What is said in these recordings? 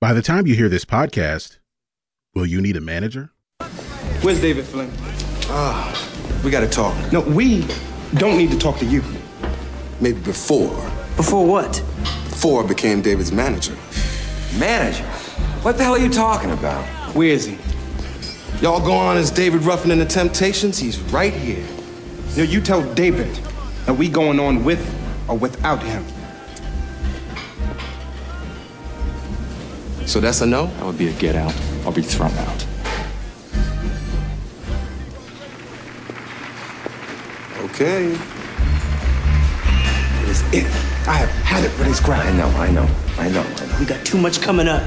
By the time you hear this podcast, will you need a manager? Where's David Flynn? Ah, we gotta talk. No, we don't need to talk to you. Maybe before. Before what? Before I became David's manager. Manager? What the hell are you talking about? Where is he? Y'all go on as David Ruffin and the Temptations, he's right here. No, you tell David that we going on with or without him. So that's a no? That would be a get out. I'll be thrown out. Okay. It is it. I have had it with his I know, I know, I know, I know. We got too much coming up.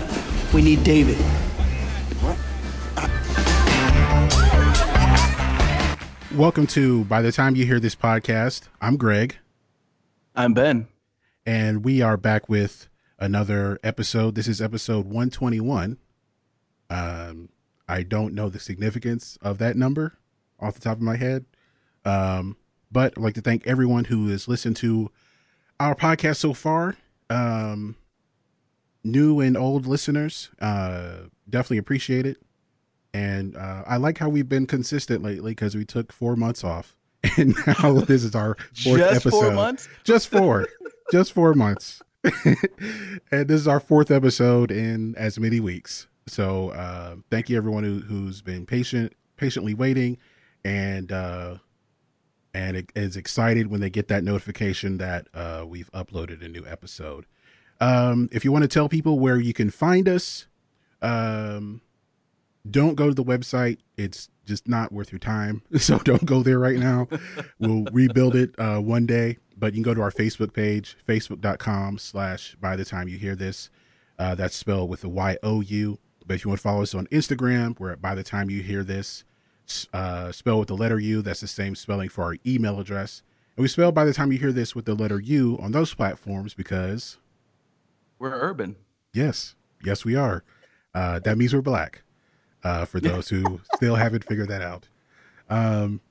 We need David. Welcome to By the Time You Hear This Podcast, I'm Greg, I'm Ben. and we are back with another episode. This is episode 121. Um, I don't know the significance of that number off the top of my head. Um, but I'd like to thank everyone who has listened to our podcast so far. Um, new and old listeners, uh, definitely appreciate it. And uh, I like how we've been consistent lately because we took four months off, and now this is our fourth Just episode. four months? Just four, just four months, and this is our fourth episode in as many weeks. So uh, thank you everyone who, who's been patient, patiently waiting, and uh, and is excited when they get that notification that uh, we've uploaded a new episode. Um, if you want to tell people where you can find us, um, don't go to the website. It's just not worth your time. So don't go there right now. we'll rebuild it uh, one day. But you can go to our Facebook page, facebook.com slash by the time you hear this. Uh, that's spelled with a Y O U. But if you want to follow us on Instagram, we're at by the time you hear this, uh, spell with the letter U. That's the same spelling for our email address. And we spell by the time you hear this with the letter U on those platforms because, We're urban. yes, yes, we are. Uh, that means we're black uh, for those who still haven't figured that out. Um,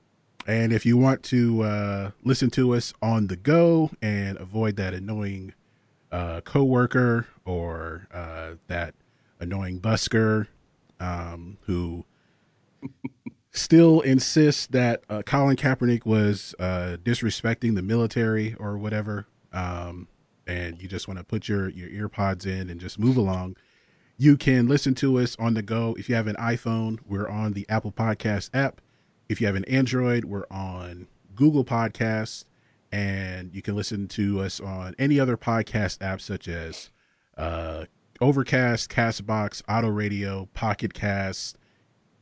and if you want to uh, listen to us on the go and avoid that annoying uh, coworker or uh, that annoying busker um, who still insists that uh, Colin Kaepernick was uh, disrespecting the military or whatever, um, and you just want to put your your ear pods in and just move along, you can listen to us on the go. If you have an iPhone, we're on the Apple Podcast app. If you have an Android, we're on Google Podcasts, and you can listen to us on any other podcast app such as uh, Overcast, Castbox, Auto Radio, Pocket Cast,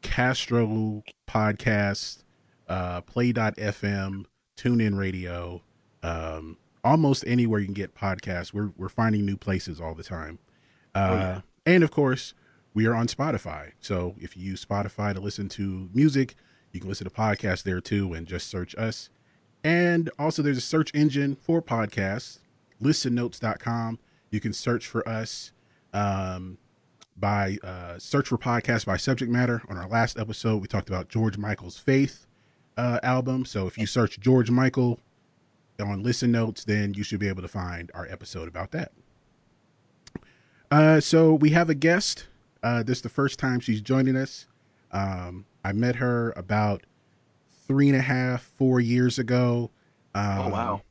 Castro Podcast, uh, Play.fm, TuneIn Radio, um, almost anywhere you can get podcasts. We're we're finding new places all the time. Uh, And of course, we are on Spotify. So if you use Spotify to listen to music, you can listen to podcasts there too, and just search us. And also, there's a search engine for podcasts, listennotes.com. You can search for us um, by uh, search for podcast by subject matter. On our last episode, we talked about George Michael's Faith uh, album. So if you search George Michael on Listen Notes, then you should be able to find our episode about that. Uh, so we have a guest. Uh, this is the first time she's joining us. Um, I met her about three and a half, four years ago. Um, Oh wow.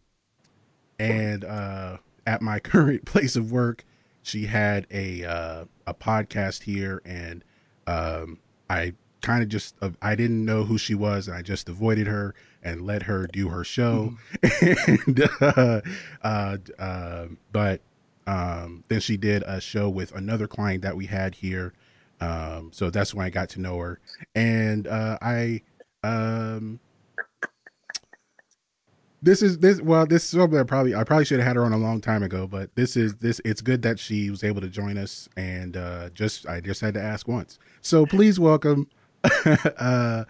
and uh, at my current place of work, she had a uh, a podcast here, and um, I kind of just uh, I didn't know who she was, and I just avoided her and let her do her show. and uh, uh, uh, but um, then she did a show with another client that we had here. Um, so that's when I got to know her, and uh, I um this is this well this is something that probably i probably should have had her on a long time ago but this is this it's good that she was able to join us and uh just i just had to ask once. So please welcome uh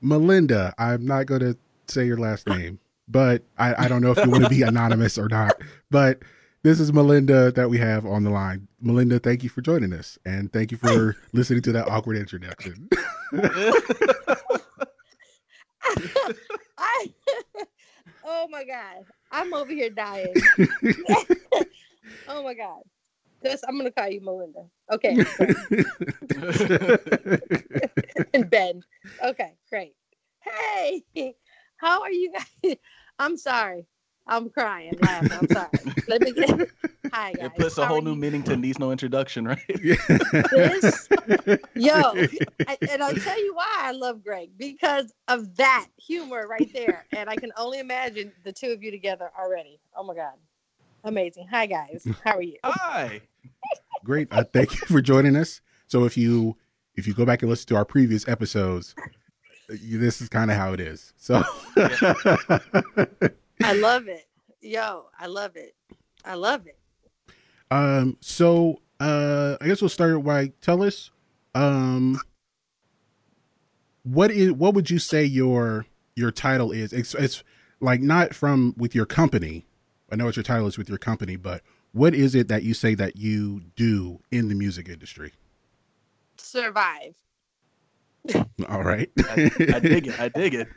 melinda. I'm not going to say your last name but i i don't know if you want to be anonymous or not but this is melinda that we have on the line melinda thank you for joining us and thank you for listening to that awkward introduction I, oh my god, I'm over here dying. oh my god, Just I'm gonna call you Melinda. Okay. and Ben. Okay, great. Hey, how are you guys? I'm sorry. I'm crying, laughing. I'm sorry. Let me get. Hi guys. It puts a whole new you? meaning to needs no introduction, right? This, yo, and I'll tell you why I love Greg because of that humor right there, and I can only imagine the two of you together already. Oh my god, amazing! Hi guys, how are you? Hi. Great. Uh, thank you for joining us. So if you if you go back and listen to our previous episodes, uh, you, this is kind of how it is. So I love it, yo, I love it, I love it. um so uh I guess we'll start by tell us um what is what would you say your your title is? It's it's like not from with your company. I know what your title is with your company, but what is it that you say that you do in the music industry? Survive. All right. I, I dig it. I dig it.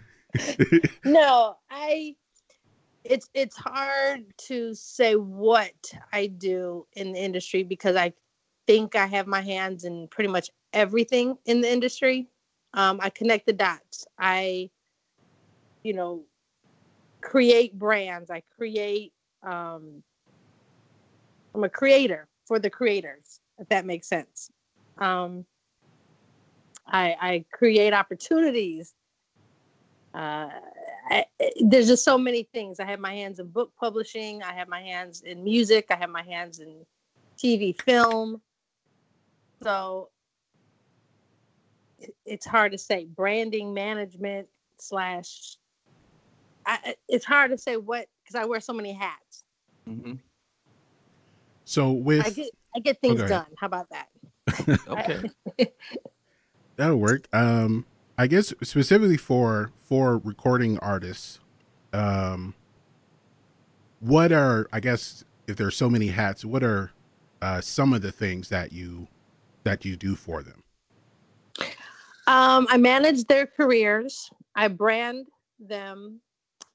No, I. It's it's hard to say what I do in the industry because I think I have my hands in pretty much everything in the industry. Um, I connect the dots. I, you know, create brands. I create. Um, I'm a creator for the creators, if that makes sense. Um, I, I create opportunities. Uh, I, there's just so many things. I have my hands in book publishing. I have my hands in music. I have my hands in TV, film. So it- it's hard to say branding management slash. I, it's hard to say what because I wear so many hats. Mm-hmm. So with I get I get things go ahead. done. How about that? Okay. That'll work. Um, I guess specifically for for recording artists, um, what are I guess if there's so many hats, what are uh, some of the things that you that you do for them? Um, I manage their careers. I brand them.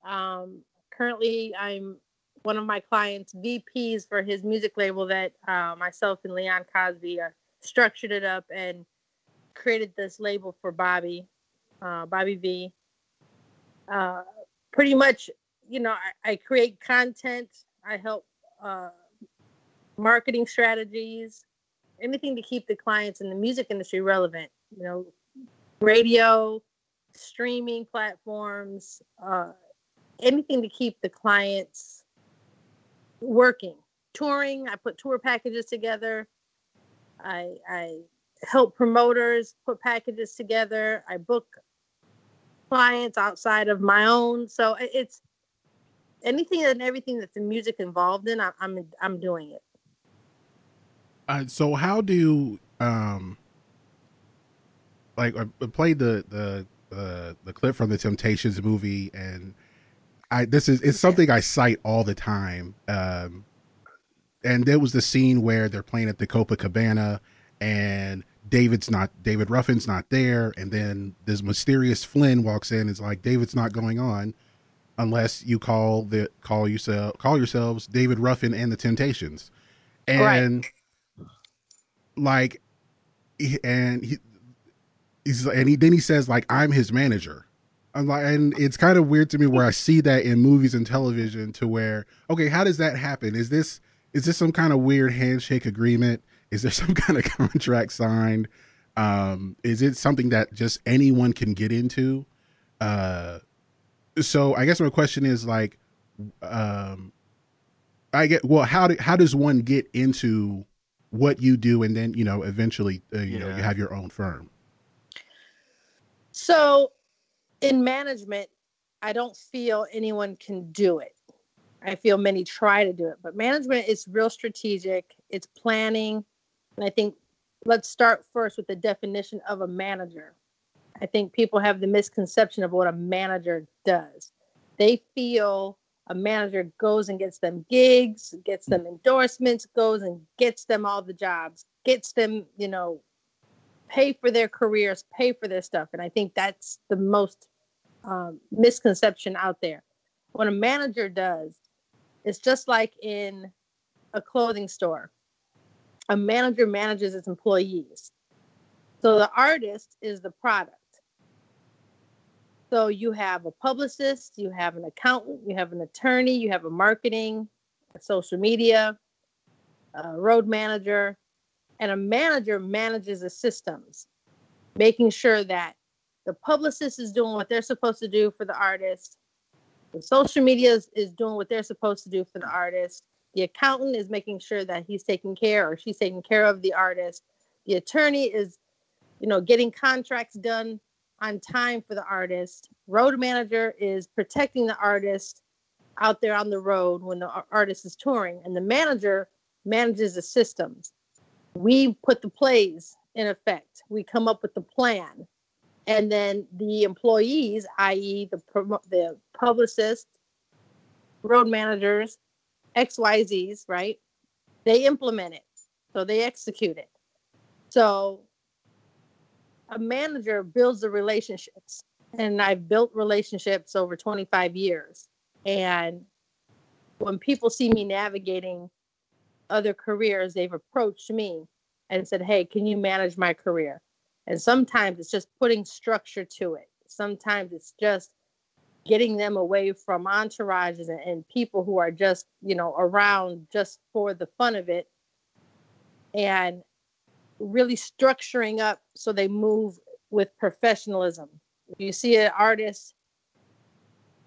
Um, currently, I'm one of my clients' VPs for his music label that uh, myself and Leon Cosby uh, structured it up and created this label for Bobby, uh, Bobby V. Uh, pretty much, you know, I, I create content. I help uh, marketing strategies, anything to keep the clients in the music industry relevant. You know, radio, streaming platforms, uh, anything to keep the clients working. Touring, I put tour packages together. I, I help promoters put packages together. I book clients outside of my own. So it's anything and everything that's the music involved in. I, I'm I'm doing it. Uh, so how do um, like I I played the the the the clip from the Temptations movie, and I this is it's something I cite all the time. Um, and there was the scene where they're playing at the Copacabana, and David's not David Ruffin's not there, and then this mysterious Flynn walks in. and is like David's not going on unless you call the call yourself call yourselves David Ruffin and the Temptations, and like, and he he's and he then he says like I'm his manager. I'm like, and it's kind of weird to me where I see that in movies and television to where okay, how does that happen? Is this is this some kind of weird handshake agreement? Is there some kind of contract signed? Um, is it something that just anyone can get into? Uh, so I guess my question is like, um, I get well, how do how does one get into what you do, and then you know eventually uh, you know you have your own firm? So, in management, I don't feel anyone can do it. I feel many try to do it, but management is real strategic. It's planning, and I think let's start first with the definition of a manager. I think people have the misconception of what a manager does. They feel a manager goes and gets them gigs, gets them endorsements, goes and gets them all the jobs, gets them, you know, pay for their careers, pay for their stuff. And I think that's the most um, misconception out there. What a manager does, it's just like in a clothing store. A manager manages its employees. So the artist is the product. So you have a publicist, you have an accountant, you have an attorney, you have a marketing, a social media, a road manager, and a manager manages the systems, making sure that the publicist is doing what they're supposed to do for the artist, the social media is, is doing what they're supposed to do for the artist, the accountant is making sure that he's taking care or she's taking care of the artist, the attorney is, you know, getting contracts done on time for the artist. Road manager is protecting the artist out there on the road when the artist is touring, and the manager manages the systems. We put the plays in effect. We come up with the plan, and then the employees, i.e., the the publicists, road managers, XYZs, right? They implement it, so they execute it. So a manager builds the relationships and I've built relationships over 25 years. And when people see me navigating other careers, they've approached me and said, Hey, can you manage my career? And sometimes it's just putting structure to it. Sometimes it's just getting them away from entourages and, and people who are just, you know, around just for the fun of it. And really structuring up so they move with professionalism. You see an artist,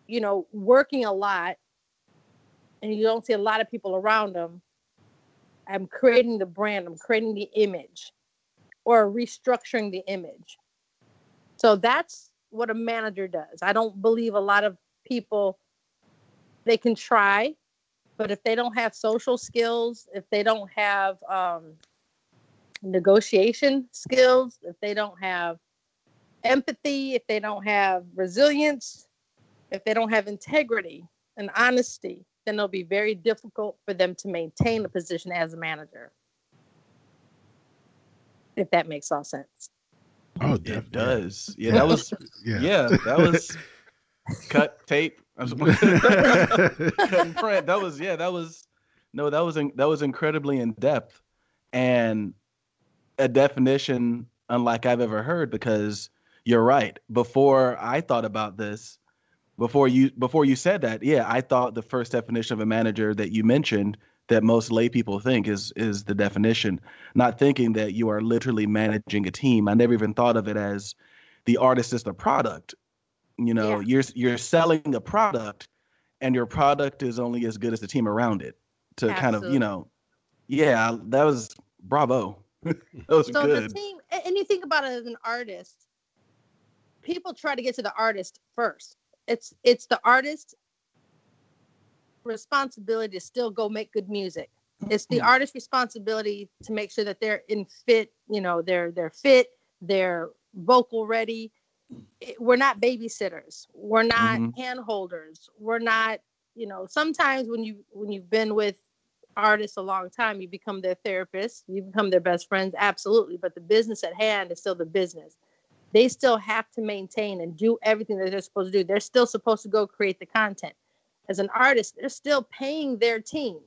you know, working a lot and you don't see a lot of people around them, I'm creating the brand, I'm creating the image or restructuring the image. So that's what a manager does. I don't believe a lot of people they can try, but if they don't have social skills, if they don't have um, negotiation skills, if they don't have empathy, if they don't have resilience, if they don't have integrity and honesty, then it'll be very difficult for them to maintain a position as a manager. If that makes all sense. Oh, it does. Yeah, that was yeah, yeah that was cut tape. print. That was yeah, that was no, that was in, that was incredibly in depth, and a definition unlike I've ever heard because you're right. Before I thought about this, before you before you said that, yeah, I thought the first definition of a manager that you mentioned that most lay people think is is the definition, not thinking that you are literally managing a team. I never even thought of it as the artist is the product. You know, yeah. you're you're selling a product and your product is only as good as the team around it to Absolutely. kind of, you know, yeah, that was bravo. that was so good. the team, and you think about it as an artist, people try to get to the artist first. It's it's the artist responsibility to still go make good music. It's the mm-hmm. artist's responsibility to make sure that they're in fit, you know, they're they're fit, they're vocal ready. We're not babysitters. We're not mm-hmm. hand holders. We're not, you know, sometimes when you when you've been with artists a long time, you become their therapist, you become their best friends, absolutely. But the business at hand is still the business. They still have to maintain and do everything that they're supposed to do. They're still supposed to go create the content. As an artist, they're still paying their team.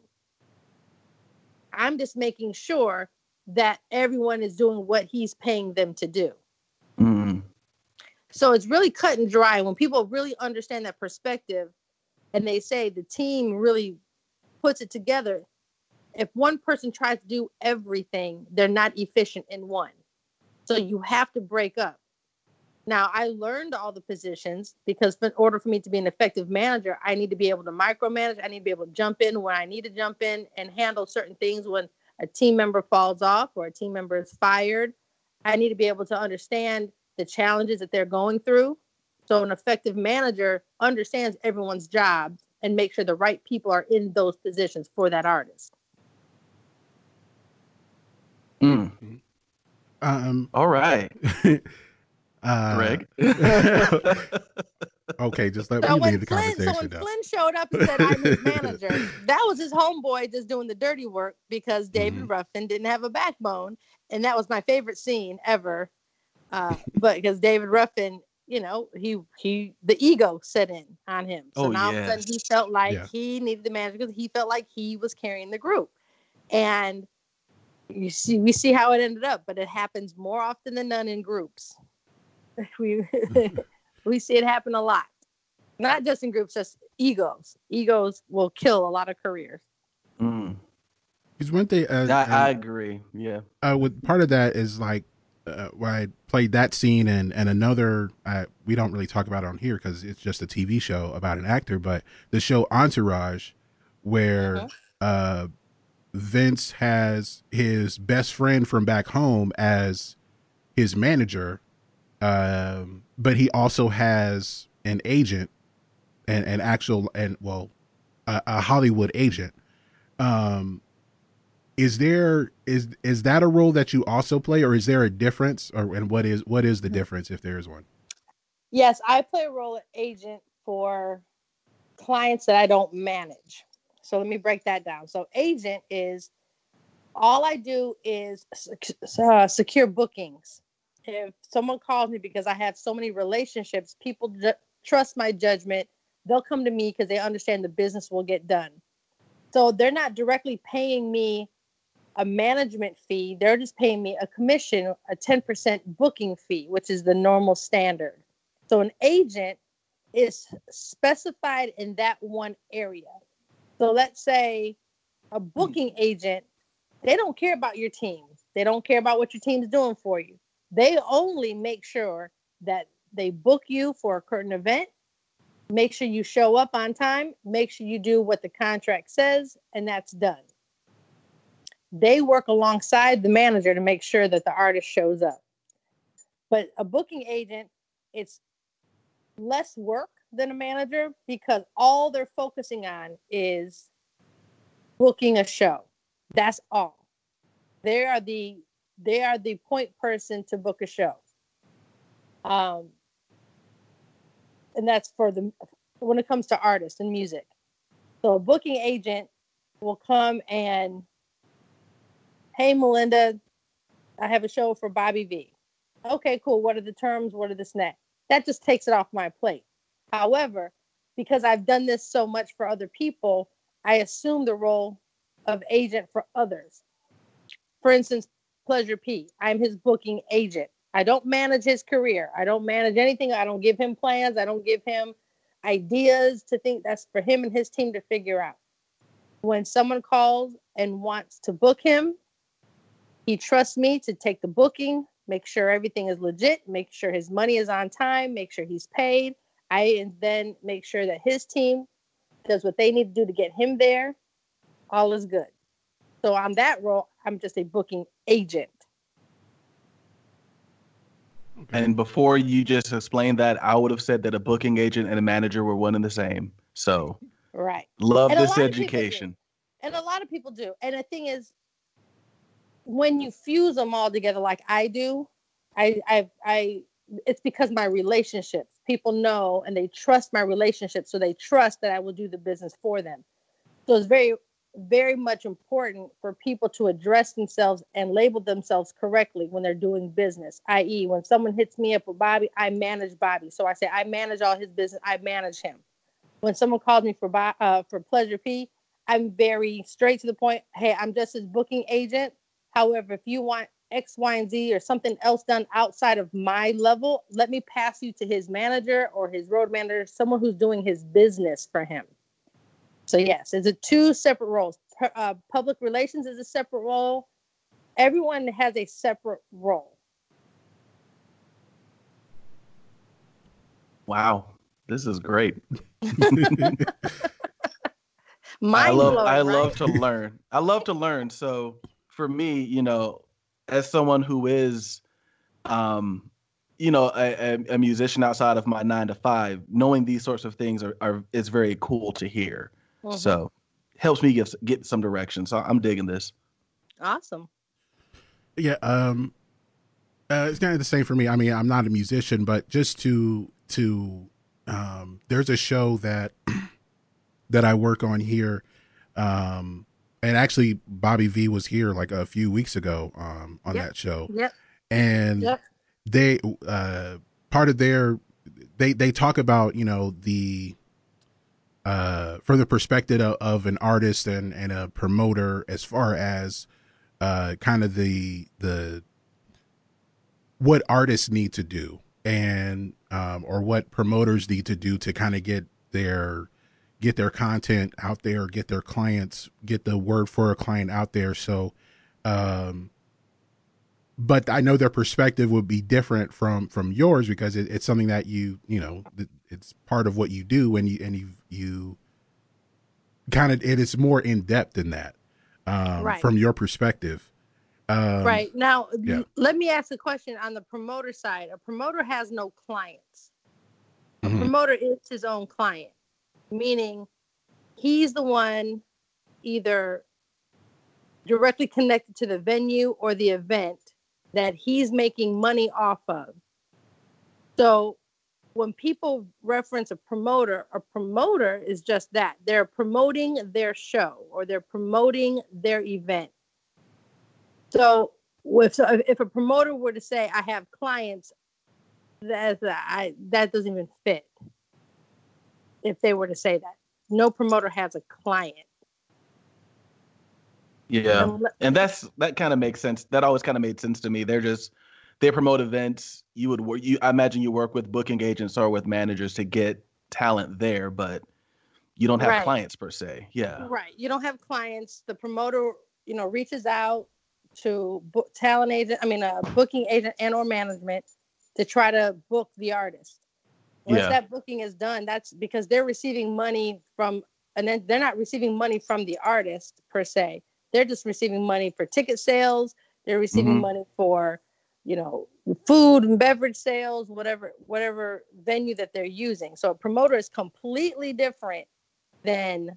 I'm just making sure that everyone is doing what he's paying them to do. Mm. So it's really cut and dry. When people really understand that perspective and they say the team really puts it together, if one person tries to do everything, they're not efficient in one. So you have to break up. Now, I learned all the positions because in order for me to be an effective manager, I need to be able to micromanage. I need to be able to jump in when I need to jump in and handle certain things when a team member falls off or a team member is fired. I need to be able to understand the challenges that they're going through. So, an effective manager understands everyone's job and make sure the right people are in those positions for that artist. Mm. Um, All right. uh, Greg. okay, just let so me lead the Flynn, conversation. So when Flynn showed up and said, I'm his manager, that was his homeboy just doing the dirty work because David mm-hmm. Ruffin didn't have a backbone. And that was my favorite scene ever. Uh, but because David Ruffin, you know, he he the ego set in on him. So oh, now yes. all of a sudden he felt like yeah. he needed the manager because he felt like he was carrying the group. And you see we see how it ended up, but it happens more often than none in groups. We we see it happen a lot. Not just in groups, just egos. Egos will kill a lot of careers. Mm. Because one thing, uh, I, I uh, agree. Yeah. uh, with part of that is like uh, where I played that scene and and another. Uh, we don't really talk about it on here because it's just a TV show about an actor, but the show Entourage, where Mhm. uh, Vince has his best friend from back home as his manager, um, but he also has an agent, and an actual and well, a, a Hollywood agent. Um, is there is is that a role that you also play, or is there a difference, or and what is what is the difference if there is one? Yes, I play a role of agent for clients that I don't manage. So let me break that down. So agent is all I do is uh, secure bookings. If someone calls me because I have so many relationships, people ju- trust my judgment. They'll come to me because they understand the business will get done. So they're not directly paying me a management fee. They're just paying me a commission, a 10% booking fee, which is the normal standard. So an agent is specified in that one area. So let's say a hmm. booking agent, they don't care about your team. They don't care about what your team's doing for you. They only make sure that they book you for a current event, make sure you show up on time, make sure you do what the contract says, and that's done. They work alongside the manager to make sure that the artist shows up. But a booking agent, it's less work than a manager because all they're focusing on is booking a show. That's all. They are the they are the point person to book a show. Um, and that's for the when it comes to artists and music. So a booking agent will come and hey Melinda, I have a show for Bobby V. Okay, cool. What are the terms? What are the snacks? That just takes it off my plate. However, because I've done this so much for other people, I assume the role of agent for others. For instance, Pleasure P, I'm his booking agent. I don't manage his career. I don't manage anything. I don't give him plans. I don't give him ideas to think that's for him and his team to figure out. When someone calls and wants to book him, he trusts me to take the booking, make sure everything is legit, make sure his money is on time, make sure he's paid. I then make sure that his team does what they need to do to get him there. All is good. So on that role, I'm just a booking agent. And before you just explained that, I would have said that a booking agent and a manager were one and the same. So Right. love And this lot of people education. And a lot of people do. And the thing is, when you fuse them all together like I do, I I I it's because my relationships. People know and they trust my relationships, so they trust that I will do the business for them. So it's very very much important for people to address themselves and label themselves correctly when they're doing business. I.e., when someone hits me up with Bobby, I manage Bobby. So I say I manage all his business. I manage him. When someone calls me for uh, for Pleasure P, I'm very straight to the point. Hey, I'm just his booking agent. However, if you want X, Y, and Z or something else done outside of my level, let me pass you to his manager or his road manager, someone who's doing his business for him. So yes, it's a two separate roles. Per- Uh, public relations is a separate role. Everyone has a separate role. Wow. This is great. I love blowing, I right? love to learn. I love to learn. So for me, you know, as someone who is um you know a, a, a musician outside of my nine to five, knowing these sorts of things are, are is very cool to hear. Mhm. So helps me get get some direction. So I'm digging this. awesome. Yeah, um uh, it's kind of the same for me. I mean, I'm not a musician, but just to to um there's a show that that I work on here um and actually Bobby V was here like a few weeks ago um on Yep. that show. Yep. And Yep. they uh part of their they they talk about, you know, the uh from the perspective of, of an artist and and a promoter as far as uh, kind of the the what artists need to do and um, or what promoters need to do to kind of get their get their content out there, get their clients, get the word for a client out there. So, um, but I know their perspective would be different from from yours because it, it's something that you you know it's part of what you do and you and you you kind of it is more in depth than that um, right. from your perspective. Um, right now, yeah. let me ask a question on the promoter side. A promoter has no clients. A mm-hmm. promoter is his own client meaning he's the one either directly connected to the venue or the event that he's making money off of. So when people reference a promoter, a promoter is just that they're promoting their show or they're promoting their event. So if, so if a promoter were to say, I have clients, that, I, that doesn't even fit if they were to say that. No promoter has a client. Yeah, and that's that kind of makes sense. That always kind of made sense to me. They're just they promote events. You would work. You I imagine you work with booking agents or with managers to get talent there, but you don't have right. clients per se. Yeah, right. You don't have clients. The promoter, you know, reaches out to book, talent agent. I mean, a booking agent and or management to try to book the artist. Once yeah. that booking is done, that's because they're receiving money from, and then they're not receiving money from the artist per se. They're just receiving money for ticket sales. They're receiving mm-hmm. money for, you know, food and beverage sales, whatever, whatever venue that they're using. So a promoter is completely different than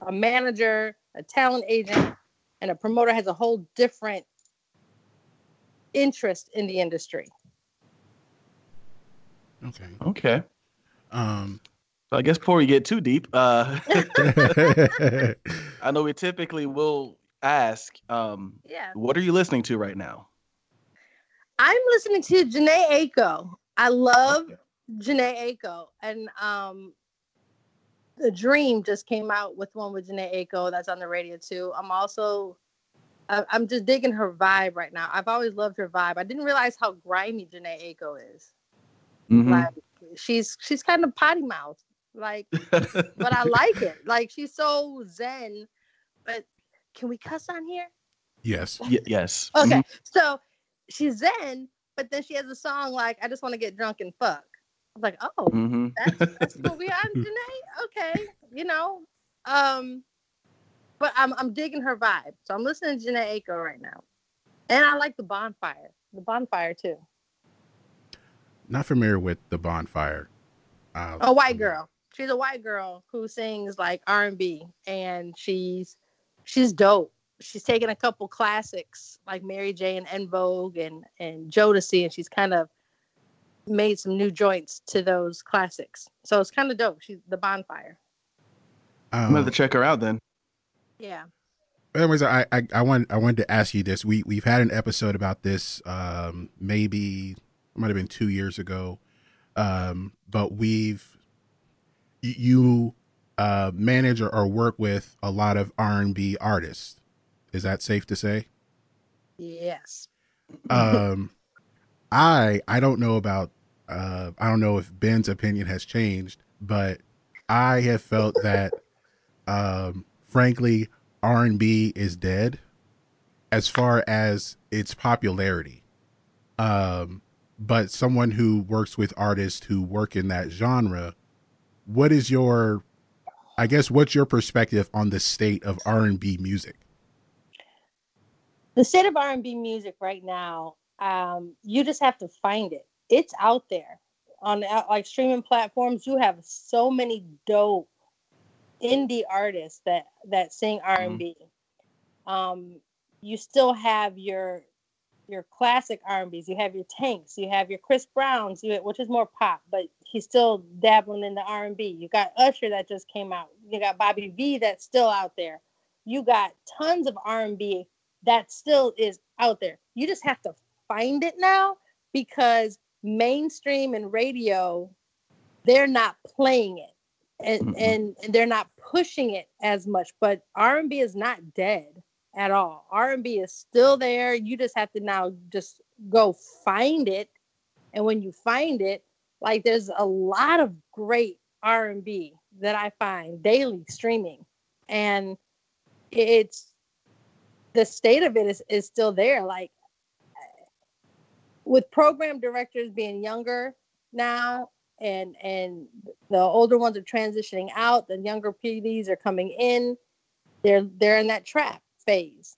a manager, a talent agent, and a promoter has a whole different interest in the industry. Okay. Okay. Um, so I guess before we get too deep, uh, I know we typically will ask, um, yeah, what are you listening to right now? I'm listening to Jhené Aiko. I love okay. Jhené Aiko, and um, the Dream just came out with one with Jhené Aiko that's on the radio too. I'm also I'm just digging her vibe right now. I've always loved her vibe. I didn't realize how grimy Jhené Aiko is. Mm-hmm. Like she's she's kind of potty mouth, like, but I like it. Like she's so zen. But can we cuss on here? Yes. Y- yes. Okay. Mm-hmm. So she's zen, but then she has a song like "I just want to get drunk and fuck." I was like, oh, mm-hmm. that's, that's what we on Jhené. Okay, you know. Um, but I'm I'm digging her vibe, so I'm listening to Jhené Aiko right now, and I like the bonfire, the bonfire too not familiar with the bonfire. Uh, a white girl. She's a white girl who sings like R and B, and she's she's dope. She's taken a couple classics like Mary J and En Vogue and and Jodeci, and she's kind of made some new joints to those classics. So it's kind of dope. She's the bonfire. Um, I'm gonna have to check her out then. Yeah. Anyways, I, I I want I wanted to ask you this. We we've had an episode about this um, maybe it might have been two years ago. Um, but we've you uh, manage or, or, work with a lot of R and B artists. Is that safe to say? Yes. um, I I don't know about uh, I don't know if Ben's opinion has changed, but I have felt that um, frankly R and B is dead as far as its popularity. Um, but someone who works with artists who work in that genre, what is your I guess what's your perspective on the state of R&B music? The state of R&B music right now, um, you just have to find it. It's out there on uh, like streaming platforms. You have so many dope indie artists that that sing R&B. Mm-hmm. Um, you still have your your classic R&Bs. You have your Tanks. You have your Chris Browns, you, which is more pop, but he's still dabbling in the R&B. You got Usher that just came out. You got Bobby V that's still out there. You got tons of R&B that still is out there. You just have to find it now because mainstream and radio they're not playing it and, mm-hmm. and, and they're not pushing it as much but r&b is not dead at all. R&B is still there. You just have to now just go find it. And when you find it, like there's a lot of great R&B that I find daily streaming. And it's the state of it is, is still there. Like with program directors being younger now and and the older ones are transitioning out, the younger PDs are coming in. They're they're in that trap phase.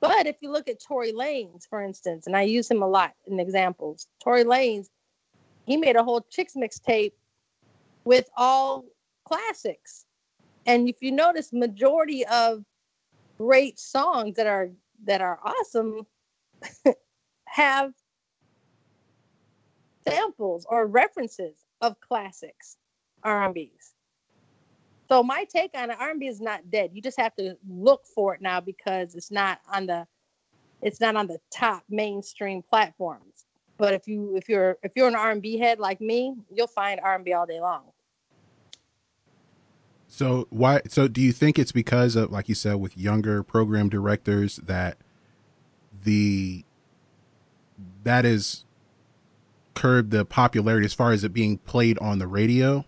But if you look at Tory Lanez, for instance, and I use him a lot in examples, Tory Lanez, he made a whole chicks mixtape with all classics. And if you notice, majority of great songs that are that are awesome have samples or references of classics R&Bs. So my take on R&B is not dead. You just have to look for it now because it's not on the it's not on the top mainstream platforms. But if you if you're if you're an R&B head like me, you'll find R&B all day long. So why so do you think it's because of like you said with younger program directors that the that is curbed the popularity as far as it being played on the radio?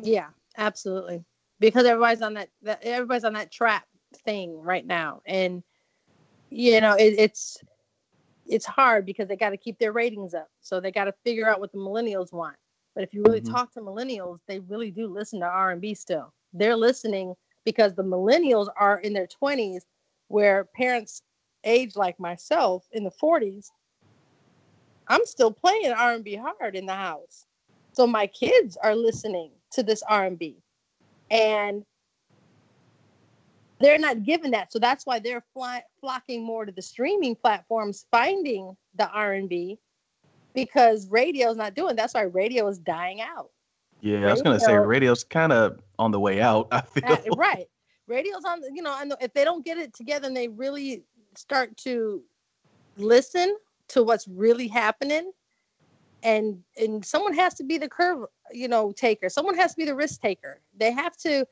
Yeah, absolutely. Because everybody's on that, that everybody's on that trap thing right now, and you know it, it's it's hard because they got to keep their ratings up, so they got to figure out what the millennials want. But if you really mm-hmm. talk to millennials, they really do listen to R and B still. They're listening because the millennials are in their 20s, where parents age like myself in the 40s I'm still playing R&B hard in the house. So my kids are listening to this R&B. And they're not given that. So that's why they're fly, flocking more to the streaming platforms finding the R&B because radio's not doing. That's why radio is dying out. Yeah, radio, I was to say radio's kind of on the way out, I uh, feel. right. Radio's on, you know, and if they don't get it together and they really start to listen to what's really happening and and someone has to be the curve you know taker someone has to be the risk taker they have to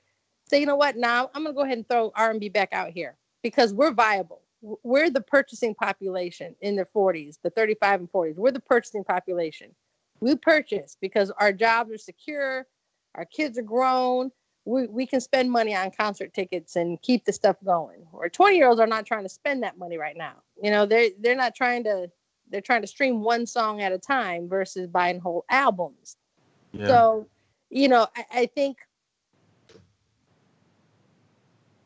say you know what now i'm to go ahead and throw r&b back out here because we're viable we're the purchasing population in the 40s the 35 and 40s we're the purchasing population. We purchase because our jobs are secure our kids are grown. We, we can spend money on concert tickets and keep the stuff going. Or 20 year olds are not trying to spend that money right now. You know they're they're not trying to they're trying to stream one song at a time versus buying whole albums. Yeah. So, you know, I, I think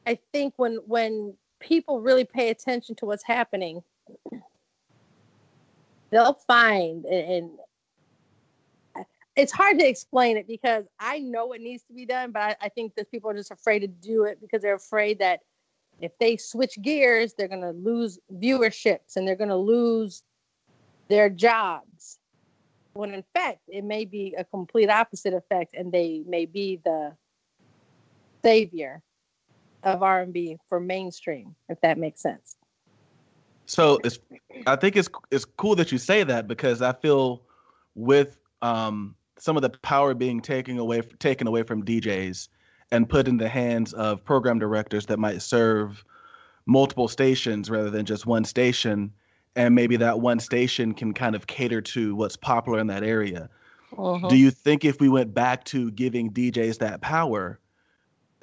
I think when when people really pay attention to what's happening, they'll find and, it's hard to explain it because I know it needs to be done, but I, I think that people are just afraid to do it because they're afraid that if they switch gears, they're going to lose viewerships and they're going to lose their jobs. When in fact it may be a complete opposite effect and they may be the savior of r&b for mainstream if that makes sense so it's i think it's it's cool that you say that because i feel with um, some of the power being taken away taken away from djs and put in the hands of program directors that might serve multiple stations rather than just one station and maybe that one station can kind of cater to what's popular in that area. Uh-huh. Do you think if we went back to giving DJs that power,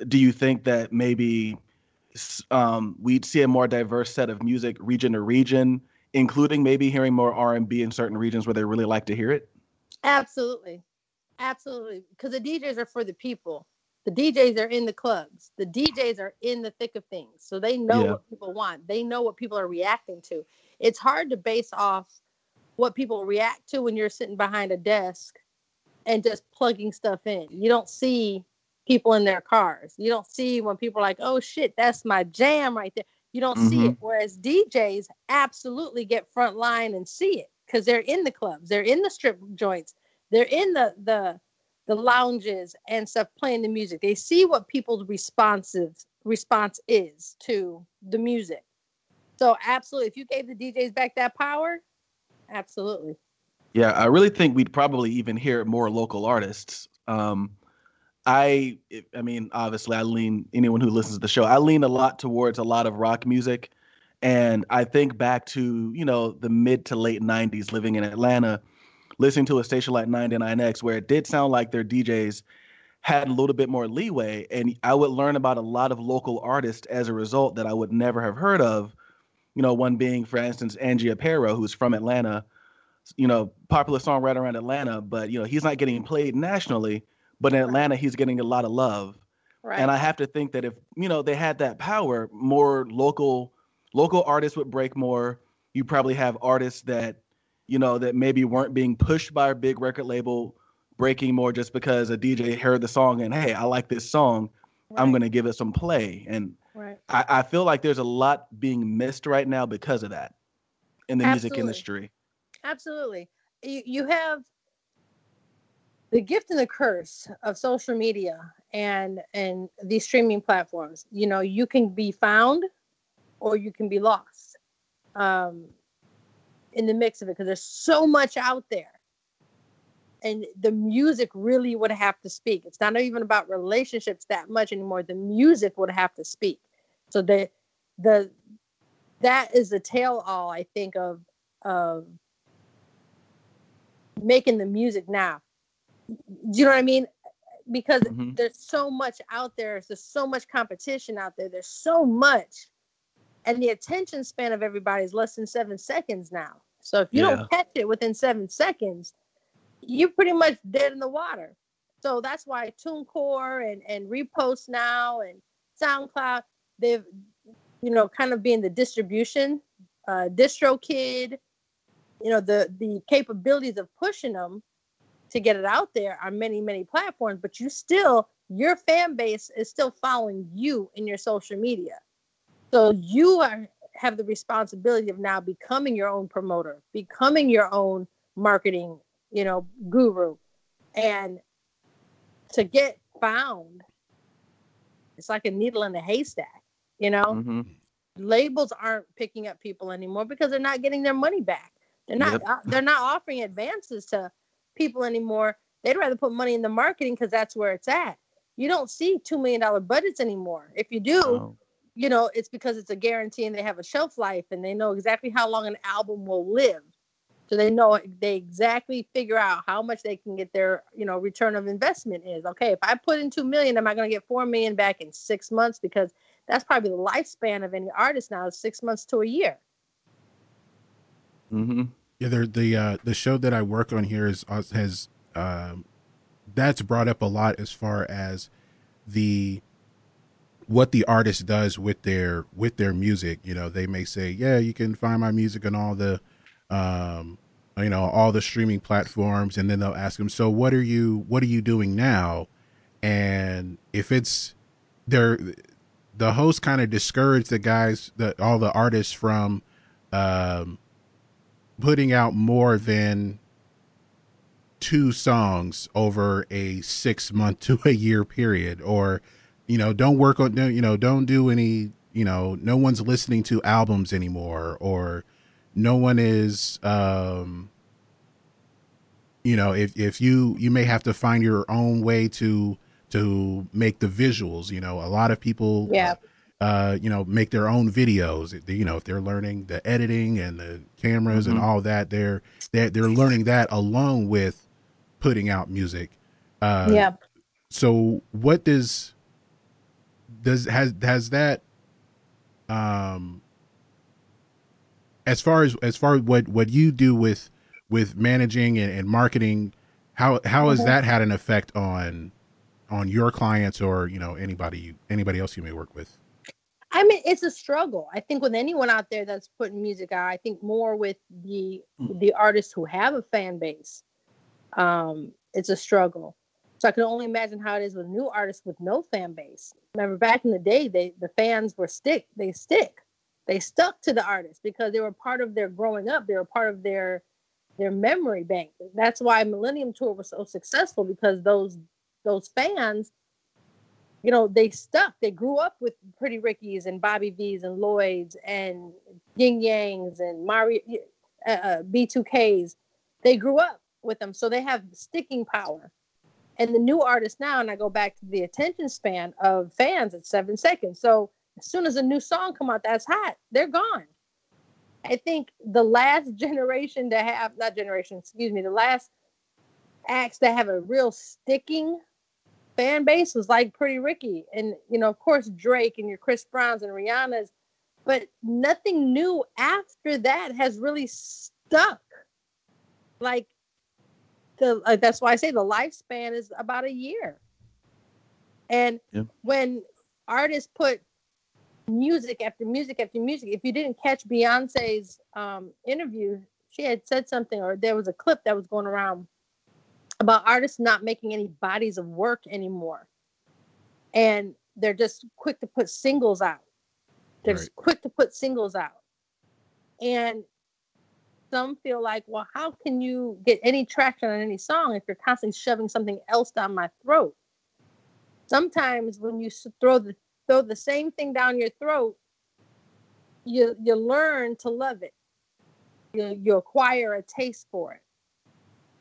do you think that maybe um, we'd see a more diverse set of music region to region, including maybe hearing more R and B in certain regions where they really like to hear it? Absolutely, absolutely, because the DJs are for the people. The DJs are in the clubs. The DJs are in the thick of things, so they know yeah. what people want. They know what people are reacting to it's hard to base off what people react to when you're sitting behind a desk and just plugging stuff in. You don't see people in their cars. You don't see when people are like, oh shit, that's my jam right there. You don't mm-hmm. see it. Whereas DJs absolutely get front line and see it because they're in the clubs, they're in the strip joints, they're in the the the lounges and stuff playing the music. They see what people's responsive response is to the music. So absolutely, if you gave the DJs back that power, absolutely. Yeah, I really think we'd probably even hear more local artists. Um, I I mean, obviously, I lean anyone who listens to the show. I lean a lot towards a lot of rock music, and I think back to you know the mid to late '90s, living in Atlanta, listening to a station like 99X, where it did sound like their DJs had a little bit more leeway, and I would learn about a lot of local artists as a result that I would never have heard of. You know, one being, for instance, Angie Aparo, who's from Atlanta. You know, popular songwriter around Atlanta, but you know he's not getting played nationally but in Atlanta, he's getting a lot of love. Right. And I have to think that if you know they had that power, more local local artists would break more. You probably have artists that you know that maybe weren't being pushed by a big record label breaking more just because a DJ heard the song and hey, I like this song, right. I'm gonna give it some play. And right. I, I, feel like there's a lot being missed right now because of that in the Absolutely. music industry. Absolutely. You you have the gift and the curse of social media and and these streaming platforms you know you can be found or you can be lost um in the mix of it because there's so much out there. And the music really would have to speak. It's not even about relationships that much anymore. The music would have to speak. So the the that is the tale all i think of of making the music now you know what I mean? Because mm-hmm. there's so much out there. There's so much competition out there. There's so much, and the attention span of everybody is less than seven seconds now. So if you yeah. don't catch it within seven seconds, you're pretty much dead in the water. So that's why TuneCore and and Repost now and SoundCloud they've you know kind of being the distribution, uh, DistroKid, you know the the capabilities of pushing them to get it out there on many many platforms but you still your fan base is still following you in your social media so you are have the responsibility of now becoming your own promoter becoming your own marketing you know guru and to get found it's like a needle in a haystack you know mm-hmm. labels aren't picking up people anymore because they're not getting their money back they're not yep. uh, they're not offering advances to people anymore. They'd rather put money in the marketing because that's where it's at. You don't see two million dollar budgets anymore. If you do, oh. you know it's because it's a guarantee and they have a shelf life and they know exactly how long an album will live. So they know they exactly figure out how much they can get their you know return of investment is. Okay, if I put in two million, am I going to get four million back in six months? Because that's probably the lifespan of any artist now is six months to a year. Mm-hmm. Yeah, there the uh, the show that I work on here is uh, has um, that's brought up a lot as far as the what the artist does with their with their music. You know, they may say, "Yeah, you can find my music on all the um, you know all the streaming platforms," and then they'll ask them, "So what are you what are you doing now?" And if it's they're the host kind of discouraged the guys that all the artists from um putting out more than two songs over a six month to a year period or you know don't work on you know don't do any you know no one's listening to albums anymore or no one is um you know if if you you may have to find your own way to to make the visuals you know a lot of people yeah uh, you know, make their own videos. You know, if they're learning the editing and the cameras mm-hmm. and all that, they're they're they're learning that along with putting out music. Uh, yeah. So, what does does has has that um as far as as far as what what you do with with managing and, and marketing how how has mm-hmm. that had an effect on on your clients or you know anybody you anybody else you may work with I mean, it's a struggle. I think with anyone out there that's putting music out, I think more with the mm. the artists who have a fan base, um, it's a struggle. So I can only imagine how it is with new artists with no fan base. Remember back in the day, they the fans were stick. They stick. They stuck to the artist because they were part of their growing up. They were part of their their memory bank. That's why Millennium Tour was so successful because those those fans you know, they stuck. They grew up with Pretty Ricky's and Bobby V's and Lloyd's and Ying Yangs and Mario uh, uh B2Ks. They grew up with them, so they have sticking power. And the new artists now, and I go back to the attention span of fans at seven seconds. So as soon as a new song come out that's hot, they're gone. I think the last generation to have not generation, excuse me, the last acts that have a real sticking fan base was like Pretty Ricky, and you know, of course, Drake and your Chris Browns and Rihanna's, but nothing new after that has really stuck. Like the uh, that's why I say the lifespan is about a year. And Yeah. when artists put music after music after music, if you didn't catch Beyonce's um, interview, she had said something, or there was a clip that was going around about artists not making any bodies of work anymore. And they're just quick to put singles out. They're just quick to put singles out. And some feel like, well, how can you get any traction on any song if you're constantly shoving something else down my throat? Sometimes when you throw the throw the same thing down your throat, you you learn to love it. You you acquire a taste for it.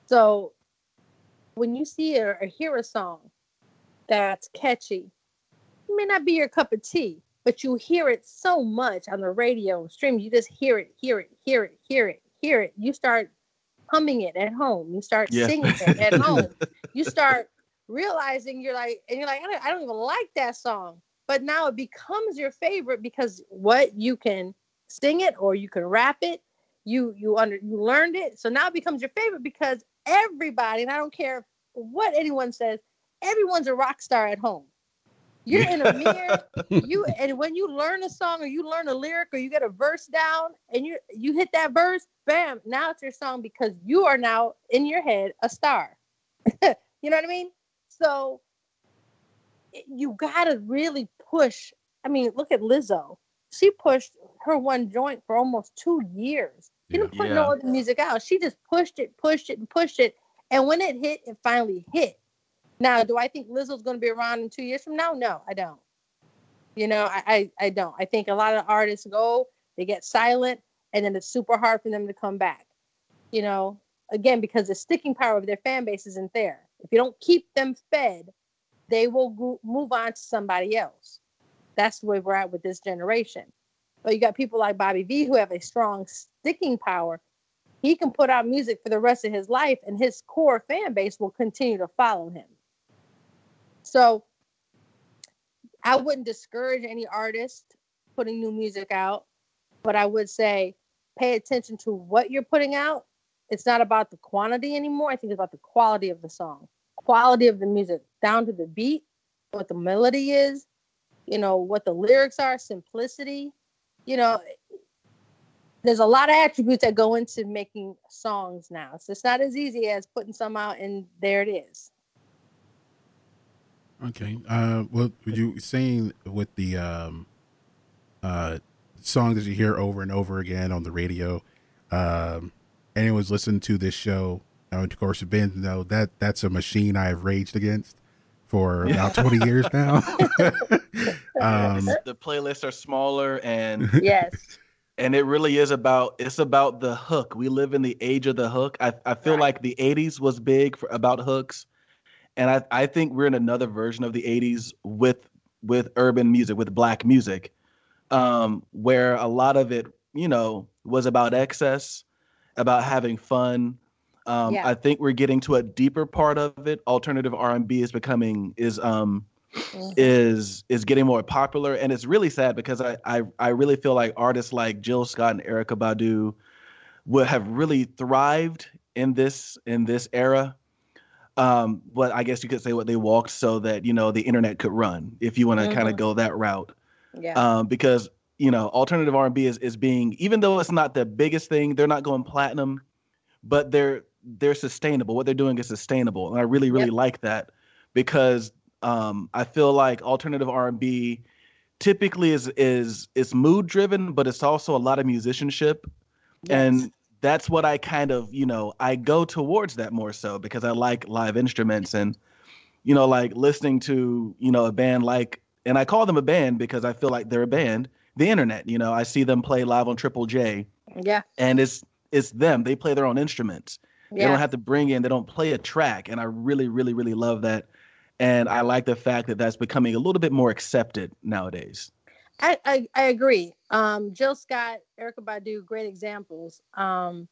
So when you see or, or hear a song that's catchy, it may not be your cup of tea, but you hear it so much on the radio and stream. You just hear it, hear it, hear it, hear it, hear it. You start humming it at home. You start Yeah. singing it at home. You start realizing you're like, and you're like, I don't, I don't even like that song. But now it becomes your favorite because what you can sing it or you can rap it. You you under you learned it. So now it becomes your favorite because everybody, and I don't care what anyone says, everyone's a rock star at home. You're in a mirror, you and when you learn a song or you learn a lyric or you get a verse down and you you hit that verse, bam, now it's your song because you are now in your head a star. you know what I mean? So you gotta really push. I mean, look at Lizzo. She pushed her one joint for almost two years. She didn't put no other music out. She just pushed it, pushed it, and pushed it. And when it hit, it finally hit. Now, do I think Lizzo's going to be around in two years from now? No, I don't. You know, I, I, I don't. I think a lot of artists go, they get silent, and then it's super hard for them to come back. You know, again, because the sticking power of their fan base isn't there. If you don't keep them fed, they will go- move on to somebody else. That's the way we're at with this generation. But you got people like Bobby V who have a strong sticking power. He can put out music for the rest of his life, and his core fan base will continue to follow him. So I wouldn't discourage any artist putting new music out, but I would say pay attention to what you're putting out. It's not about the quantity anymore. I think it's about the quality of the song, quality of the music, down to the beat, what the melody is, you know, what the lyrics are, simplicity. You know, there's a lot of attributes that go into making songs now. So it's not as easy as putting some out and there it is. Okay. Uh, well, would you saying with the um, uh, songs that you hear over and over again on the radio, um, anyone's listened to this show, and of course, Ben, know that that's a machine I have raged against for about 20 years now. um, the playlists are smaller and Yes. And it really is about it's about the hook. We live in the age of the hook. I, I feel Right. like the 80s was big for about hooks. And I, I think we're in another version of the 80s with with urban music, with black music, um, where a lot of it, you know, was about excess, about having fun. Um, Yeah. I think we're getting to a deeper part of it. Alternative R&B is becoming is um Mhm. is is getting more popular and it's really sad because I, I I really feel like artists like Jill Scott and Erykah Badu would have really thrived in this in this era. Um, but I guess you could say what they walked so that you know the internet could run if you want to kind Mhm. of go that route. Yeah. Um, because you know alternative R&B is is being even though it's not the biggest thing, they're not going platinum, but they're they're sustainable. What they're doing is sustainable, and I really really Yep. like that because um, I feel like alternative R&B typically is is is mood driven, but it's also a lot of musicianship, and that's what I kind of you know I go towards that more so because I like live instruments and you know like listening to you know a band like and I call them a band because I feel like they're a band. The internet, you know, I see them play live on Triple J, yeah. and it's it's them. They play their own instruments. They don't have to bring in. They don't play a track, and I really, really, really love that. And I like the fact that that's becoming a little bit more accepted nowadays. I, I, I agree. Um, Jill Scott, Erykah Badu, great examples. Um,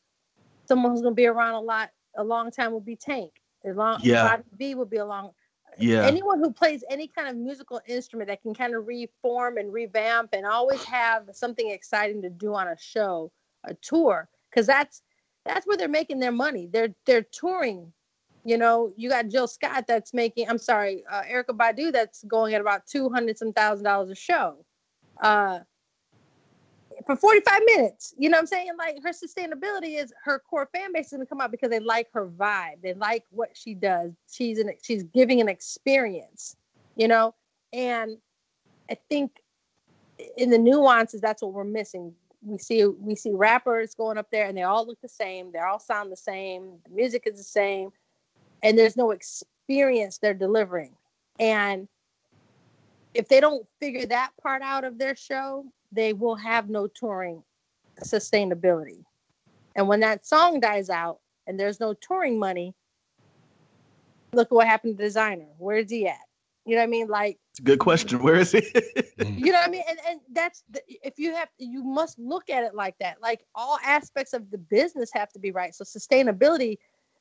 someone who's going to be around a lot, a long time will be Tank. As long, Yeah. Bobby V will be a long. Yeah. Anyone who plays any kind of musical instrument that can kind of reform and revamp and always have something exciting to do on a show, a tour, because that's that's where they're making their money. They're they're touring. You know, you got Jill Scott that's making. I'm sorry, uh, Erykah Badu that's going at about two hundred some thousand dollars a show. Uh, for 45 minutes. You know what I'm saying? Like her sustainability is her core fan base is gonna come out because they like her vibe. They like what she does. She's an she's giving an experience, you know? And I think in the nuances, that's what we're missing. We see we see rappers going up there and they all look the same, they all sound the same, the music is the same, and there's no experience they're delivering. And if they don't figure that part out of their show, they will have no touring sustainability. And when that song dies out and there's no touring money, look at what happened to the Desiigner. Where's he at? You know what I mean? Like, It's a good question. Where is he? you know what I mean? And and that's the, if you have you must look at it like that. Like all aspects of the business have to be right. So sustainability,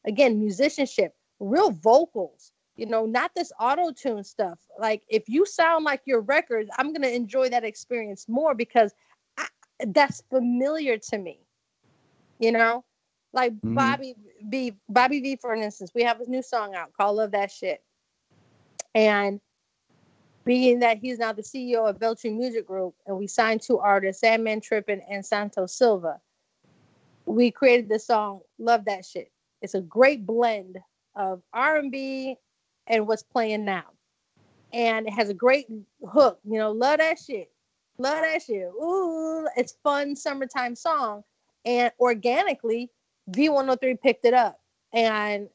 again, musicianship, real vocals. You know, not this auto tune stuff. Like if you sound like your records, I'm gonna enjoy that experience more because I, that's familiar to me. You know, like Mhm. Bobby V, Bobby V, for instance, we have a new song out called "Love That Shit," and being that he's now the CEO of Beltry Music Group, and we signed two artists, Sandman Trippin and Santos Silva. We created this song, "Love That Shit." It's a great blend of R&B and what's playing now, and it has a great hook. You know, love that shit, love that shit. Ooh, it's fun summertime song, and organically, V103 picked it up, and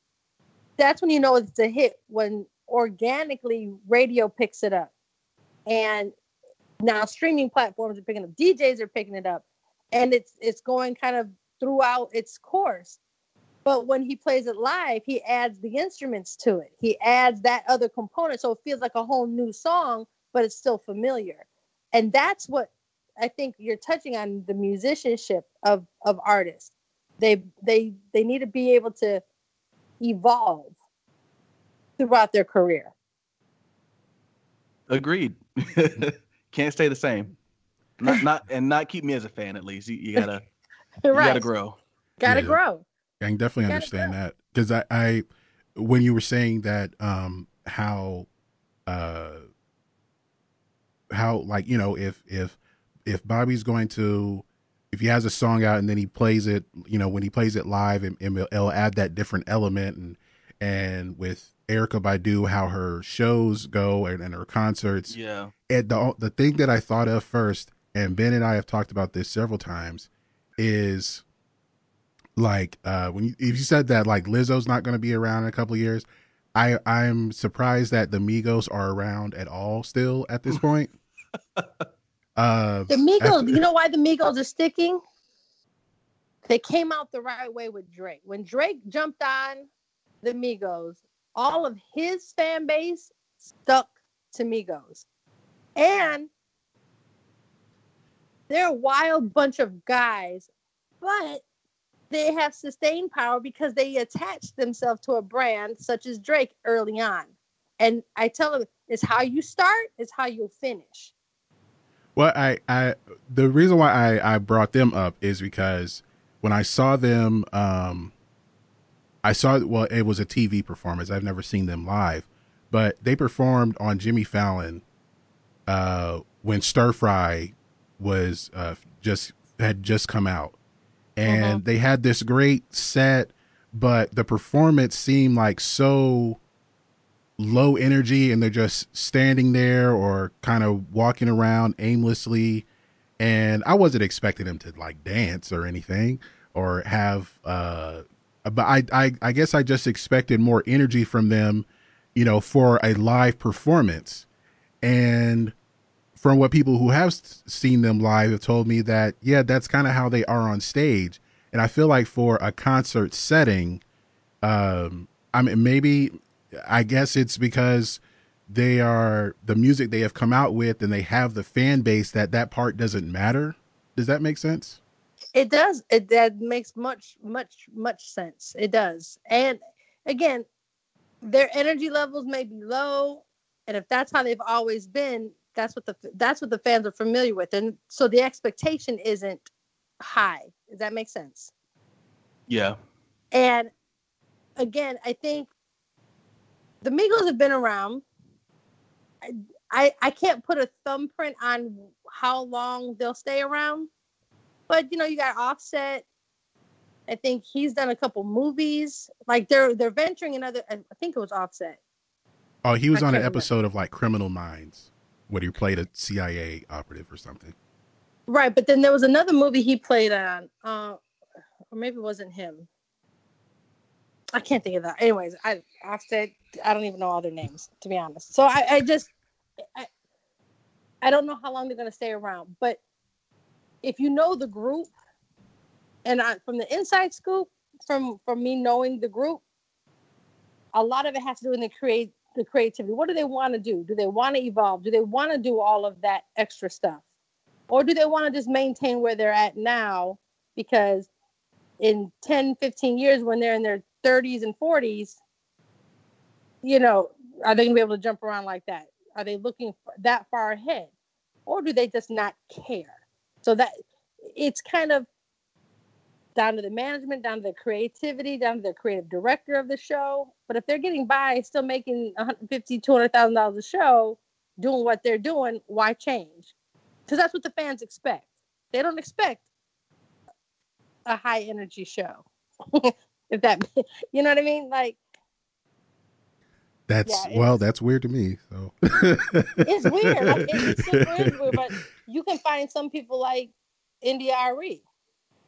that's when you know it's a hit when organically radio picks it up. And now streaming platforms are picking up djs are picking it up. And it's it's going kind of throughout its course but when he plays it live he adds the instruments to it he adds that other component so it feels like a whole new song but it's still familiar and that's what i think you're touching on the musicianship of of artists they they they need to be able to evolve throughout their career Agreed. Can't stay the same. Not not and not keep me as a fan at least. You, you gotta you gotta grow. gotta Yeah. grow I can definitely understand go. that because I, I, when you were saying that, um, how, uh, how like you know if if if Bobby's going to if he has a song out and then he plays it, you know, when he plays it live, and, and it'll add that different element and and with Erykah Badu, how her shows go and, and her concerts, Yeah. and the the thing that I thought of first, and Ben and I have talked about this several times, is like uh when you, if you said that like Lizzo's not going to be around in a couple of years, I I'm surprised that the Migos are around at all still at this point. uh, The Migos, After- you know why the Migos are sticking? They came out the right way with Drake. When Drake jumped on the Migos, all of his fan base stuck to Migos. And they're a wild bunch of guys, but they have sustained power because they attached themselves to a brand such as Drake early on. And I tell them it's how you start, it's how you'll finish. Well, I, I, the reason why I, I brought them up is because when I saw them, um, I saw, well, it was a TV performance. I've never seen them live, but they performed on Jimmy Fallon, uh, when Stir Fry was, uh, just, had just come out. And they had this great set, but the performance seemed like so, low energy and they're just standing there or kind of walking around aimlessly. And i wasn't expecting them to like dance or anything or have uh but I, I i guess i just expected more energy from them you know for a live performance. And from what people who have seen them live have told me that yeah that's kind of how they are on stage and i feel like for a concert setting Um, I mean, maybe I guess it's because they are the music they have come out with, and they have the fan base that that part doesn't matter. Does that make sense? It does. It that makes much, much, much sense. It does. And again, their energy levels may be low, and if that's how they've always been, that's what the that's what the fans are familiar with, and so the expectation isn't high. Does that make sense? Yeah. And again, I think the Migos have been around. I, I, I can't put a thumbprint on how long they'll stay around, but you know, you got Offset. I think he's done a couple movies. Like they're they're venturing another. I think it was Offset. Oh, he was I on an can't remember. episode of like Criminal Minds, where he played a CIA operative or something. Right, but then there was another movie he played on, uh, or maybe it wasn't him. I can't think of that. Anyways, I I said I don't even know all their names to be honest. So I, I just, I, I don't know how long they're gonna stay around. But if you know the group, and I, from the inside scoop, from from me knowing the group, a lot of it has to do with the create the creativity. What do they want to do? Do they want to evolve? Do they want to do all of that extra stuff? or do they want to just maintain where they're at now because in 10 15 years when they're in their 30s and 40s you know are they going to be able to jump around like that are they looking that far ahead or do they just not care so that it's kind of down to the management down to the creativity down to the creative director of the show but if they're getting by still making 150 200000 dollars a show doing what they're doing why change because that's what the fans expect. They don't expect a high energy show. if that, you know what I mean? Like That's Yeah, well, that's weird to me. So it's weird. Like, it, it's super weird, but you can find some people like India Arie.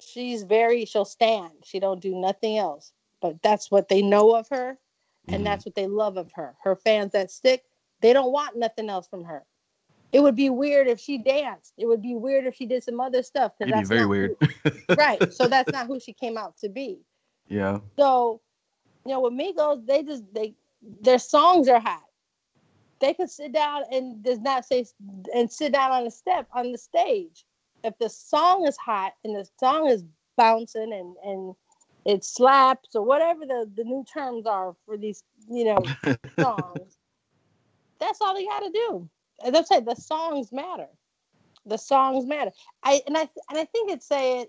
She's very. She'll stand. She don't do nothing else. But that's what they know of her, and Mhm. that's what they love of her. Her fans that stick. They don't want nothing else from her. It would be weird if she danced. It would be weird if she did some other stuff. 'cause It'd be that's very weird. who- right. So that's not who she came out to be. yeah. So, you know, with Migos, they just they their songs are hot. They can sit down and does not say and sit down on the step on the stage. If the song is hot and the song is bouncing and and it slaps or whatever the the new terms are for these you know songs, that's all they got to do. As I said, the songs matter. The songs matter. I and I and I think it's saying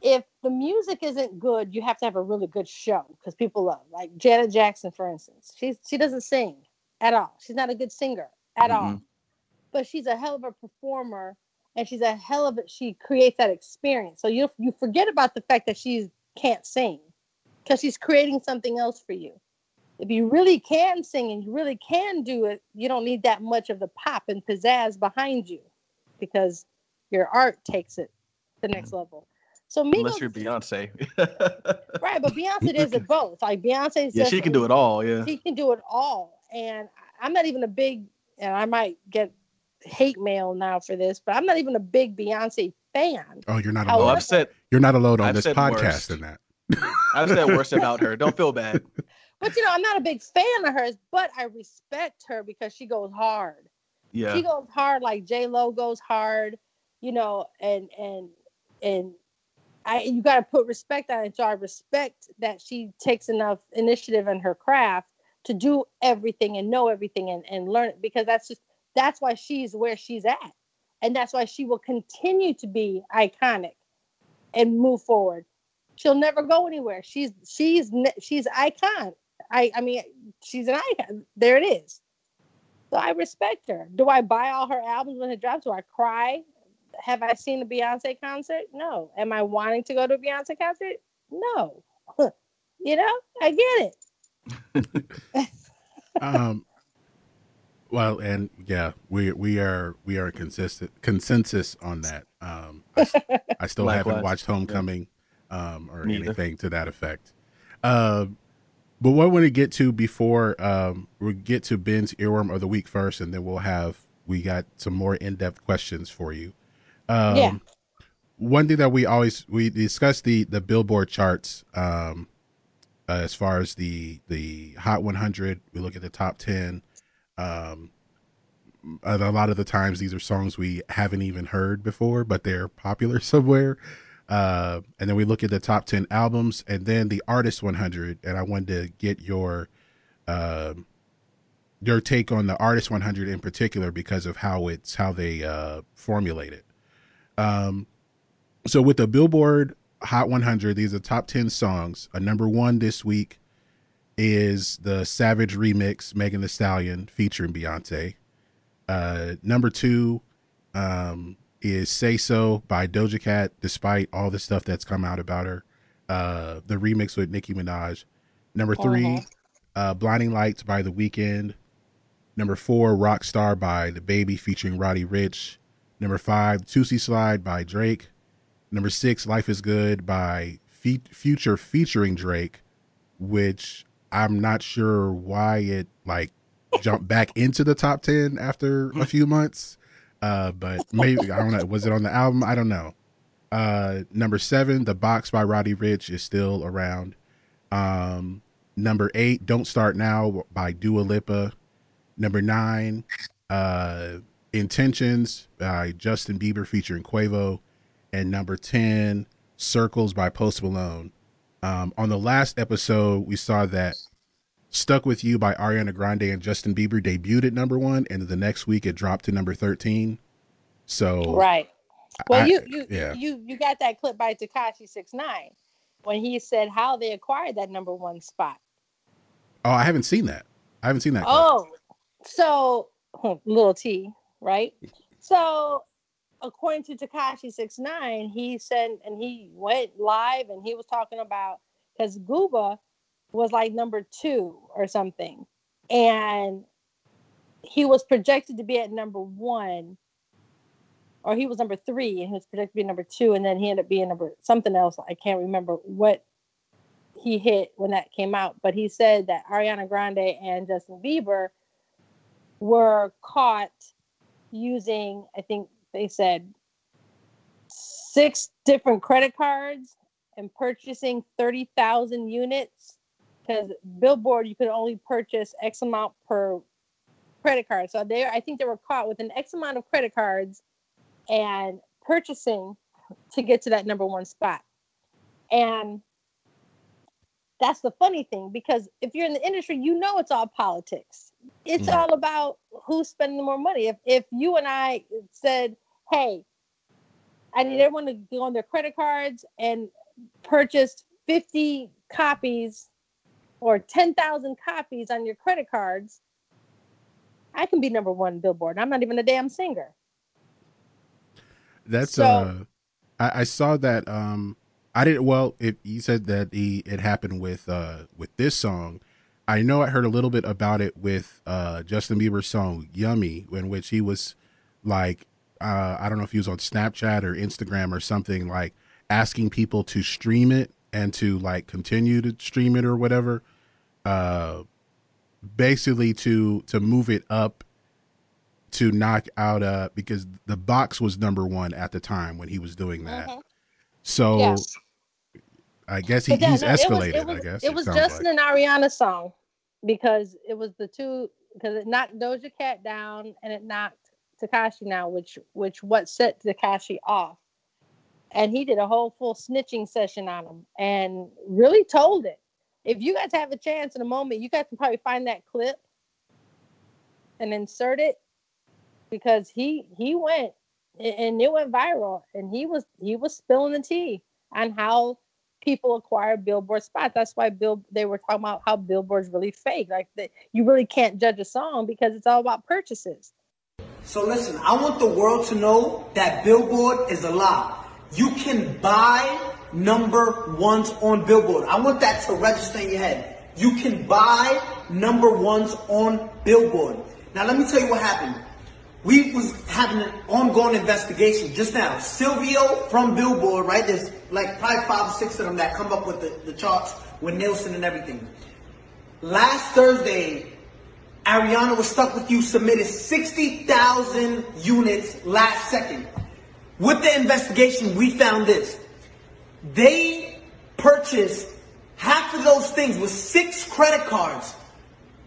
if the music isn't good, you have to have a really good show because people love. Like Janet Jackson, for instance, she's she doesn't sing at all. She's not a good singer at all, Mhm. but she's a hell of a performer, and she's a hell of a. She creates that experience. So you you forget about the fact that she can't sing because she's creating something else for you. If you really can sing and you really can do it, you don't need that much of the pop and pizzazz behind you because your art takes it to the mm-hmm. next level. So Unless Migos, you're Beyonce. right? But Beyonce does it both. Like Beyonce, yeah, she can do it all. Yeah. She can do it all, and I'm not even a big, and I might get hate mail now for this, but I'm not even a big Beyonce fan. oh, you're not However- Oh, alone. I've said You're not alone on I've this podcast worse. in that. I've said worse about her. Don't feel bad. But you know, I'm not a big fan of hers, but I respect her because she goes hard. Yeah. She goes hard like J Lo goes hard, you know, and and and I you got to put respect on it. So I respect that she takes enough initiative in her craft to do everything and know everything and and learn it because that's just that's why she's where she's at, and that's why she will continue to be iconic and move forward. She'll never go anywhere. She's she's she's icon. I I mean she's an icon. There it is. So I respect her. Do I buy all her albums when it drops? Do I cry? Have I seen a Beyonce concert? No. Am I wanting to go to a Beyonce concert? No. you know, I get it. um well and yeah we we are we are consistent consensus on that um i, I still haven't watched homecoming um or Me either. anything to that effect um but what i want to get to before um we get to ben's earworm of the week first and then we'll have we got some more in-depth questions for you um Yeah. one thing that we always we discuss the the billboard charts um uh, as far as the the Hot 100. We look at the top 10. Um, a lot of the times these are songs we haven't even heard before, but they're popular somewhere. Uh, and then we look at the top 10 albums and then the artist 100. And I wanted to get your, uh, your take on the artist 100 in particular because of how it's how they uh, formulate it. Um, so with the Billboard Hot 100, these are top 10 songs. A number one this week is the Savage remix, Megan Thee Stallion featuring Beyonce. Uh, number two um, is Say So by Doja Cat, despite all the stuff that's come out about her. Uh, the remix with Nicki Minaj. Number 3 uh-huh. uh, Blinding Lights by The Weeknd. Number four, Rockstar by DaBaby featuring Roddy Ricch. Number five, Toosie Slide by Drake. Number six, Life is Good by Fe- Future featuring Drake, which I'm not sure why it like jumped back into the top 10 after a few months. Uh, but maybe, I don't know. Was it on the album? I don't know. Uh, number seven, The Box by Roddy Ricch is still around. Um, number eight, Don't Start Now by Dua Lipa. Number nine, uh, Intentions by Justin Bieber featuring Quavo. And number 10, Circles by Post Malone. Um, on the last episode, we saw that Stuck With You by Ariana Grande and Justin Bieber debuted at number one, and the next week it dropped to number 13. So, right. Well, I, you, you, yeah. you, you got that clip by Tekashi Six Nine when he said how they acquired that number one spot. Oh, I haven't seen that. I haven't seen that. Clip. Oh, so little T, right? So according to Tekashi Six Nine, he said, and he went live and he was talking about because Gooba was like number two or something, and he was projected to be at number one, or he was number three, and he was projected to be number two, and then he ended up being number something else. I can't remember what he hit when that came out, but he said that Ariana Grande and Justin Bieber were caught using, I think they said, six different credit cards and purchasing 30,000 units because Billboard, you could only purchase X amount per credit card. So they, I think they were caught with an X amount of credit cards and purchasing to get to that number one spot. And that's the funny thing because if you're in the industry, you know it's all politics. It's mm. all about who's spending more money. If if you and I said, "Hey, I need everyone to go on their credit cards and purchase 50 copies or 10,000 copies on your credit cards," I can be number one Billboard. I'm not even a damn singer. That's so, uh, I, I saw that um I didn't. Well, if you said that he it happened with uh with this song, I know I heard a little bit about it with uh Justin Bieber's song "Yummy," in which he was like, uh I don't know if he was on Snapchat or Instagram or something, like asking people to stream it and to like continue to stream it or whatever. Uh, basically to to move it up to knock out uh because the box was number one at the time when he was doing that. Mm-hmm. So yeah. I guess he, he's no, escalated. It was, it was, I guess it, it was Justin like. and Ariana song because it was the two because it knocked Doja Cat down and it knocked Tekashi now, which which what set Tekashi off, and he did a whole full snitching session on him and really told it. If you guys have a chance in a moment, you guys can probably find that clip and insert it because he he went and it went viral and he was he was spilling the tea on how people acquire billboard spots. That's why Bill they were talking about how billboards really fake. Like that you really can't judge a song because it's all about purchases. So listen, I want the world to know that billboard is a lie. You can buy number ones on billboard. I want that to register in your head. You can buy number ones on billboard. Now let me tell you what happened. We was having an ongoing investigation just now. Silvio from Billboard, right? There's like probably five or six of them that come up with the, the charts with Nielsen and everything. Last Thursday, Ariana was stuck with you, submitted 60,000 units last second. With the investigation, we found this. They purchased half of those things with six credit cards.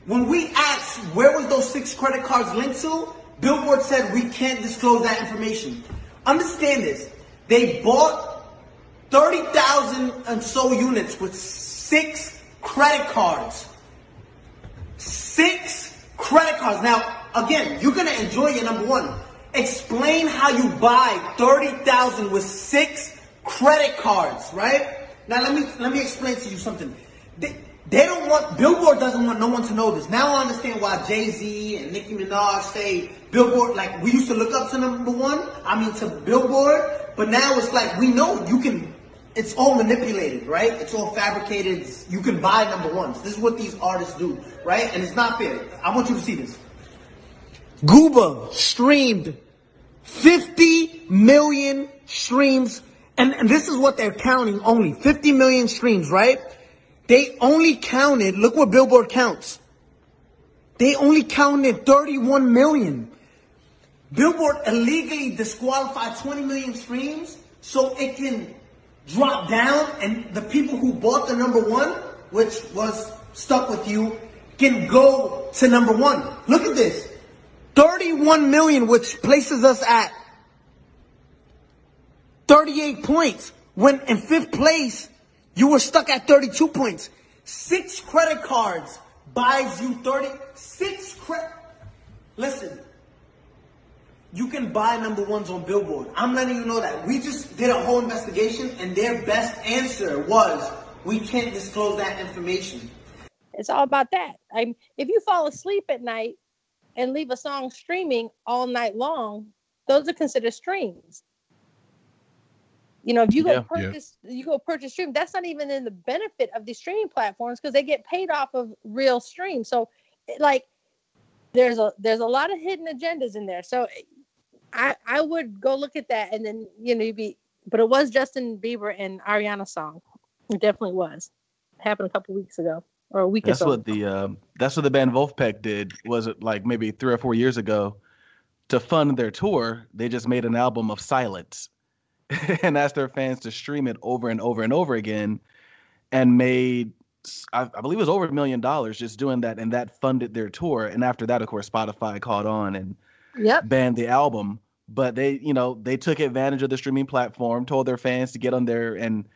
When we asked where was those six credit cards linked to, Billboard said we can't disclose that information. Understand this. They bought 30,000 and so units with six credit cards. Six credit cards. Now, again, you're gonna enjoy your number one. Explain how you buy 30,000 with six credit cards, right? Now let me let me explain to you something. They, they don't want Billboard doesn't want no one to know this. Now I understand why Jay Z and Nicki Minaj say Billboard. Like we used to look up to number one. I mean to Billboard, but now it's like we know you can. It's all manipulated, right? It's all fabricated. You can buy number ones. This is what these artists do, right? And it's not fair. I want you to see this. Gooba streamed 50 million streams and, and this is what they're counting only 50 million streams, right? They only counted, look what Billboard counts. They only counted 31 million. Billboard illegally disqualified 20 million streams so it can drop down and the people who bought the number one, which was stuck with you, can go to number one. Look at this. 31 million, which places us at 38 points. When in fifth place, you were stuck at 32 points. Six credit cards buys you 36 credit. Listen, you can buy number ones on Billboard. I'm letting you know that. We just did a whole investigation and their best answer was we can't disclose that information. It's all about that. I'm, if you fall asleep at night and leave a song streaming all night long, those are considered streams. You know, if you go Yeah. purchase, you go purchase stream. That's not even in the benefit of the streaming platforms because they get paid off of real streams. So, like, there's a there's a lot of hidden agendas in there. So, I I would go look at that and then you know you'd be. But it was Justin Bieber and Ariana song. It definitely was. It happened a couple weeks ago or a week ago. That's what the um, that's what the band Vulfpeck did. Was it like maybe three or four years ago? To fund their tour, they just made an album of silence, and asked their fans to stream it over and over and over again, and made I believe it was over a million dollars just doing that, and that funded their tour. And after that, of course, Spotify caught on and Yep. banned the album. But they, you know, they took advantage of the streaming platform, told their fans to get on there, and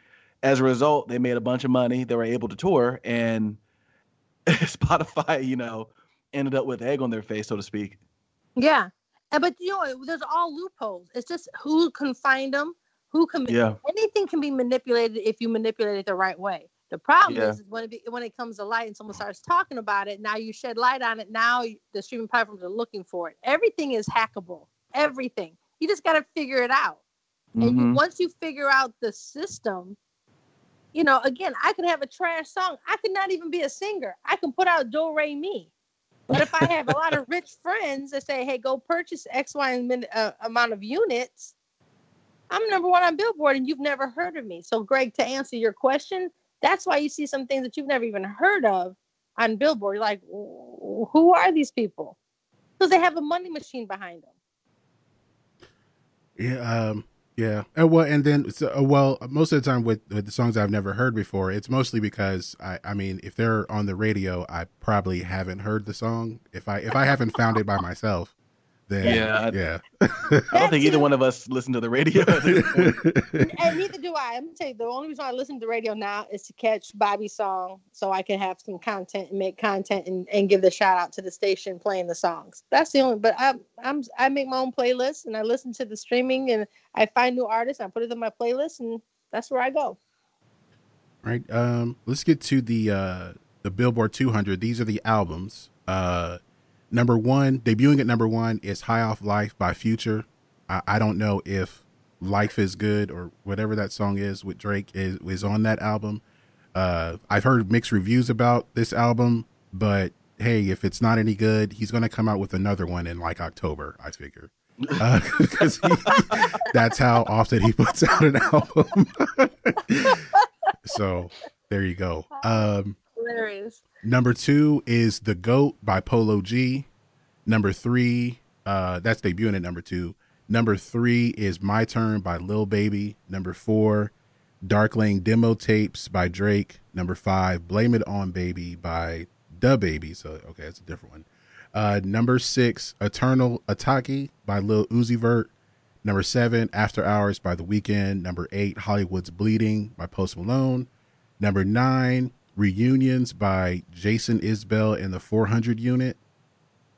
as a result, they made a bunch of money. They were able to tour, and Spotify, you know, ended up with egg on their face, so to speak. Yeah. And but you know, there's all loopholes. It's just who can find them, who can Yeah. anything can be manipulated if you manipulate it the right way. The problem Yeah. is when it be, when it comes to light and someone starts talking about it, now you shed light on it. Now the streaming platforms are looking for it. Everything is hackable. Everything. You just got to figure it out. And you, Mhm. once you figure out the system, you know, again, I could have a trash song. I could not even be a singer. I can put out Do Re Mi. But if I have a lot of rich friends that say, "Hey, go purchase X, Y, and uh, amount of units," I'm number one on Billboard, and you've never heard of me. So, Greg, to answer your question, that's why you see some things that you've never even heard of on Billboard. You're like, who are these people? Because they have a money machine behind them. Yeah, um, yeah. Uh, well, and then so, uh, well, most of the time with, with the songs I've never heard before, it's mostly because I, I mean, if they're on the radio, I probably haven't heard the song. If I if I haven't found it by myself, then Yeah, I- yeah. I don't think either one of us listen to the radio. at this point. and neither do I. I'm gonna tell you, the only reason I listen to the radio now is to catch Bobby's song, so I can have some content and make content and, and give the shout out to the station playing the songs. That's the only. But I'm I'm I make my own playlist and I listen to the streaming and I find new artists. And I put it on my playlist and that's where I go. right. Um, let's get to the uh the Billboard 200. These are the albums. Uh, number one, debuting at number one is "High Off Life" by Future. I, I don't know if "Life Is Good" or whatever that song is with Drake is is on that album. Uh, I've heard mixed reviews about this album, but hey, if it's not any good, he's going to come out with another one in like October. I figure. Because that's how often he puts out an album. so there you go. Um, Hilarious. Number two is The Goat by Polo G. Number three, uh, that's debuting at number two. Number three is My Turn by Lil Baby. Number four, Dark Lane demo tapes by Drake. Number five, Blame It On Baby by Da Baby. So okay, that's a different one. Uh, number six, Eternal Atake by Lil Uzi Vert. Number seven, After Hours by The Weeknd. Number eight, Hollywood's Bleeding by Post Malone. Number nine, Reunions by Jason Isbell and the 400 Unit.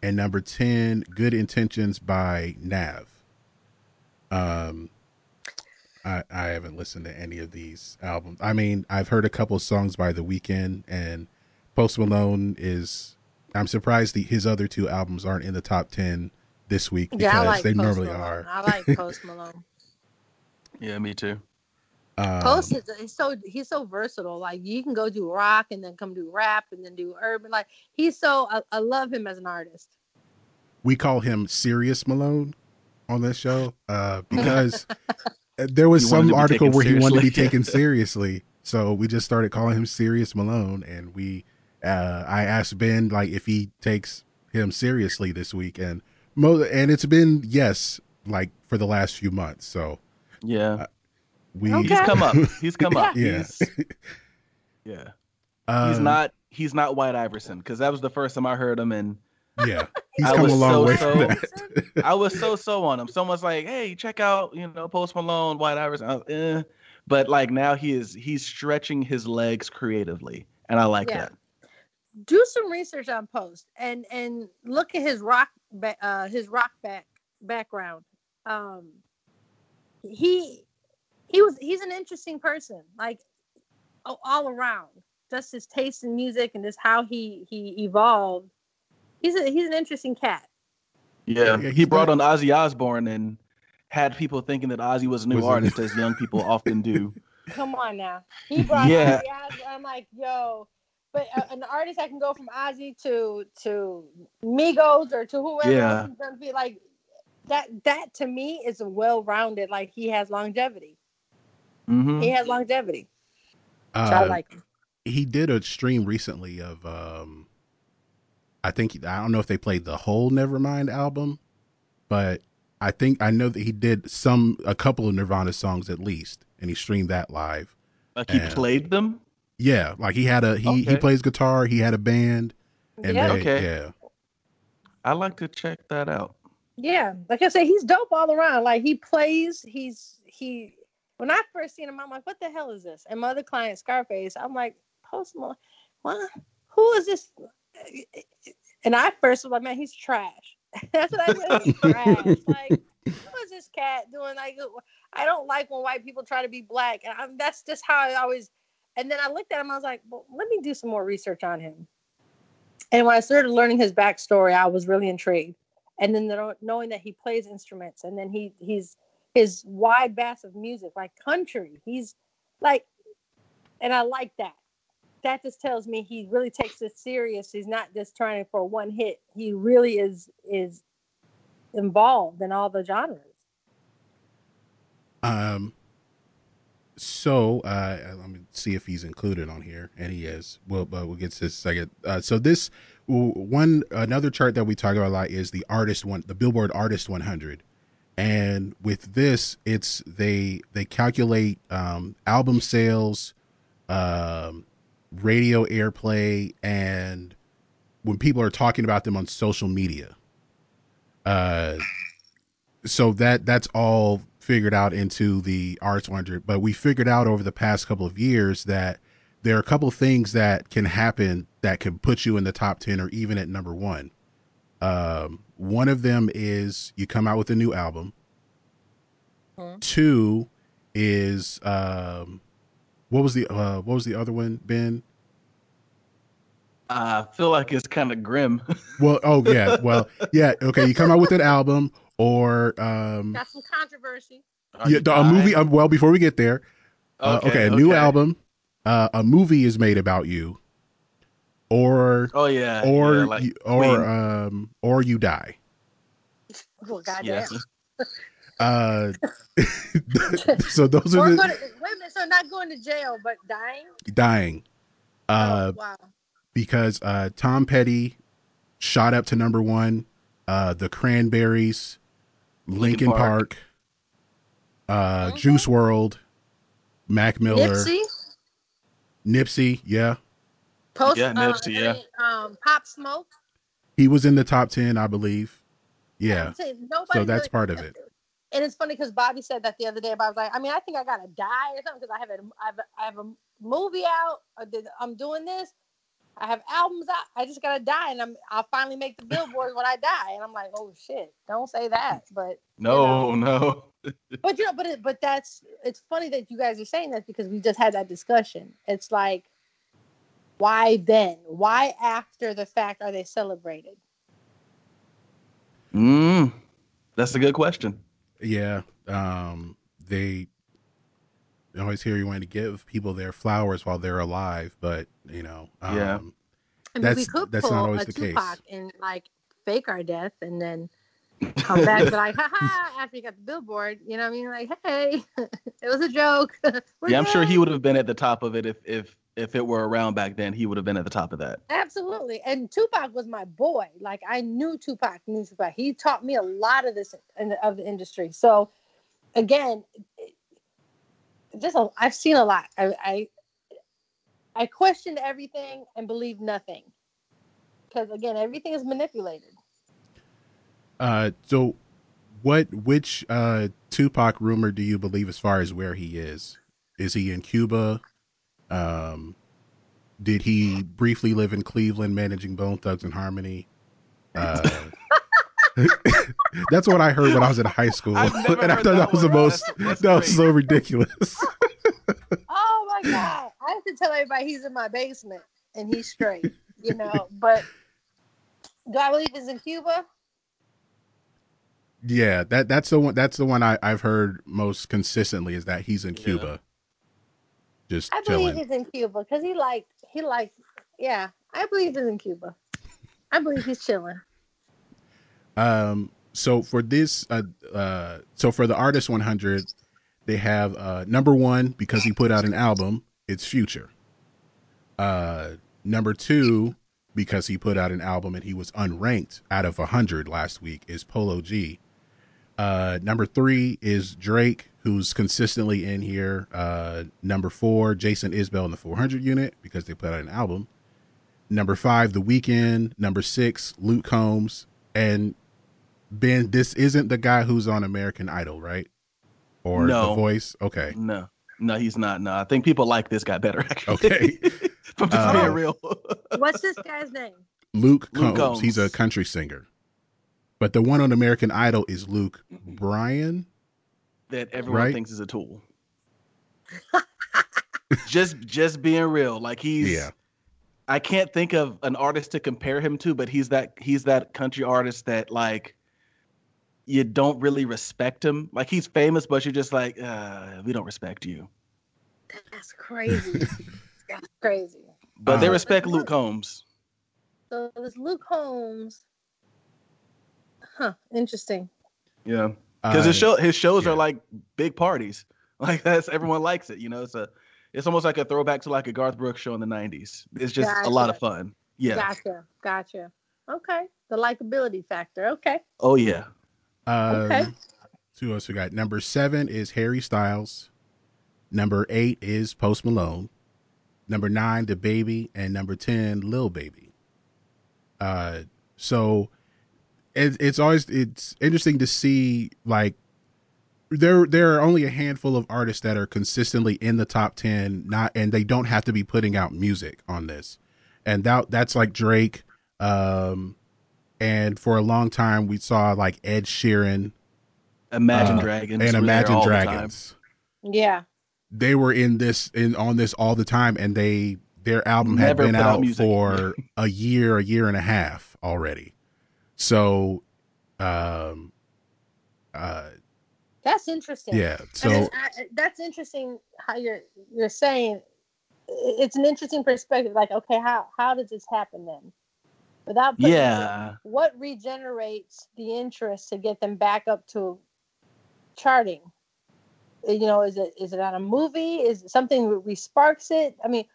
And number 10, Good Intentions by Nav. Um, I, I haven't listened to any of these albums. I mean, I've heard a couple songs by The Weeknd, and Post Malone is. I'm surprised the, his other two albums aren't in the top 10 this week because Yeah, like they Post normally Malone. are. I like Post Malone. Yeah, me too. Um, Post is he's so he's so versatile. Like you can go do rock and then come do rap and then do urban. Like he's so I, I love him as an artist. we call him Serious Malone on this show uh, because there was He some article taken where he wanted to be taken seriously. So we just started calling him Serious Malone, and we uh, I asked Ben like if he takes him seriously this week, and mo- and it's been yes, like for the last few months. So Yeah, we Okay. he's come up. He's come up. Yeah. He's, yeah. uh, He's not. He's not White Iverson because that was the first time I heard him, and yeah he's I come was a long so, way so- that. I was so so on him. Someone's like, "Hey, check out you know Post Malone, White Iverson." Was, eh. But like now he is he's stretching his legs creatively, and I like Yeah. that. Do some research on Post and and look at his rock ba- uh his rock back background. Um he he was he's an interesting person. Like all around. Just his taste in music and just how he he evolved. He's a he's an interesting cat. Yeah, Yeah, he brought on Ozzy Osbourne and had people thinking that Ozzy was a new Was a- artist, as young people often do. Come on now. He brought Yeah. yeah. I'm like, yo, but uh, an artist that can go from Ozzy to to Migos or to whoever Yeah. else he's gonna be like that. That to me is a well-rounded. Like he has longevity. Hmm He has longevity. So I Uh, like him. he did a stream recently of um I think I don't know if they played the whole Nevermind album, but I think I know that he did some a couple of Nirvana songs at least, and he streamed that live. Like he And- played them. Yeah, like he had a he he plays guitar, he had a band, and Yeah. they, Okay. yeah, I like to check that out. Yeah, like I said, he's dope all around. Like he plays, he's he. When I first seen him, I'm like, "What the hell is this?" And my other client, Scarface, I'm like, "Post Malone, what? Who is this?" And I first was like, "Man, he's trash." That's what I said. He's trash. Like, who is this cat doing? Like, I don't like when white people try to be black, and I'm, that's just how I always. And then I looked at him. I was like, "Well, let me do some more research on him." And when I started learning his backstory, I was really intrigued and then the, knowing that he plays instruments and then he he's his wide bass of music like country he's like and i like that that just tells me he really takes this serious he's not just trying for one hit he really is is involved in all the genres Um. So, uh, let me see if he's included on here, and he is. Well, but we'll get to this second. Uh, so this one another chart that we talk about a lot is the artist one, the Billboard Artist 100, and with this, it's they they calculate um, album sales, um, radio airplay, and when people are talking about them on social media. Uh, so that that's all figured out into the arts 100 but we figured out over the past couple of years that there are a couple things that can happen that can put you in the top 10 or even at number one um, one of them is you come out with a new album. Mhm. two is um, what was the uh, what was the other one ben? I feel like it's kind of grim. well oh yeah. Well yeah okay you come out with an album or um, got some controversy. Are yeah, a movie uh, well before we get there Uh, okay, a new album, uh, a movie is made about you, or Oh yeah. or yeah, like you, or Queen. um or you die. well goddamn yes. Uh, so those or are go the to, wait a minute so not going to jail but dying dying. Uh, oh, wow because uh, Tom Petty shot up to number one. Uh, the Cranberries, Lincoln, Linkin Park, Park. uh, Mhm. Juice WRLD, Mac Miller, Nipsey, Nipsey, yeah, Post, Yeah, uh, Nipsey, I yeah. um, Pop Smoke. he was in the top ten, I believe. Yeah, I'm saying nobody so that's really- part of it. And it's funny because Bobby said that the other day. Bobby was like, I mean, I think I gotta die or something because I have a, I have, a, I have a movie out. I'm doing this. I have albums out. I just gotta die, and I'm I'll finally make the billboards when I die. And I'm like, oh shit, don't say that. But No, no. but you know, but it, but that's it's funny that you guys are saying that because we just had that discussion. It's like, why then? Why after the fact are they celebrated? Mm, that's a good question. Yeah, um, they always hear you want to give people their flowers while they're alive, but you know, um, Yeah. I mean, we That's- could that's pull not always a the case. Tupac and like fake our death and then come back and be like, haha, after you got the billboard, you know what I mean? Like, hey, it was a joke. We're yeah, I'm sure he would have been at the top of it if if if it were around back then. He would have been at the top of that. Absolutely. And Tupac was my boy. Like I knew Tupac, knew Tupac. He taught me a lot of this in, of the industry. So again, it- just a, I've seen a lot. I, I I questioned everything and believed nothing. Because again, everything is manipulated. Uh, so what? Which uh, Tupac rumor do you believe as far as where he is? Is he in Cuba? Um, did he briefly live in Cleveland, managing Bone Thugs and Harmony? Uh, that's what I heard when I was in high school, I've never and I thought that that was the most That's- that's that was so ridiculous. Oh my god! I have to tell everybody he's in my basement and he's straight. You know, but do I believe he's in Cuba? yeah, that that's the one. That's the one I, I've heard most consistently is that he's in Yeah. Cuba, just I believe chilling. he's in Cuba because he like he like yeah. I believe he's in Cuba. I believe he's chilling. Um, so for this, uh, uh, so for the artist 100, they have uh number one because he put out an album. It's Future. Uh, number two because he put out an album and he was unranked out of 100 last week is Polo G. Uh, number three is Drake, who's consistently in here. Uh, number four, Jason Isbell in the 400 unit because they put out an album. Number five, The Weeknd. Number six, Luke Combs. And Ben, this isn't the guy who's on American Idol, right? Or No. The Voice? Okay. No, no, he's not. No, I think people like this guy better. Actually, Okay. from just Uh, being real. What's this guy's name? Luke Luke Combs. He's a country singer. But the one on American Idol is Luke Bryan. that everyone Right? thinks is a tool. just just being real. Like he's Yeah. I can't think of an artist to compare him to, but he's that he's that country artist that like you don't really respect him. Like he's famous, but you're just like, uh, we don't respect you. That's crazy. That's crazy. But they Uh, respect Luke Combs. So this Luke Combs. Huh. Interesting. Yeah. Because his Uh, show his shows yeah. are like big parties. Like that's everyone likes it. You know, it's a it's almost like a throwback to like a Garth Brooks show in the nineties. It's just a lot of fun. Yeah. Gotcha. Gotcha. Okay. The likability factor. Okay. Oh yeah. Um, Okay. Who else we got? Number seven is Harry Styles. Number eight is Post Malone. Number nine, DaBaby, and number ten, Lil Baby. Uh, so it, it's always it's interesting to see like there there are only a handful of artists that are consistently in the top ten, not and they don't have to be putting out music on this, and that that's like Drake. Um, and for a long time we saw like Ed Sheeran Imagine uh, Dragons. and Imagine all the. Dragons. Yeah. They were in this in on this all the time, and they their album had Never been out out for a year, a year and a half already. So, um, uh, That's interesting. yeah. And So then I, that's interesting how you're you're saying it's an interesting perspective. Like, okay, how how does this happen then? Without putting Yeah. what regenerates the interest to get them back up to charting? You know, is it is it on a movie? Is it something that resparks it? I mean,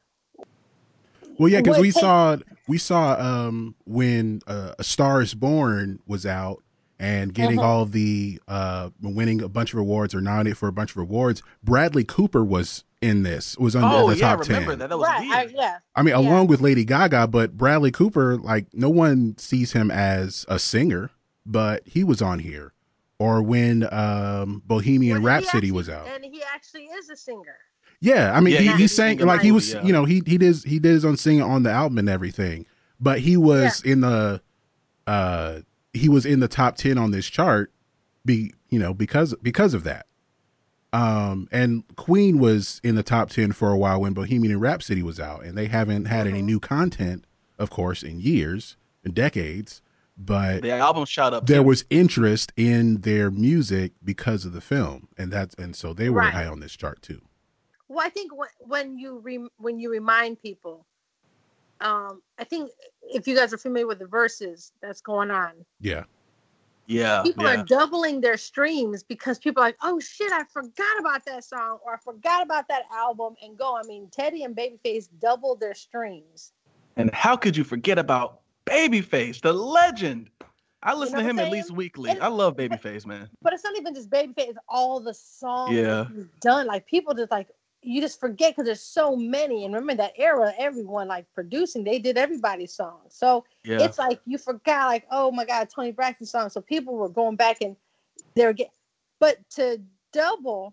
Well, yeah, because we take- saw we saw um when uh, A Star Is Born was out, and getting Mhm. all the uh winning a bunch of awards or nominated for a bunch of awards. Bradley Cooper was in this. Was on Oh the, the yeah, I top remember 10. that. That was right. I, yeah. I mean, Yeah. along with Lady Gaga, but Bradley Cooper, like no one sees him as a singer, but he was on here. Or when um Bohemian Well, he Rhapsody actually- was out. And he actually is a singer. Yeah, I mean, Yeah, he, he he sang like he was, the movie, you know, he he did he did his own singing on the album and everything, but he was in the, uh, he was in the top ten on this chart, be you know because because of that. Um, and Queen was in the top ten for a while when Bohemian Rhapsody was out, and they haven't had any new content, of course, in years and decades. But The album shot up. there too. was interest in their music because of the film, and that's and so they were Right. high on this chart too. Well, I think when, when you re, when you remind people, um, I think if you guys are familiar with the verses that's going on, Yeah. yeah, people yeah. are doubling their streams because people are like, oh shit, I forgot about that song or I forgot about that album and go. I mean, Teddy and Babyface doubled their streams. And how could you forget about Babyface, the legend? I listen know to him at least weekly. And- I love Babyface, man. But it's not even just Babyface; it's all the songs Yeah. he's done. Like people just like you just forget because there's so many. And remember that era, everyone like producing, they did everybody's song. So Yeah. it's like you forgot, like, oh my God, Toni Braxton song. So people were going back and they were getting, but to double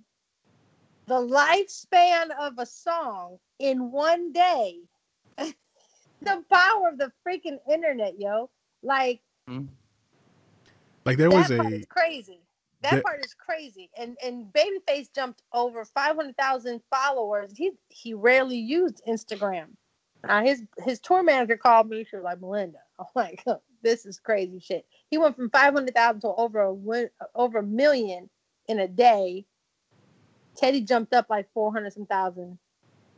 the lifespan of a song in one day, the power of the freaking internet, yo. Like, mm-hmm. Like there that was part a is crazy. That there- part is crazy. And and Babyface jumped over 500,000 followers. He he rarely used Instagram. Uh, his his tour manager called me. She was like, Melinda, I'm like, this is crazy shit. He went from 500,000 to over a over a million in a day. Teddy jumped up like 400 some thousand.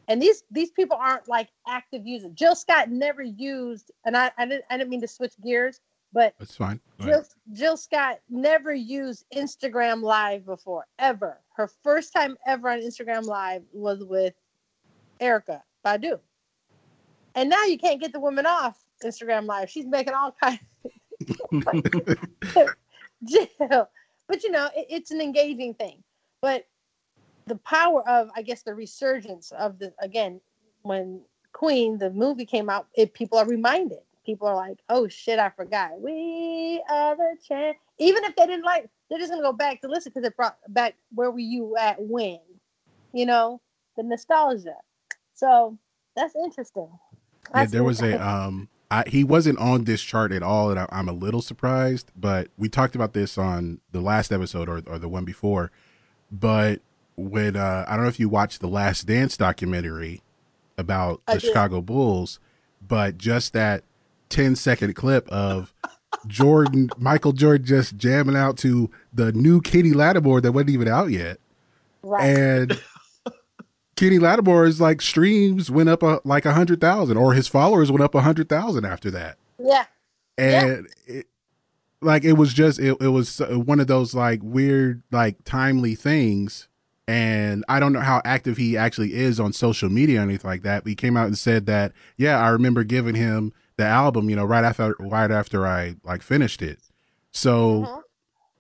And these these people aren't like active users. Jill Scott never used, and I I didn't I didn't mean to switch gears, but That's fine. Jill, Jill Scott never used Instagram Live before, ever. Her first time ever on Instagram Live was with Erykah Badu. And now you can't get the woman off Instagram Live. She's making all kinds Jill. But you know, it, it's an engaging thing. But the power of, I guess, the resurgence of the again, when Queen, the movie came out, it people are reminded. People are like, "Oh shit, I forgot. We are the champ." Even if they didn't like, they're just gonna go back to listen because it brought back where were you at when, you know, the nostalgia. So that's interesting. Yeah, That's there was a um I, he wasn't on this chart at all and I, i'm a little surprised but we talked about this on the last episode or, or the one before but when uh i don't know if you watched the last dance documentary about the chicago bulls but just that 10 second clip of jordan michael jordan just jamming out to the new Kenny Lattimore that wasn't even out yet right. and Kenny Lattimore's like streams went up a, like a hundred thousand, or his followers went up a hundred thousand after that, yeah. and it, like it was just it, it was one of those like weird like timely things. And I don't know how active he actually is on social media or anything like that. But he came out and said that, yeah, I remember giving him the album, you know, right after right after I like finished it. So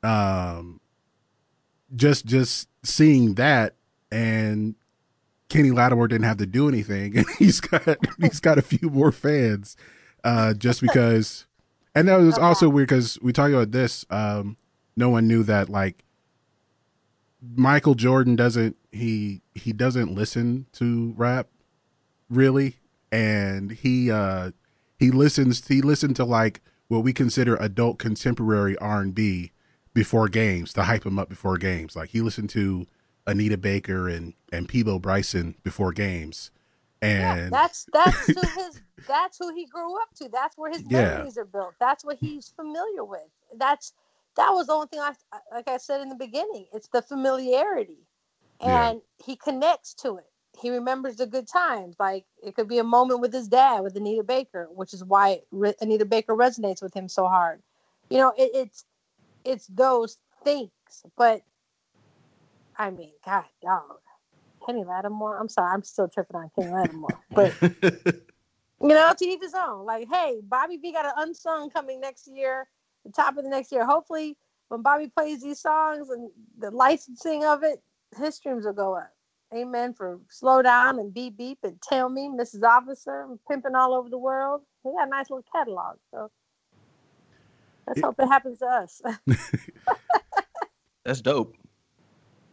Mhm. um just just seeing that and Kenny Lattimore didn't have to do anything and he's got he's got a few more fans uh just because and that was also weird because we talked about this um no one knew that like Michael Jordan doesn't he he doesn't listen to rap really and he uh he listens he listened to like what we consider adult contemporary R&B before games to hype him up before games like he listened to Anita Baker and and Peabo Bryson before games Yeah, and that's that's who his that's who he grew up to. That's where his Yeah. memories are built. That's what he's familiar with. That's that was the only thing I like I said in the beginning. It's the familiarity, Yeah. and he connects to it. He remembers the good times. Like it could be a moment with his dad with Anita Baker, which is why Re- Anita Baker resonates with him so hard. You know, it, it's it's those things. But I mean, God, dog. Kenny Lattimore. I'm sorry, I'm still tripping on Kenny Lattimore. But you know, to each his own. Like, hey, Bobby V got an unsung coming next year. the top of the next year. Hopefully, when Bobby plays these songs and the licensing of it, his streams will go up. Amen. For Slow Down and Beep Beep and Tell Me, Mrs. Officer, and Pimping All Over the World. He got a nice little catalog. So let's Yeah. hope it happens to us. That's dope.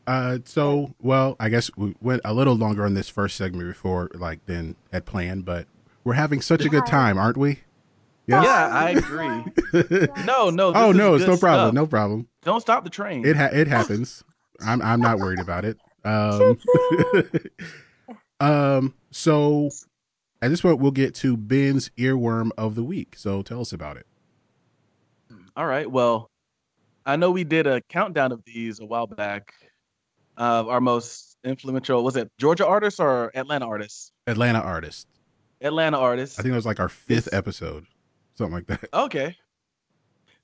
Uh, so well, I guess we went a little longer on this first segment before, like, than had planned, but we're having such a good time, aren't we? Yes? Yeah, I agree. No, no. oh is no, it's no problem. stuff. No problem. Don't stop the train. It ha- it happens. I'm I'm not worried about it. Um, um. So at this point, we'll get to Ben's earworm of the week. So tell us about it. All right. Well, I know we did a countdown of these a while back. Of our most influential was it Georgia artists or Atlanta artists? Atlanta artists. Atlanta artists. I think it was like our fifth This- episode, something like that. Okay.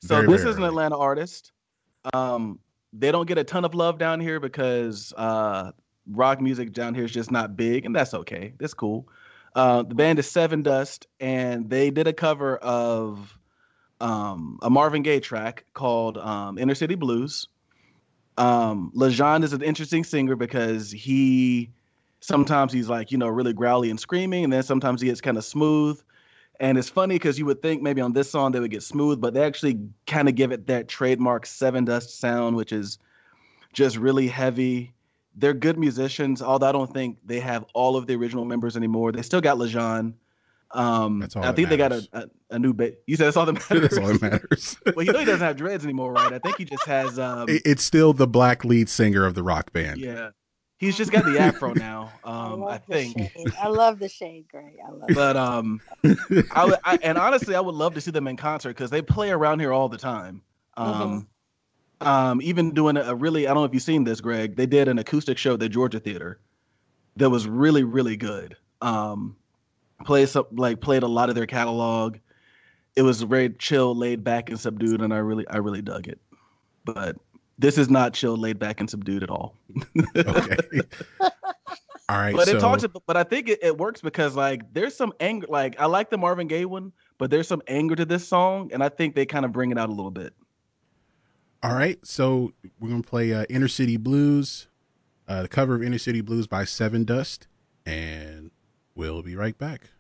So Very, this very is an. Atlanta artist. Um, they don't get a ton of love down here because uh, rock music down here is just not big, and that's okay. That's cool. Uh, the band is Sevendust, and they did a cover of um, a Marvin Gaye track called um, "Inner City Blues." Um, Lajon is an interesting singer because he sometimes he's like you know really growly and screaming, and then sometimes he gets kind of smooth. And it's funny because you would think maybe on this song they would get smooth, but they actually kind of give it that trademark Sevendust sound, which is just really heavy. They're good musicians, although I don't think they have all of the original members anymore. They still got Lajon. Um, That's all I think they got a, a, a new bit. You said that's all that matters. That's all that matters. well, you know he doesn't have dreads anymore, right? I think he just has. Um, it's still the black lead singer of the rock band. yeah, he's just got the afro now. Um, love I think. shade. I love the shade, Gray. I love it. but um I, would- I and honestly i would love to see them in concert because they play around here all the time um um even doing a, a really i don't know if you've seen this greg they did an acoustic show at the georgia theater that was really really good um played some like played a lot of their catalog it was very chill laid back and subdued and i really i really dug it but this is not chill laid back and subdued at all Okay. all right. but so, it talks about, but I think it, it works because like there's some anger like I like the Marvin Gaye one, but there's some anger to this song, and I think they kind of bring it out a little bit. All right, so we're gonna play uh, "Inner City Blues," uh, the cover of "Inner City Blues" by Sevendust, and we'll be right back.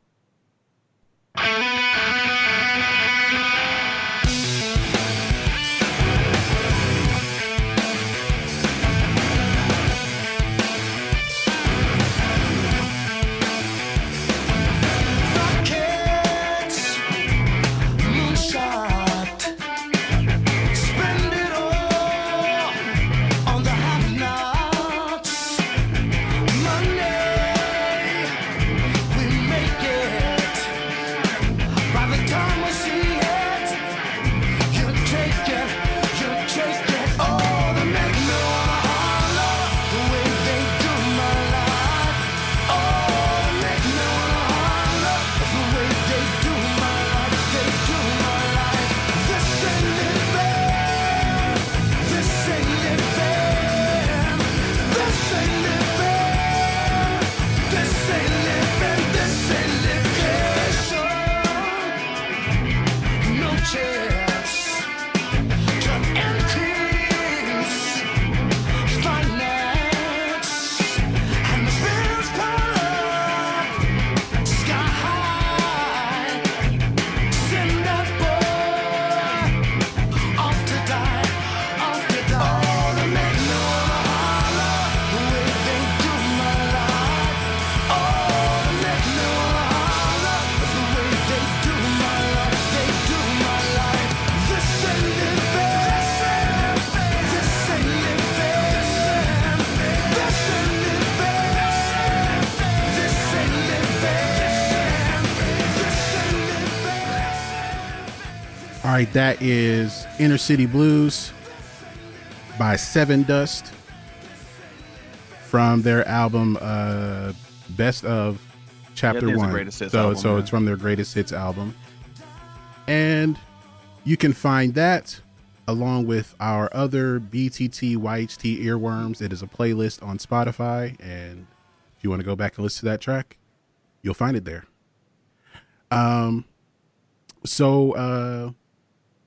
Right, that is "Inner City Blues" by Sevendust from their album uh, "Best of Chapter the One." so, album, so yeah. it's from their greatest hits album, and you can find that along with our other BTT YHT earworms. It is a playlist on Spotify, and if you want to go back and listen to that track, you'll find it there. Um, so uh,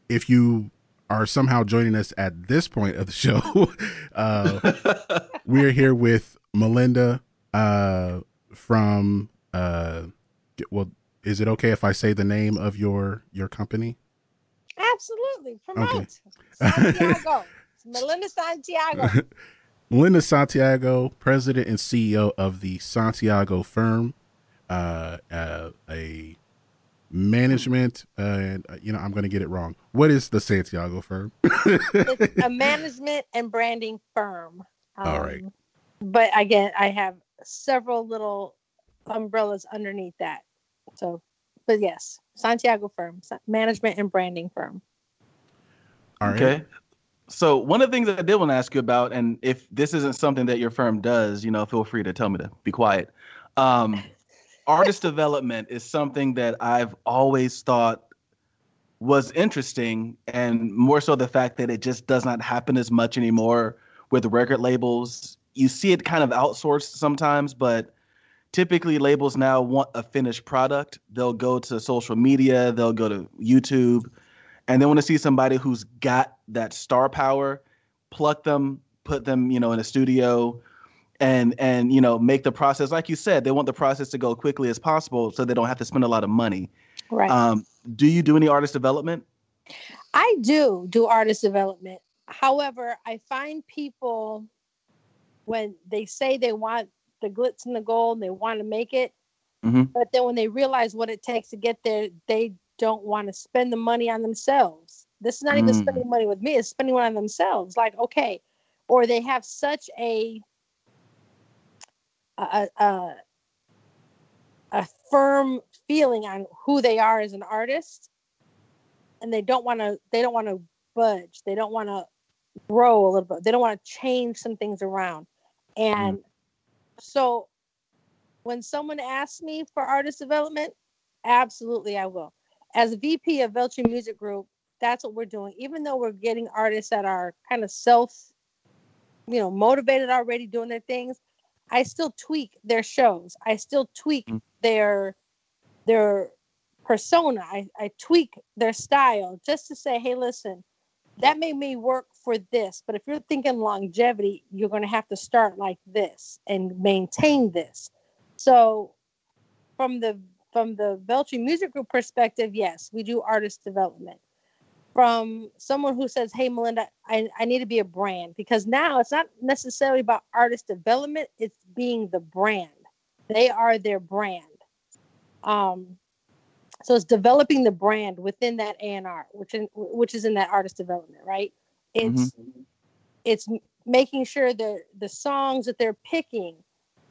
if you are somehow joining us at this point of the show, uh, we're here with Melinda uh, from. Uh, well, is it okay if I say the name of your your company? Absolutely. Promote. Okay. Santiago. Melinda Santiago. Melinda Santiago, president and CEO of the Santiago firm, uh, uh, a management, uh, and uh, you know, I'm going to get it wrong. What is the Santiago firm? it's a management and branding firm. All right. Um, But again, I have several little umbrellas underneath that. So, but yes, Santiago firm, management and branding firm. All right. Okay. So one of the things that I did want to ask you about, and if this isn't something that your firm does, you know, feel free to tell me to be quiet. Um, artist development is something that I've always thought was interesting, and more so the fact that it just does not happen as much anymore with record labels. You see it kind of outsourced sometimes, but typically labels now want a finished product. They'll go to social media, they'll go to YouTube, and they want to see somebody who's got that star power, pluck them, put them, you know, in a studio, and and you know make the process like you said. They want the process to go quickly as possible, so they don't have to spend a lot of money. Right. Um, do you do any artist development? I do do artist development. However, I find people when they say they want the glitz and the gold, they want to make it, Mhm. but then when they realize what it takes to get there, they don't want to spend the money on themselves. This is not even Mm. spending money with me; it's spending money on themselves. Like, okay, or they have such a a, a, a firm feeling on who they are as an artist. And they don't want to they don't want to budge. They don't want to grow a little bit. They don't want to change some things around. And mm. so when someone asks me for artist development absolutely i will. As a vp of Veltri music group that's what we're doing. Even though we're getting artists that are kind of self you know motivated already doing their things i still tweak their shows. I still tweak Mm. their their persona. I, I tweak their style just to say hey listen that made me work for this but if you're thinking longevity you're going to have to start like this and maintain this. So from the from the Veltri music group perspective yes we do artist development from someone who says hey melinda I, I need to be a brand because now it's not necessarily about artist development it's being the brand they are their brand um so it's developing the brand within that A&R, which in, which is in that artist development, right? It's it's making sure that the songs that they're picking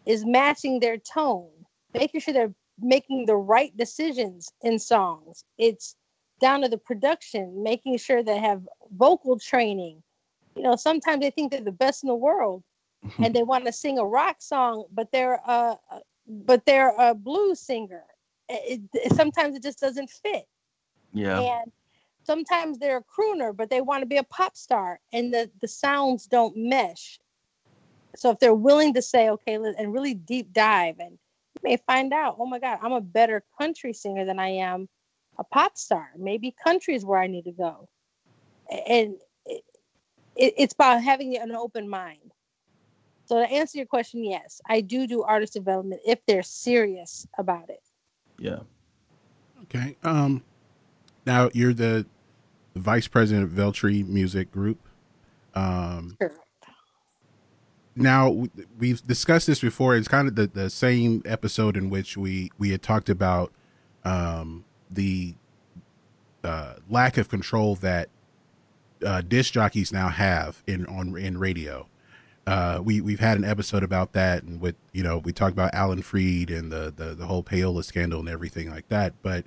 is matching their tone, making sure they're making the right decisions in songs. It's down to the production, making sure they have vocal training. You know, sometimes they think they're the best in the world, mm-hmm. and they want to sing a rock song, but they're a but they're a blues singer. It, it- sometimes it just doesn't fit. Yeah. And sometimes they're a crooner, but they want to be a pop star, and the the sounds don't mesh. So if they're willing to say, okay, and really deep dive, and you may find out, oh my God, I'm a better country singer than I am a pop star. Maybe country is where I need to go. And it, it, it's about having an open mind. So to answer your question, yes, I do do artist development if they're serious about it. Yeah. Okay. Um, now you're the vice president of Veltri Music Group. Um, Sure. now we've discussed this before. It's kind of the, the same episode in which we we had talked about um, the uh, lack of control that uh, disc jockeys now have in on in radio. Uh, we we've had an episode about that, and with you know we talked about Alan Freed and the the, the whole payola scandal and everything like that. But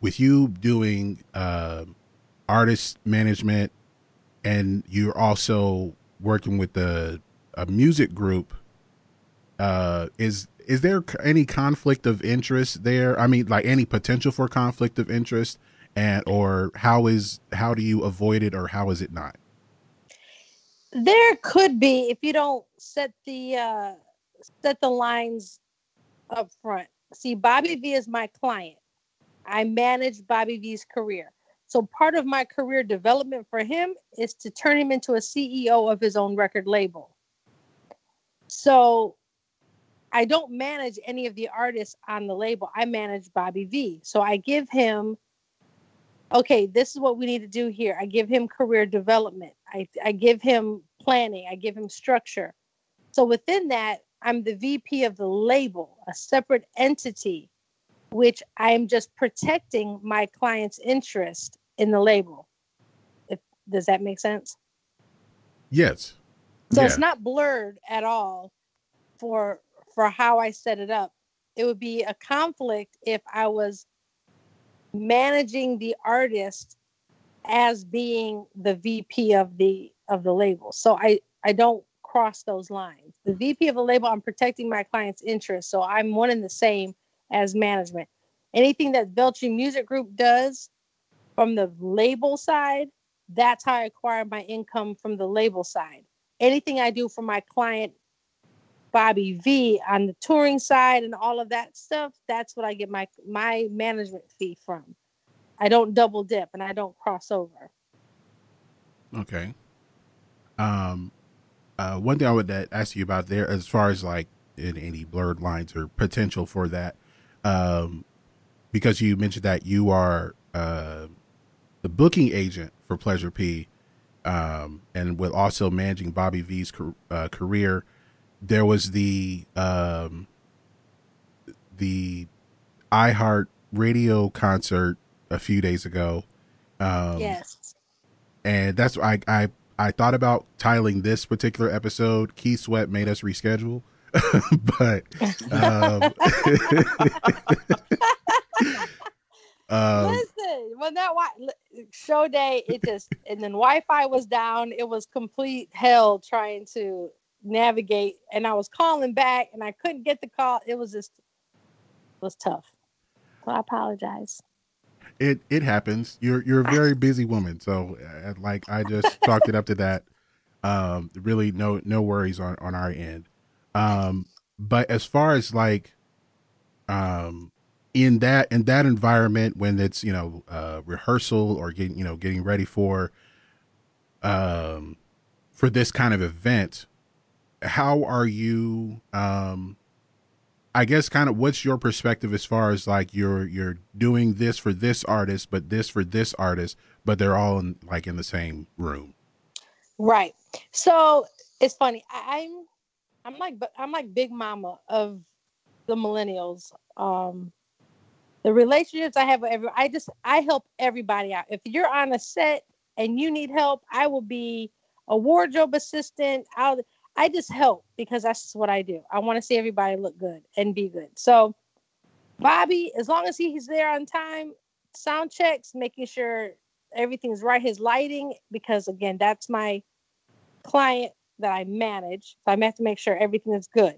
with you doing uh, artist management, and you're also working with a music group, uh, is is there any conflict of interest there? I mean, like any potential for conflict of interest, and or how is how do you avoid it, or how is it not? There could be if you don't set the uh, set the lines up front. See, Bobby V is my client. I manage Bobby V's career. So part of my career development for him is to turn him into a CEO of his own record label. So I don't manage any of the artists on the label. I manage Bobby V. So I give him, okay, this is what we need to do here. I give him career development. I, I give him planning. I give him structure. So within that, I'm the VP of the label, a separate entity, which I am just protecting my client's interest in the label. If, does that make sense? Yes. So Yeah. it's not blurred at all for for how I set it up. It would be a conflict if I was managing the artist as being the VP of the of the label. So I I don't cross those lines. The VP of the label, I'm protecting my client's interest. So I'm one and the same as management. Anything that Belching Music Group does from the label side, that's how I acquire my income from the label side. Anything I do for my client Bobby V on the touring side and all of that stuff, that's what I get my my management fee from. I don't double dip and I don't cross over. Okay. Um, uh, one thing I would ask you about there, as far as like in any blurred lines or potential for that, um, because you mentioned that you are uh, the booking agent for Pleasure P, um, and with also managing Bobby V's uh, career, there was the um, the iHeart Radio concert a few days ago. Um, yes. and that's I I I thought about tiling this particular episode. Keith Sweat made us reschedule, but um, um, Listen, when that wi- show day, it just and then Wi-Fi was down. It was complete hell trying to navigate, and I was calling back, and I couldn't get the call. It was just it was tough. So I apologize. it it happens. You're you're a very busy woman, so uh, like I just chalked it up to that. Um, really, no no worries on on our end. Um, but as far as like, um, in that in that environment when it's you know uh rehearsal or getting you know getting ready for um for this kind of event how are you um i guess kind of what's your perspective as far as like you're you're doing this for this artist but this for this artist but they're all in like in the same room Right. So it's funny. I, I'm I'm like but I'm like big mama of the millennials. Um the relationships I have with every I just I help everybody out. If you're on a set and you need help, I will be a wardrobe assistant. I'll I just help because that's what I do. I want to see everybody look good and be good. So Bobby, as long as he's there on time, sound checks, making sure everything's right, his lighting, because again, that's my client that I manage. So I have to make sure everything is good.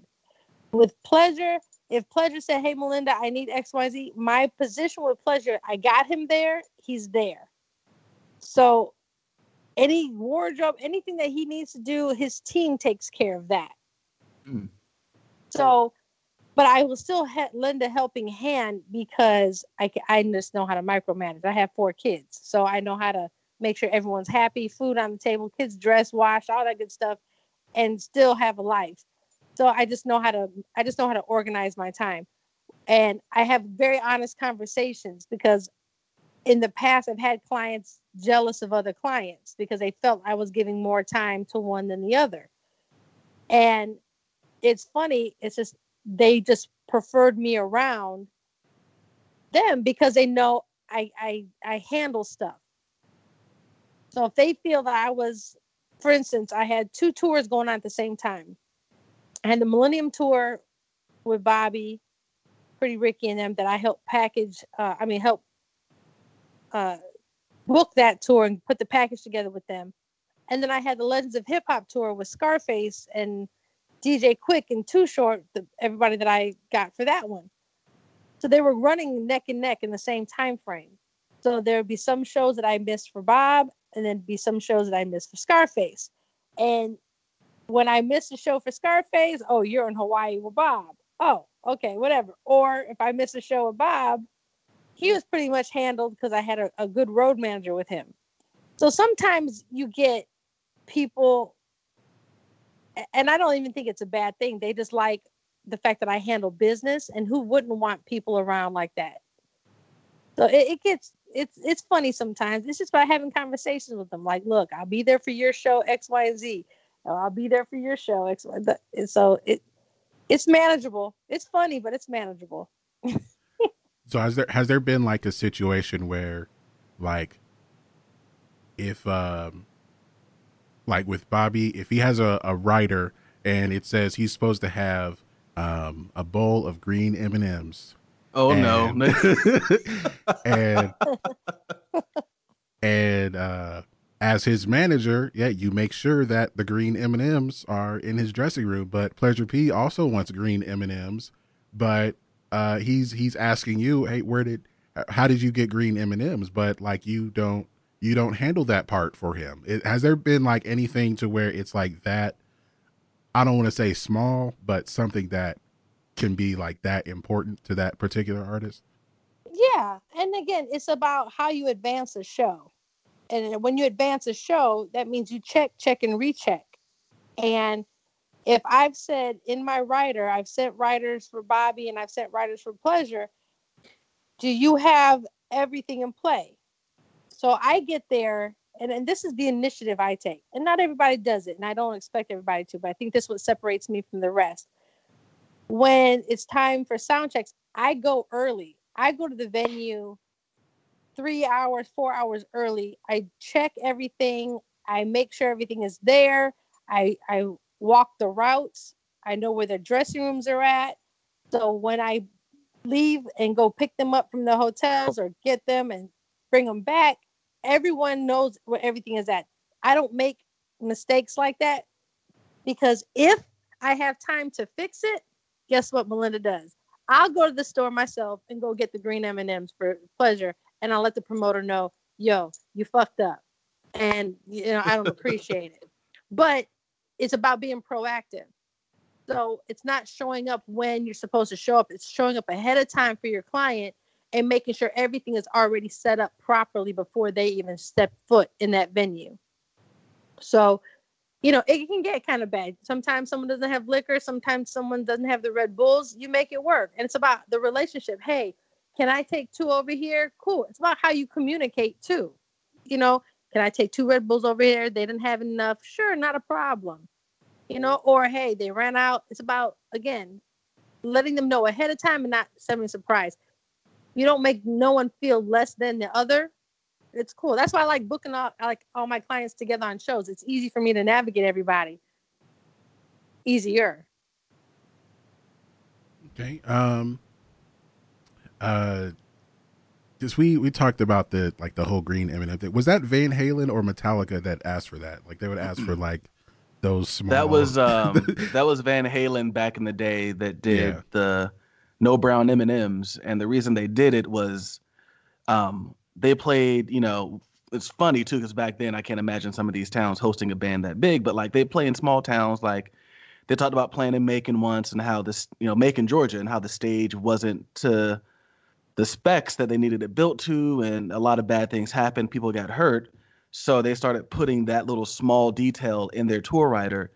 With pleasure, if pleasure said, Hey Melinda, I need XYZ, my position with pleasure, I got him there, he's there. So any wardrobe, anything that he needs to do, his team takes care of that. Mm. So, but I will still ha- lend a helping hand because I, I just know how to micromanage. I have four kids, so I know how to make sure everyone's happy, food on the table, kids dressed, washed, all that good stuff, and still have a life. So I just know how to I just know how to organize my time. And I have very honest conversations because in the past I've had clients jealous of other clients because they felt I was giving more time to one than the other. And it's funny, it's just they just preferred me around them because they know I I I handle stuff. So if they feel that I was, for instance, I had two tours going on at the same time. I had the Millennium Tour with Bobby, Pretty Ricky, and them that I helped package. Uh, I mean, help uh, book that tour and put the package together with them. And then I had the Legends of Hip Hop tour with Scarface and DJ Quik and Too Short, the, everybody that I got for that one. So they were running neck and neck in the same time frame. So there would be some shows that I missed for Bob, and then be some shows that I missed for Scarface. And when I missed a show for Scarface, oh, you're in Hawaii with Bob. Oh, okay, whatever. Or if I miss a show with Bob, he was pretty much handled because I had a, a good road manager with him. So sometimes you get people, and I don't even think it's a bad thing. They just like the fact that I handle business, and who wouldn't want people around like that? So it, it gets it's it's funny sometimes. It's just by having conversations with them. Like, look, I'll be there for your show X, Y, and Z. I'll be there for your show X, Y. And so it it's manageable. It's funny, but it's manageable. So has there has there been like a situation where like if um like with Bobby, if he has a, a writer and it says he's supposed to have um a bowl of green M and M's. Oh no. and and uh as his manager, yeah, you make sure that the green M and M's are in his dressing room. But Pleasure P also wants green M and M's, but uh, he's he's asking you, hey, where did, how did you get green M and M's? But like you don't you don't handle that part for him. It, has there been like anything to where it's like that? I don't want to say small, but something that can be like that important to that particular artist. Yeah, and again, it's about how you advance a show. And when you advance a show, that means you check, check, and recheck. And if I've said in my rider, I've sent riders for Bobby and I've sent riders for Pleasure, do you have everything in play? So I get there, and, and this is the initiative I take. And not everybody does it, and I don't expect everybody to, but I think this is what separates me from the rest. When it's time for sound checks, I go early. I go to the venue three hours, four hours early. I check everything. I make sure everything is there. I I walk the routes. I know where their dressing rooms are at. So when I leave and go pick them up from the hotels or get them and bring them back, everyone knows where everything is at. I don't make mistakes like that because if I have time to fix it, guess what Melinda does? I'll go to the store myself and go get the green M&Ms for pleasure and I'll let the promoter know, "Yo, you fucked up." And you know, I don't appreciate it. But it's about being proactive. So it's not showing up when you're supposed to show up. It's showing up ahead of time for your client and making sure everything is already set up properly before they even step foot in that venue. So, you know, it can get kind of bad. Sometimes someone doesn't have liquor, sometimes someone doesn't have the Red Bulls. You make it work. And it's about the relationship. Hey, can I take two over here? Cool. It's about how you communicate too. You know, can I take two Red Bulls over here? They didn't have enough. Sure, not a problem. You know, or hey, they ran out. It's about again letting them know ahead of time and not sending a surprise. You don't make no one feel less than the other. It's cool. That's why I like booking all I like all my clients together on shows. It's easy for me to navigate everybody. Easier. Okay. Um. Uh. Because we we talked about the like the whole green M&M thing. Was that Van Halen or Metallica that asked for that? Like they would ask for like those small. That was um that was Van Halen back in the day that did Yeah. the no brown M and M's, and the reason they did it was, um, they played. You know, it's funny too because back then I can't imagine some of these towns hosting a band that big, but like they play in small towns. Like they talked about playing in Macon once, and how this, you know, Macon, Georgia, and how the stage wasn't to the specs that they needed it built to, and a lot of bad things happened. People got hurt. So they started putting that little small detail in their tour rider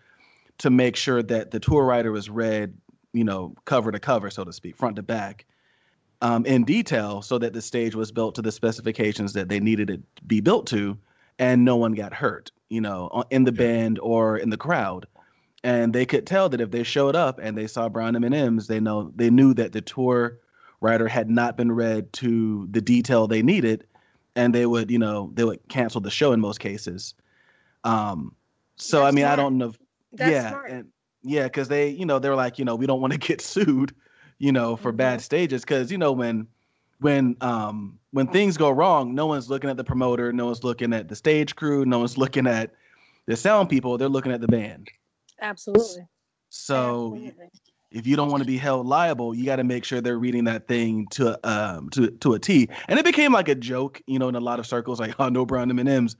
to make sure that the tour rider was read, you know, cover to cover, so to speak, front to back, um, in detail, so that the stage was built to the specifications that they needed it to be built to, and no one got hurt, you know, in the band or in the crowd. And they could tell that if they showed up and they saw brown M&Ms, they know they knew that the tour rider had not been read to the detail they needed, and they would, you know, they would cancel the show in most cases. Um, so I That's mean, I don't know. If, That's yeah, smart. and yeah, because they, you know, they're like, you know, we don't want to get sued, you know, for Mm-hmm. bad stages, because you know when when um when things go wrong, no one's looking at the promoter, no one's looking at the stage crew, no one's looking at the sound people, they're looking at the band. Absolutely. So Absolutely. If you don't want to be held liable, you got to make sure they're reading that thing to um to to a T. And it became like a joke, you know, in a lot of circles, like oh no brown M and M's.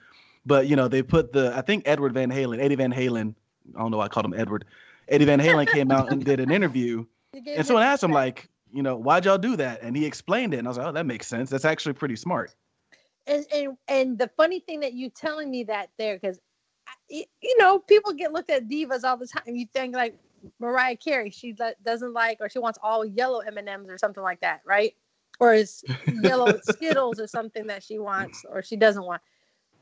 But you know, they put the I think Edward Van Halen, Eddie Van Halen, I don't know why I called him Edward. Eddie Van Halen came out and did an interview, and someone asked him like, you know, why'd y'all do that? And he explained it, and I was like, oh, that makes sense. That's actually pretty smart. and and and the funny thing that you telling me that there because you know people get looked at divas all the time you think like mariah carey she le- doesn't like or she wants all yellow m&ms or something like that right? Or is yellow skittles or something that she wants or she doesn't want.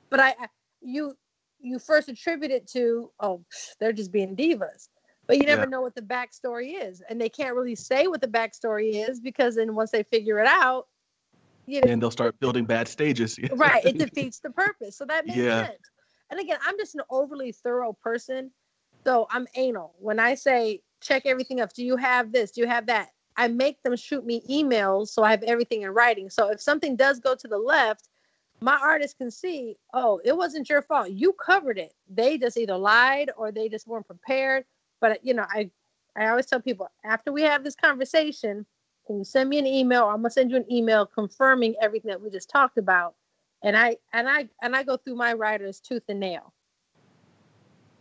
But i I- you you first attribute it to oh they're just being divas. But you never Yeah. know what the backstory is. And they can't really say what the backstory is because then once they figure it out you know And they'll start building bad stages. right it defeats the purpose. So that makes Yeah. sense. And again i'm just an overly thorough person so i'm anal. When i say check everything up. Do you have this? Do you have that? I make them shoot me emails so i have everything in writing. So if something does go to the left my artist can see oh it wasn't your fault. You covered it. They just either lied or they just weren't prepared. But you know i i always tell people after we have this conversation can you send me an email? Or i'm to send you an email confirming everything that we just talked about. And i and i and i go through my riders tooth and nail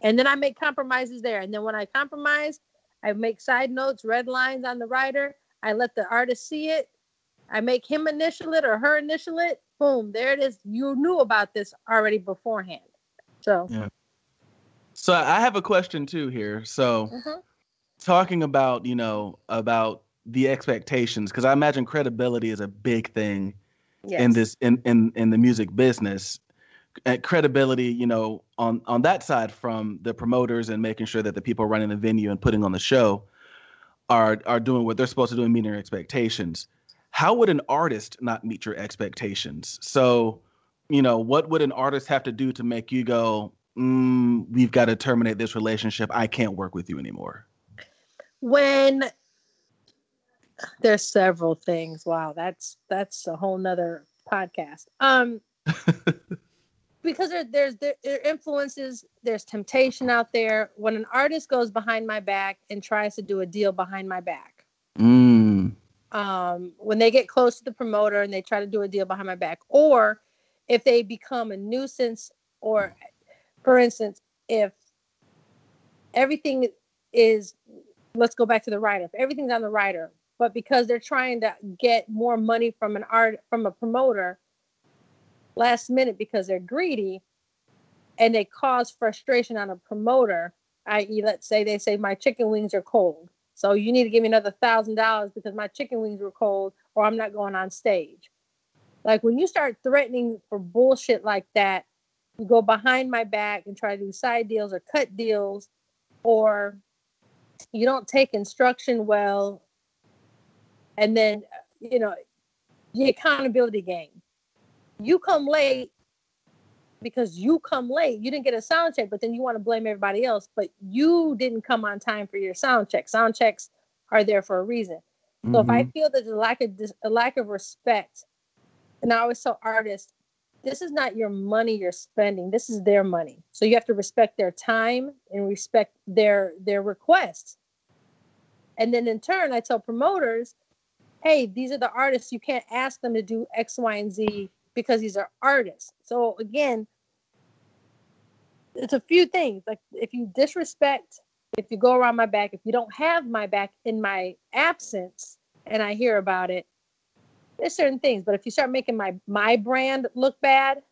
and then i make compromises there and then when i compromise i make side notes red lines on the rider i let the artist see it i make him initial it or her initial it boom there it is you knew about this already beforehand so yeah. So I have a question too here. So mhm. talking about, you know, about the expectations, because I imagine credibility is a big thing yes. in this in, in in the music business. And credibility, you know, on on that side from the promoters and making sure that the people running the venue and putting on the show are are doing what they're supposed to do and meeting your expectations. How would an artist not meet your expectations? So, you know, what would an artist have to do to make you go, mm, "We've got to terminate this relationship. I can't work with you anymore." when there's several things wow that's that's a whole nother podcast um because there, there's there, there influences there's temptation out there when an artist goes behind my back and tries to do a deal behind my back Mm. um, when they get close to the promoter and they try to do a deal behind my back, or if they become a nuisance, or for instance, if everything is, let's go back to the rider, if everything's on the rider, but because they're trying to get more money from an art from a promoter last minute because they're greedy and they cause frustration on a promoter, i.e., let's say they say my chicken wings are cold. So you need to give me another thousand dollars because my chicken wings were cold, or I'm not going on stage. Like when you start threatening for bullshit like that, you go behind my back and try to do side deals or cut deals, or you don't take instruction well, and then you know the accountability game. You come late because you come late. You didn't get a sound check, but then you want to blame everybody else. But you didn't come on time for your sound check. Sound checks are there for a reason. So if I mm-hmm. feel that there's a lack of a lack of respect, and I always tell artists, this is not your money you're spending. This is their money. So you have to respect their time and respect their their requests. And then in turn, I tell promoters, hey, these are the artists. You can't ask them to do X, Y, and Z because these are artists. So again, it's a few things. Like if you disrespect, if you go around my back, if you don't have my back in my absence and I hear about it, there's certain things. But if you start making my my brand look bad,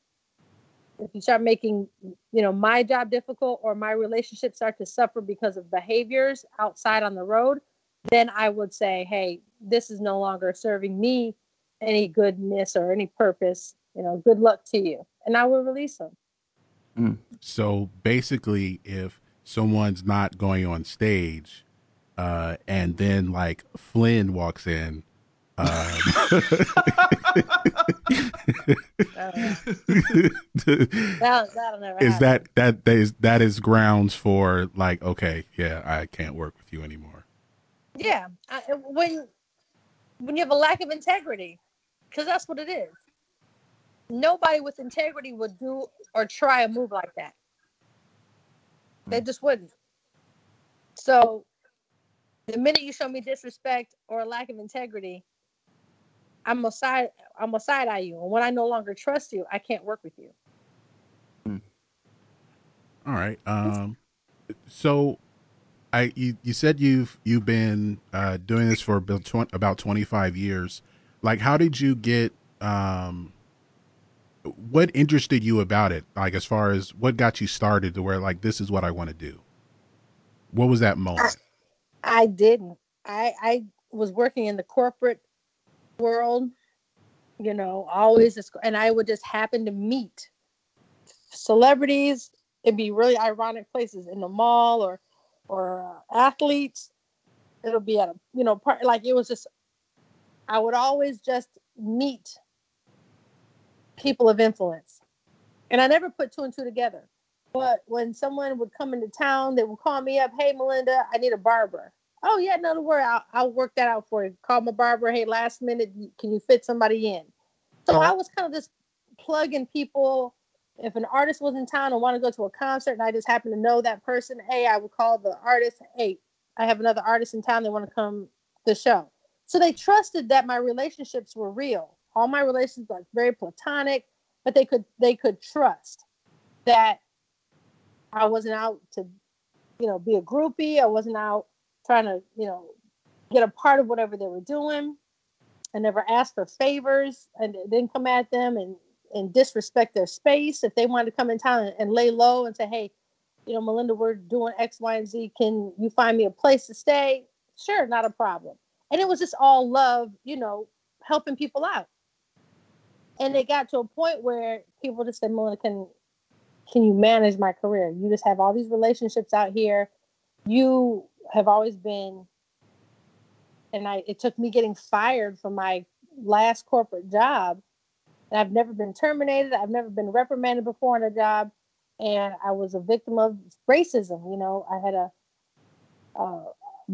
if you start making you know my job difficult or my relationship start to suffer because of behaviors outside on the road, then I would say, hey, this is no longer serving me any goodness or any purpose. You know, good luck to you, and I will release them. So basically, if someone's not going on stage, uh, and then like Flynn walks in, um, That, that'll is that that that is that is grounds for like okay, yeah, I can't work with you anymore. Yeah, I, when when you have a lack of integrity, because that's what it is. Nobody with integrity would do or try a move like that. They just wouldn't. So, the minute you show me disrespect or a lack of integrity, I'm gonna side I'm gonna side eye you, and when I no longer trust you, I can't work with you. All right. Um, so I you, you said you've you've been uh, doing this for about 25 years. Like, how did you get? Um, what interested you about it? Like, as far as what got you started to where like this is what I want to do. What was that moment? I didn't. I I was working in the corporate world, you know, always, and I would just happen to meet celebrities. It'd be really ironic places in the mall or or uh, athletes. It'll be at a you know part like it was just. I would always just meet people of influence, and I never put two and two together. But when someone would come into town, they would call me up. Hey, Melinda, I need a barber. Oh yeah, no worry. I'll, I'll work that out for you. Call my barber. Hey, last minute, can you fit somebody in? So uh-huh. I was kind of just plugging people. If an artist was in town and want to go to a concert, and I just happen to know that person, hey, I would call the artist. Hey, I have another artist in town. They want to come to the show. So they trusted that my relationships were real. All my relationships were very platonic, but they could they could trust that I wasn't out to, you know, be a groupie. I wasn't out trying to, you know, get a part of whatever they were doing. I never asked for favors and didn't come at them and, and disrespect their space. If they wanted to come in town and, and lay low and say, hey, you know, Melinda, we're doing X, Y, and Z. Can you find me a place to stay? Sure, not a problem. And it was just all love, you know, helping people out. And it got to a point where people just said, Melinda, can can you manage my career? You just have all these relationships out here. You have always been and I it took me getting fired from my last corporate job. And I've never been terminated. I've never been reprimanded before in a job. And I was a victim of racism. You know, I had a, a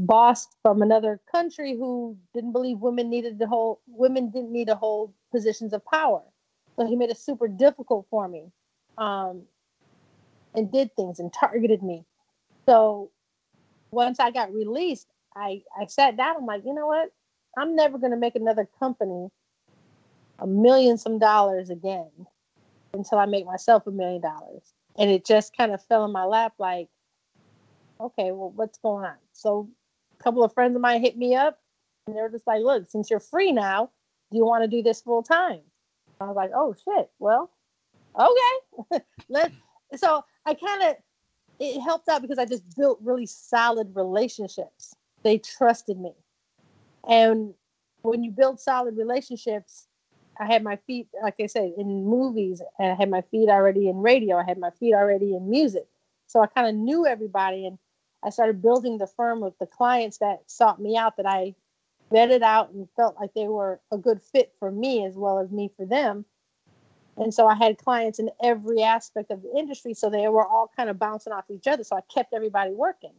boss from another country who didn't believe women needed to hold women didn't need to hold positions of power. So he made it super difficult for me. Um, and did things and targeted me. So once I got released, I, I sat down. I'm like, you know what? I'm never going to make another company a million some dollars again until I make myself a million dollars. And it just kind of fell in my lap like, okay, well, what's going on? So a couple of friends of mine hit me up and they're just like, look, since you're free now, do you want to do this full time? I was like, oh shit. Well, okay. Let's so I kind of it helped out because I just built really solid relationships. They trusted me. And when you build solid relationships, I had my feet, like I said, in movies, I had my feet already in radio, I had my feet already in music. So I kind of knew everybody and I started building the firm with the clients that sought me out that I vetted out and felt like they were a good fit for me as well as me for them. And so I had clients in every aspect of the industry. So they were all kind of bouncing off each other. So I kept everybody working.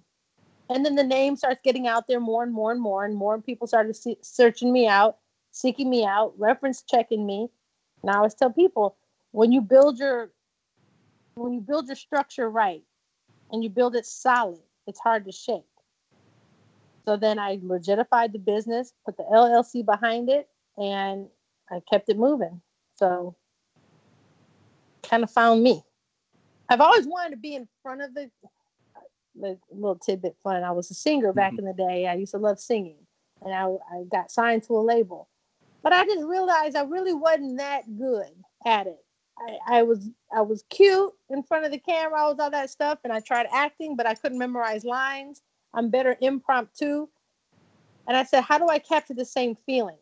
And then the name starts getting out there more and more and more, and more people started see- searching me out, seeking me out, reference checking me. And I always tell people when you build your when you build your structure right and you build it solid, it's hard to shake. So then I legitified the business, put the LLC behind it, and I kept it moving. So kind of found me. I've always wanted to be in front of the, uh, the little tidbit fun. I was a singer back mm-hmm. in the day. I used to love singing, and I, I got signed to a label. But I just realized I really wasn't that good at it. I, I was I was cute in front of the camera, I was all that stuff, and I tried acting, but I couldn't memorize lines. I'm better impromptu. And I said, how do I capture the same feeling?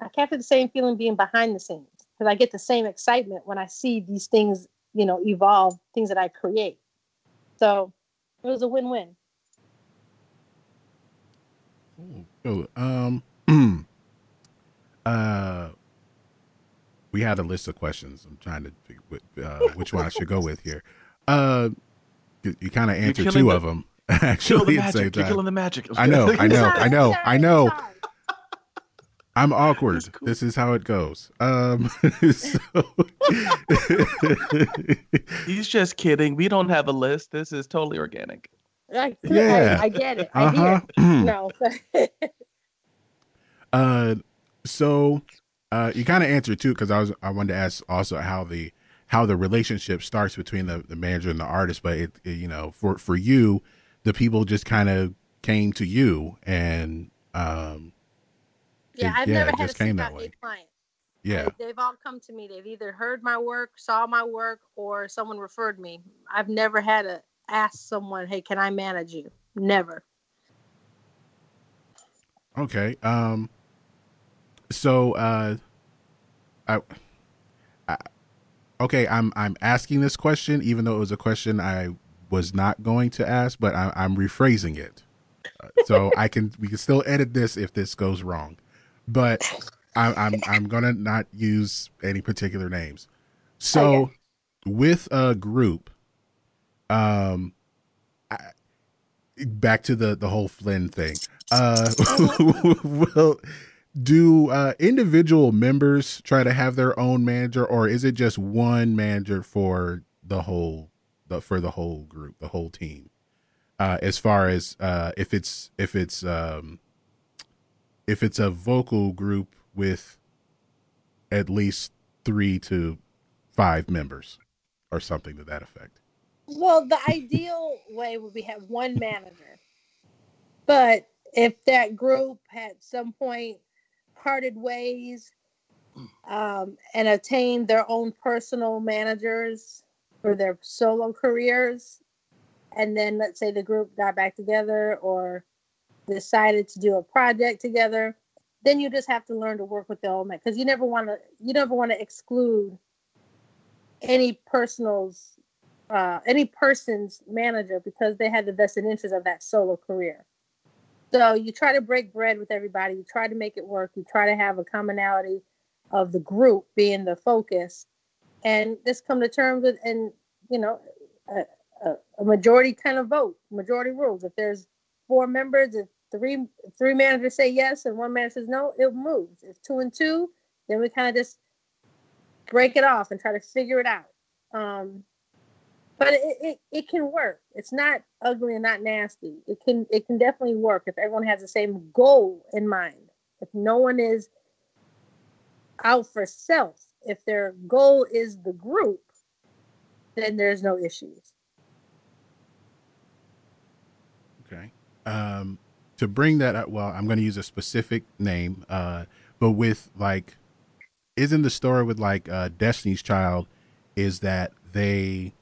I capture the same feeling being behind the scenes because I get the same excitement when I see these things, you know, evolve, things that I create. So it was a win-win. Oh, um, uh, we had a list of questions. I'm trying to figure uh, which one I should go with here. Uh, you, you kind of answered two the- of them Kill the actually at the same magic. You're killing the magic. I know, I know, I know, I know. I'm awkward. This is how it goes. Um, so He's just kidding. We don't have a list. This is totally organic. I, Yeah. I, I get it. I uh-huh. hear. No. Uh, so uh, you kind of answered too because I was I wanted to ask also how the how the relationship starts between the, the manager and the artist, but it, it, you know for for you the people just kind of came to you and um Yeah, It- I've yeah, never had to came that way. a client. yeah They- They've all come to me. They've either heard my work, saw my work, or someone referred me. I've never had to ask someone, "Hey, can I manage you?" Never. Okay. Um so uh I, I okay, I'm I'm asking this question even though it was a question I was not going to ask, but I, I'm rephrasing it. Uh, so I can we can still edit this if this goes wrong. But I, I'm I'm gonna not use any particular names. So with a group, um, I, back to the the whole Flynn thing. Uh, well, do uh, individual members try to have their own manager, or is it just one manager for the whole the for the whole group, the whole team? Uh, as far as uh, if it's if it's um, if it's a vocal group with at least three to five members, or something to that effect. Well, the ideal way would be have one manager. But if that group at some point parted ways um, and attained their own personal managers for their solo careers, and then let's say the group got back together or decided to do a project together, then you just have to learn to work with the old man because you never want to you never want to exclude any personal's uh, any person's manager because they had the vested interest of that solo career. So you try to break bread with everybody. You try to make it work. You try to have a commonality of the group being the focus, and just come to terms with and you know a, a, majority kind of vote, majority rules. If there's four members, if three three managers say yes and one manager says no, it moves. If two and two, then we kind of just break it off and try to figure it out. Um, but it, it, it can work. It's not ugly and not nasty. It can it can definitely work if everyone has the same goal in mind. If no one is out for self, if their goal is the group, then there's no issues. Okay. Um, to bring that up, well, I'm going to use a specific name, uh, but with like, isn't the story with like uh, Destiny's Child is that they,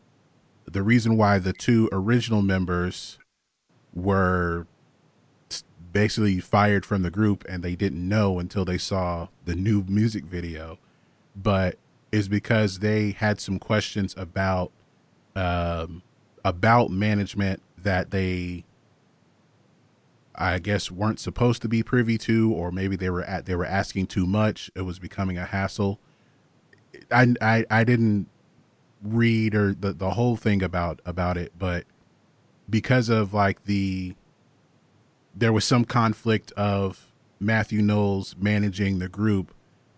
the reason why the two original members were basically fired from the group and they didn't know until they saw the new music video, but is because they had some questions about um, about management that they I guess weren't supposed to be privy to, or maybe they were at they were asking too much. It was becoming a hassle. I I, I didn't read or the, the whole thing about about it, but because of like the there was some conflict of Matthew Knowles managing the group,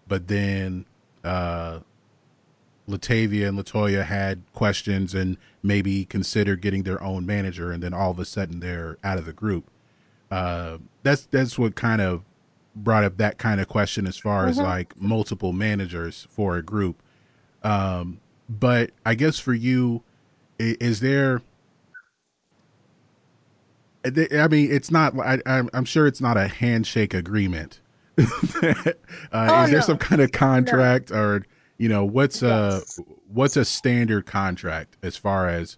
but then uh LaTavia and LeToya had questions and maybe considered getting their own manager, and then all of a sudden they're out of the group. Uh, that's that's what kind of brought up that kind of question as far as Mhm. like multiple managers for a group. Um, but I guess for you, is there? I mean, it's not. I, I'm, I'm sure it's not a handshake agreement. uh, Oh, is there no. some kind of contract, or you know, what's Yes. a what's a standard contract as far as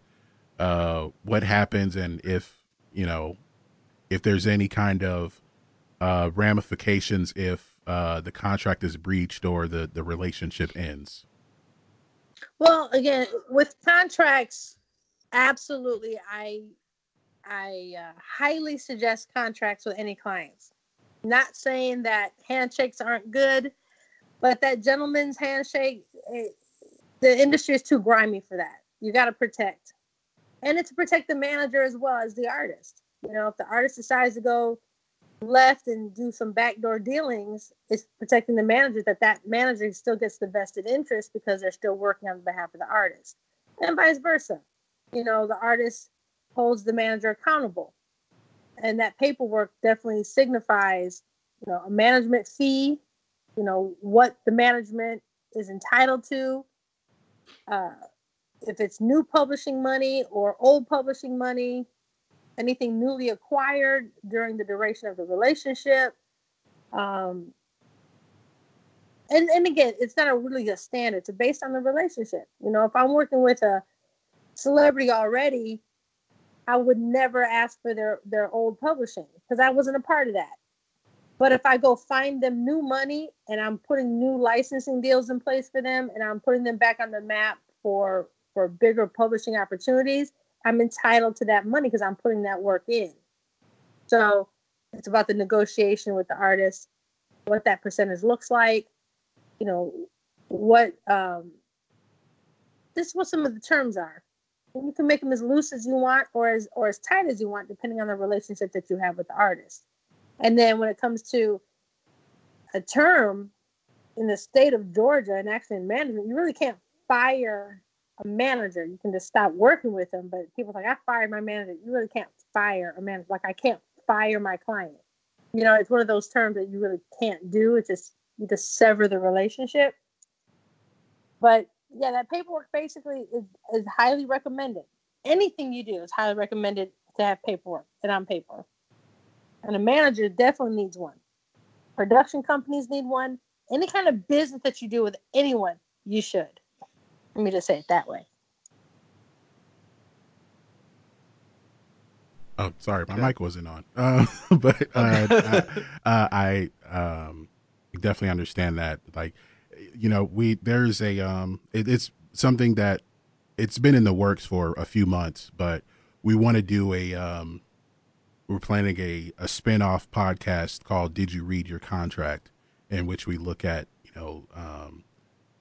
uh, what happens and if you know if there's any kind of uh, ramifications if uh, the contract is breached or the the relationship ends. Well, again, with contracts, absolutely, I I uh, highly suggest contracts with any clients. Not saying that handshakes aren't good, but that gentleman's handshake, it, the industry is too grimy for that. You got to protect, and it's to protect the manager as well as the artist. You know, if the artist decides to go left and do some backdoor dealings, is protecting the manager that that manager still gets the vested interest because they're still working on behalf of the artist, and vice versa. You know, the artist holds the manager accountable, and that paperwork definitely signifies, you know, a management fee, you know, what the management is entitled to, uh, if it's new publishing money or old publishing money, anything newly acquired during the duration of the relationship. Um, and and again, it's not a really a standard. It's based on the relationship. You know, if I'm working with a celebrity already, I would never ask for their their old publishing because I wasn't a part of that. But if I go find them new money and I'm putting new licensing deals in place for them and I'm putting them back on the map for for bigger publishing opportunities, I'm entitled to that money because I'm putting that work in. So it's about the negotiation with the artist, what that percentage looks like, you know, what um this is what some of the terms are. You can make them as loose as you want or as or as tight as you want, depending on the relationship that you have with the artist. And then when it comes to a term in the state of Georgia and actually in management, you really can't fire a manager. You can just stop working with them. But people like, I fired my manager. You really can't fire a manager. Like I can't fire my client. You know, it's one of those terms that you really can't do. It's just you just sever the relationship. But yeah, that paperwork basically is, is highly recommended. Anything you do is highly recommended to have paperwork and on paper. And a manager definitely needs one. Production companies need one. Any kind of business that you do with anyone, you should. Let me just say it that way. Oh, sorry, my mic wasn't on. Uh, but uh, I, uh, I um, definitely understand that. Like, you know, we there's a um, it, it's something that it's been in the works for a few months, but we want to do a um, we're planning a a spin-off podcast called "Did You Read Your Contract," in which we look at you know um,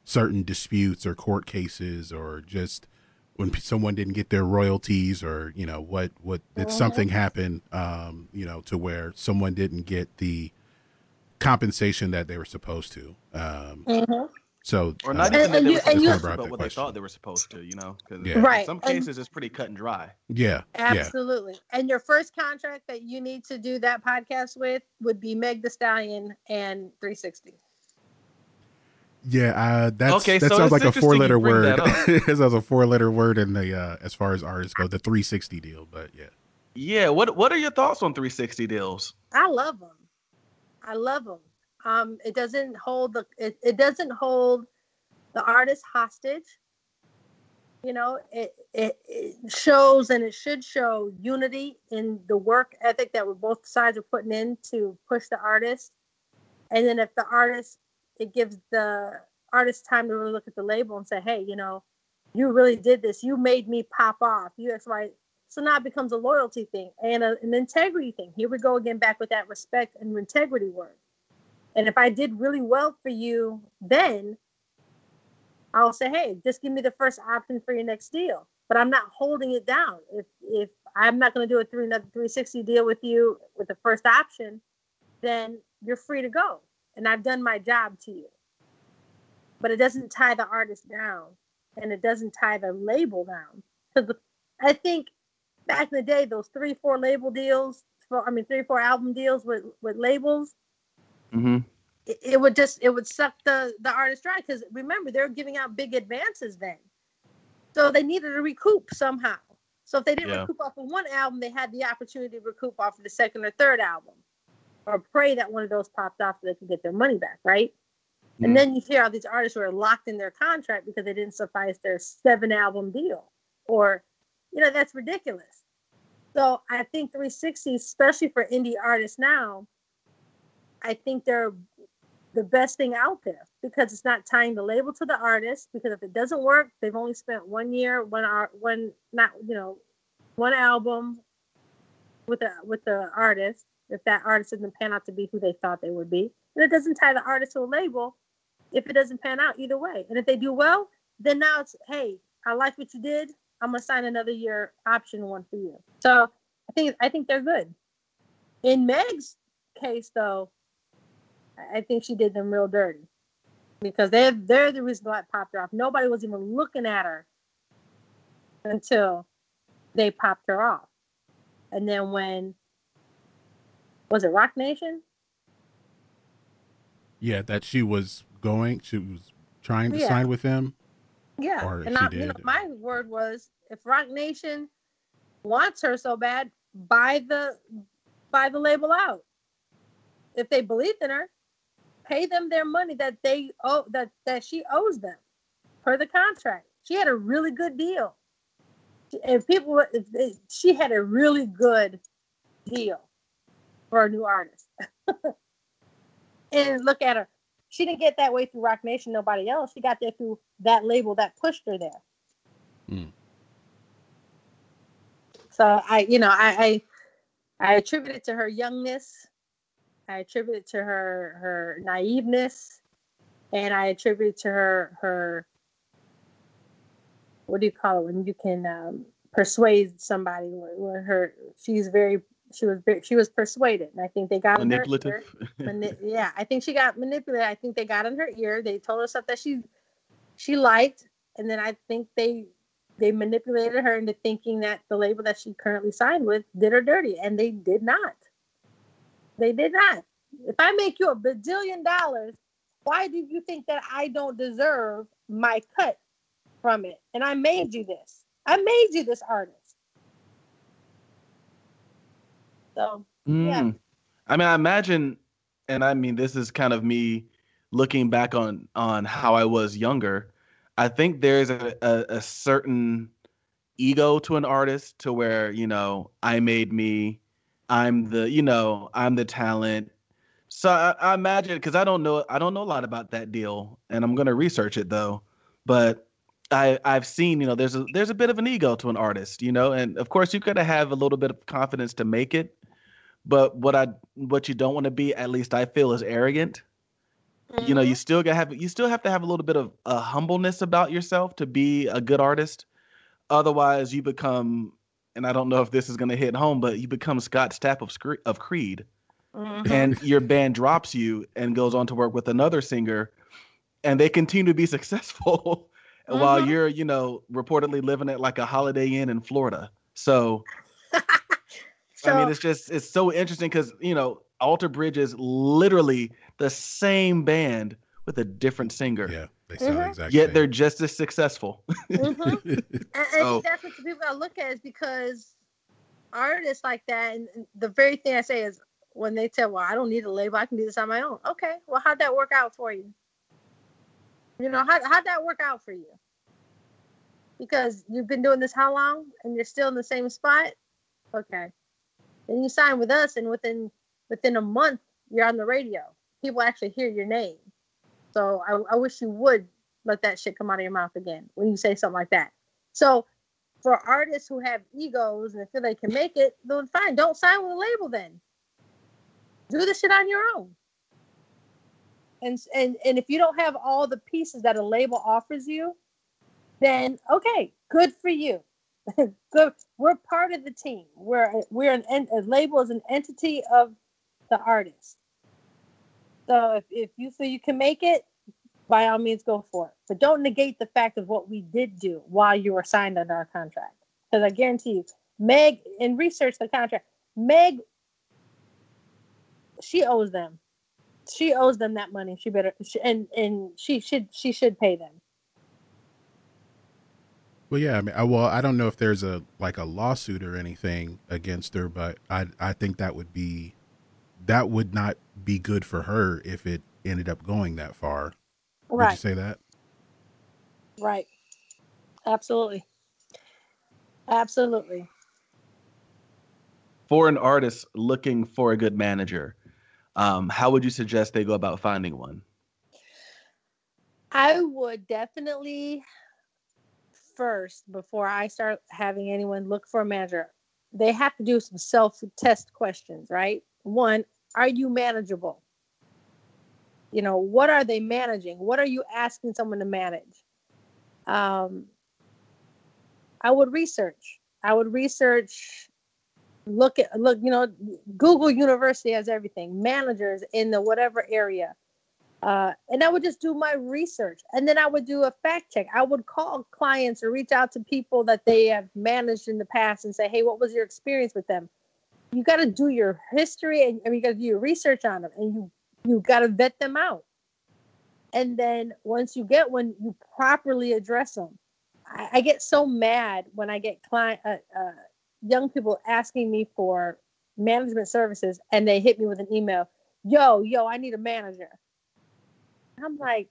certain disputes or court cases or just when p- someone didn't get their royalties or you know what what did something happen um you know to where someone didn't get the compensation that they were supposed to um so Or not uh, even that And they you- were and supposed you- to, brought but that what they thought they were supposed to, you know? 'Cause Yeah. in Right, some and- cases, it's pretty cut and dry. yeah yeah Absolutely. And your first contract that you need to do that podcast with would be Meg Thee Stallion and 360. Yeah uh that's Okay, that so sounds like a four letter word that sounds a four letter word in the uh as far as artists go the 360 deal but yeah Yeah. What What are your thoughts on 360 deals? I love them. I love them. Um, it doesn't hold the it, it doesn't hold the artist hostage. You know, it, it it shows and it should show unity in the work ethic that we both sides are putting in to push the artist. And then if the artist, it gives the artist time to really look at the label and say, hey, you know, you really did this. You made me pop off. You that's right. So now it becomes a loyalty thing and a, an integrity thing. Here we go again back with that respect and integrity word. And if I did really well for you, then I'll say, hey, just give me the first option for your next deal. But I'm not holding it down. If if I'm not going to do a three another 360 deal with you with the first option, then you're free to go. And I've done my job to you. But it doesn't tie the artist down, and it doesn't tie the label down. Because I think back in the day, those three, four label deals, for, I mean, three, four album deals with with labels, Mm-hmm. it, it would just it would suck the the artist dry because remember they were giving out big advances then so they needed to recoup somehow so if they didn't Yeah. recoup off of one album they had the opportunity to recoup off of the second or third album or pray that one of those popped off so they could get their money back right Mhm. and then you hear all these artists who are locked in their contract because they didn't suffice their seven album deal or you know that's ridiculous so i think 360 especially for indie artists now I think they're the best thing out there because it's not tying the label to the artist. Because if it doesn't work, they've only spent one year, one art, one not you know, one album with the with the artist. If that artist doesn't pan out to be who they thought they would be, and it doesn't tie the artist to a label, if it doesn't pan out either way, and if they do well, then now it's hey, I like what you did. I'm gonna sign another year option one for you. So I think I think they're good. In Meg's case, though, I- think she did them real dirty because they're they're the reason why it popped her off. Nobody was even looking at her until they popped her off. And then when was it Roc Nation? yeah that she was going she was trying to Yeah. sign with them Yeah. Or and I, you know, my word was if Roc Nation wants her so bad, buy the buy the label out. If they believe in her, pay them their money that they owe that that she owes them per the contract. She had a really good deal. And people, if they- she had a really good deal for a new artist. and look at her. She didn't get that way through Roc Nation, nobody else. She got there through that label that pushed her there. Hmm. So I, you know, I, I I attribute it to her youngness. I attribute it to her her naiveness, and I attribute it to her her what do you call it when you can um, persuade somebody when her she's very she was she was persuaded, and I think they got in her ear. Manipulative. Mani- yeah, I think she got manipulated. I think they got in her ear. They told her stuff that she she liked, and then I think they they manipulated her into thinking that the label that she currently signed with did her dirty, and they did not. They did not. If I make you a bajillion dollars, why do you think that I don't deserve my cut from it? And I made you this. I made you this artist. So Yeah. Mm. I mean, I imagine, and I mean, this is kind of me looking back on on how I was younger. I think there's a, a, a certain ego to an artist to where you know I made me, I'm the you know I'm the talent. So I, I imagine because I don't know I don't know a lot about that deal, and I'm gonna research it though. But I I've seen you know there's a there's a bit of an ego to an artist, you know, and of course you gotta have a little bit of confidence to make it but what I what you don't want to be, at least I feel, is arrogant. You know, you still gotta have you still have to have a little bit of a humbleness about yourself to be a good artist. Otherwise, you become, and I don't know if this is gonna hit home, but you become Scott Stapp of Scre- of Creed, mhm. and your band drops you and goes on to work with another singer, and they continue to be successful while Mhm. you're, you know, reportedly living at like a Holiday Inn in Florida. So so I mean, it's just it's so interesting because you know Alter Bridge is literally the same band with a different singer. Yeah, they sound Mhm. exact Yet same. they're just as successful. Mhm. and, and So- that's what the people gotta look at is because artists like that and and the very thing i say is when they tell well i don't need a label i can do this on my own okay well how'd that work out for you you know how, how'd that work out for you because you've been doing this how long and you're still in the same spot okay then you sign with us and within within a month you're on the radio people actually hear your name so I, I wish you would let that shit come out of your mouth again when you say something like that. So for artists who have egos and feel they can make it, then fine, don't sign with a label then. Do the shit on your own. And and and if you don't have all the pieces that a label offers you, then okay, good for you. good. We're part of the team. We're we're an a label is an entity of the artist. So if, if you feel you can make it, by all means go for it. But don't negate the fact of what we did do while you were signed under our contract. Because I guarantee you, Meg, and research the contract, Meg, she owes them. She owes them that money. She better, she, and and she should she should pay them. Well, yeah. I mean, I, well, I don't know if there's a like a lawsuit or anything against her, but I I think that would be that would not be good for her if it ended up going that far. Would you Right, say that? right, absolutely, absolutely. For an artist looking for a good manager, um, how would you suggest they go about finding one? I would definitely first, before I start having anyone look for a manager, they have to do some self test questions, right? One, are you manageable? You know, what are they managing? What are you asking someone to manage? Um, I would research. I would research, look at, look, you know, Google University has everything, managers in the whatever area uh, and I would just do my research, and then I would do a fact check. I would call clients or reach out to people that they have managed in the past and say, "Hey, what was your experience with them?" You got to do your history and, and you got to do your research on them, and you you got to vet them out. And then once you get one, you properly address them. I, I get so mad when I get client uh, uh, young people asking me for management services and they hit me with an email, yo, yo, I need a manager. I'm like,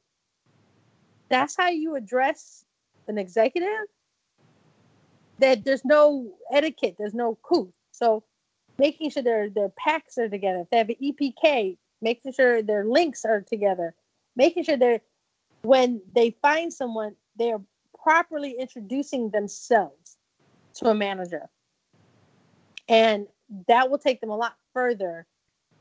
that's how you address an executive? That there's no etiquette, there's no coup. So making sure their their packs are together. If they have an EPK, making sure their links are together, making sure they're when they find someone, they're properly introducing themselves to a manager. And that will take them a lot further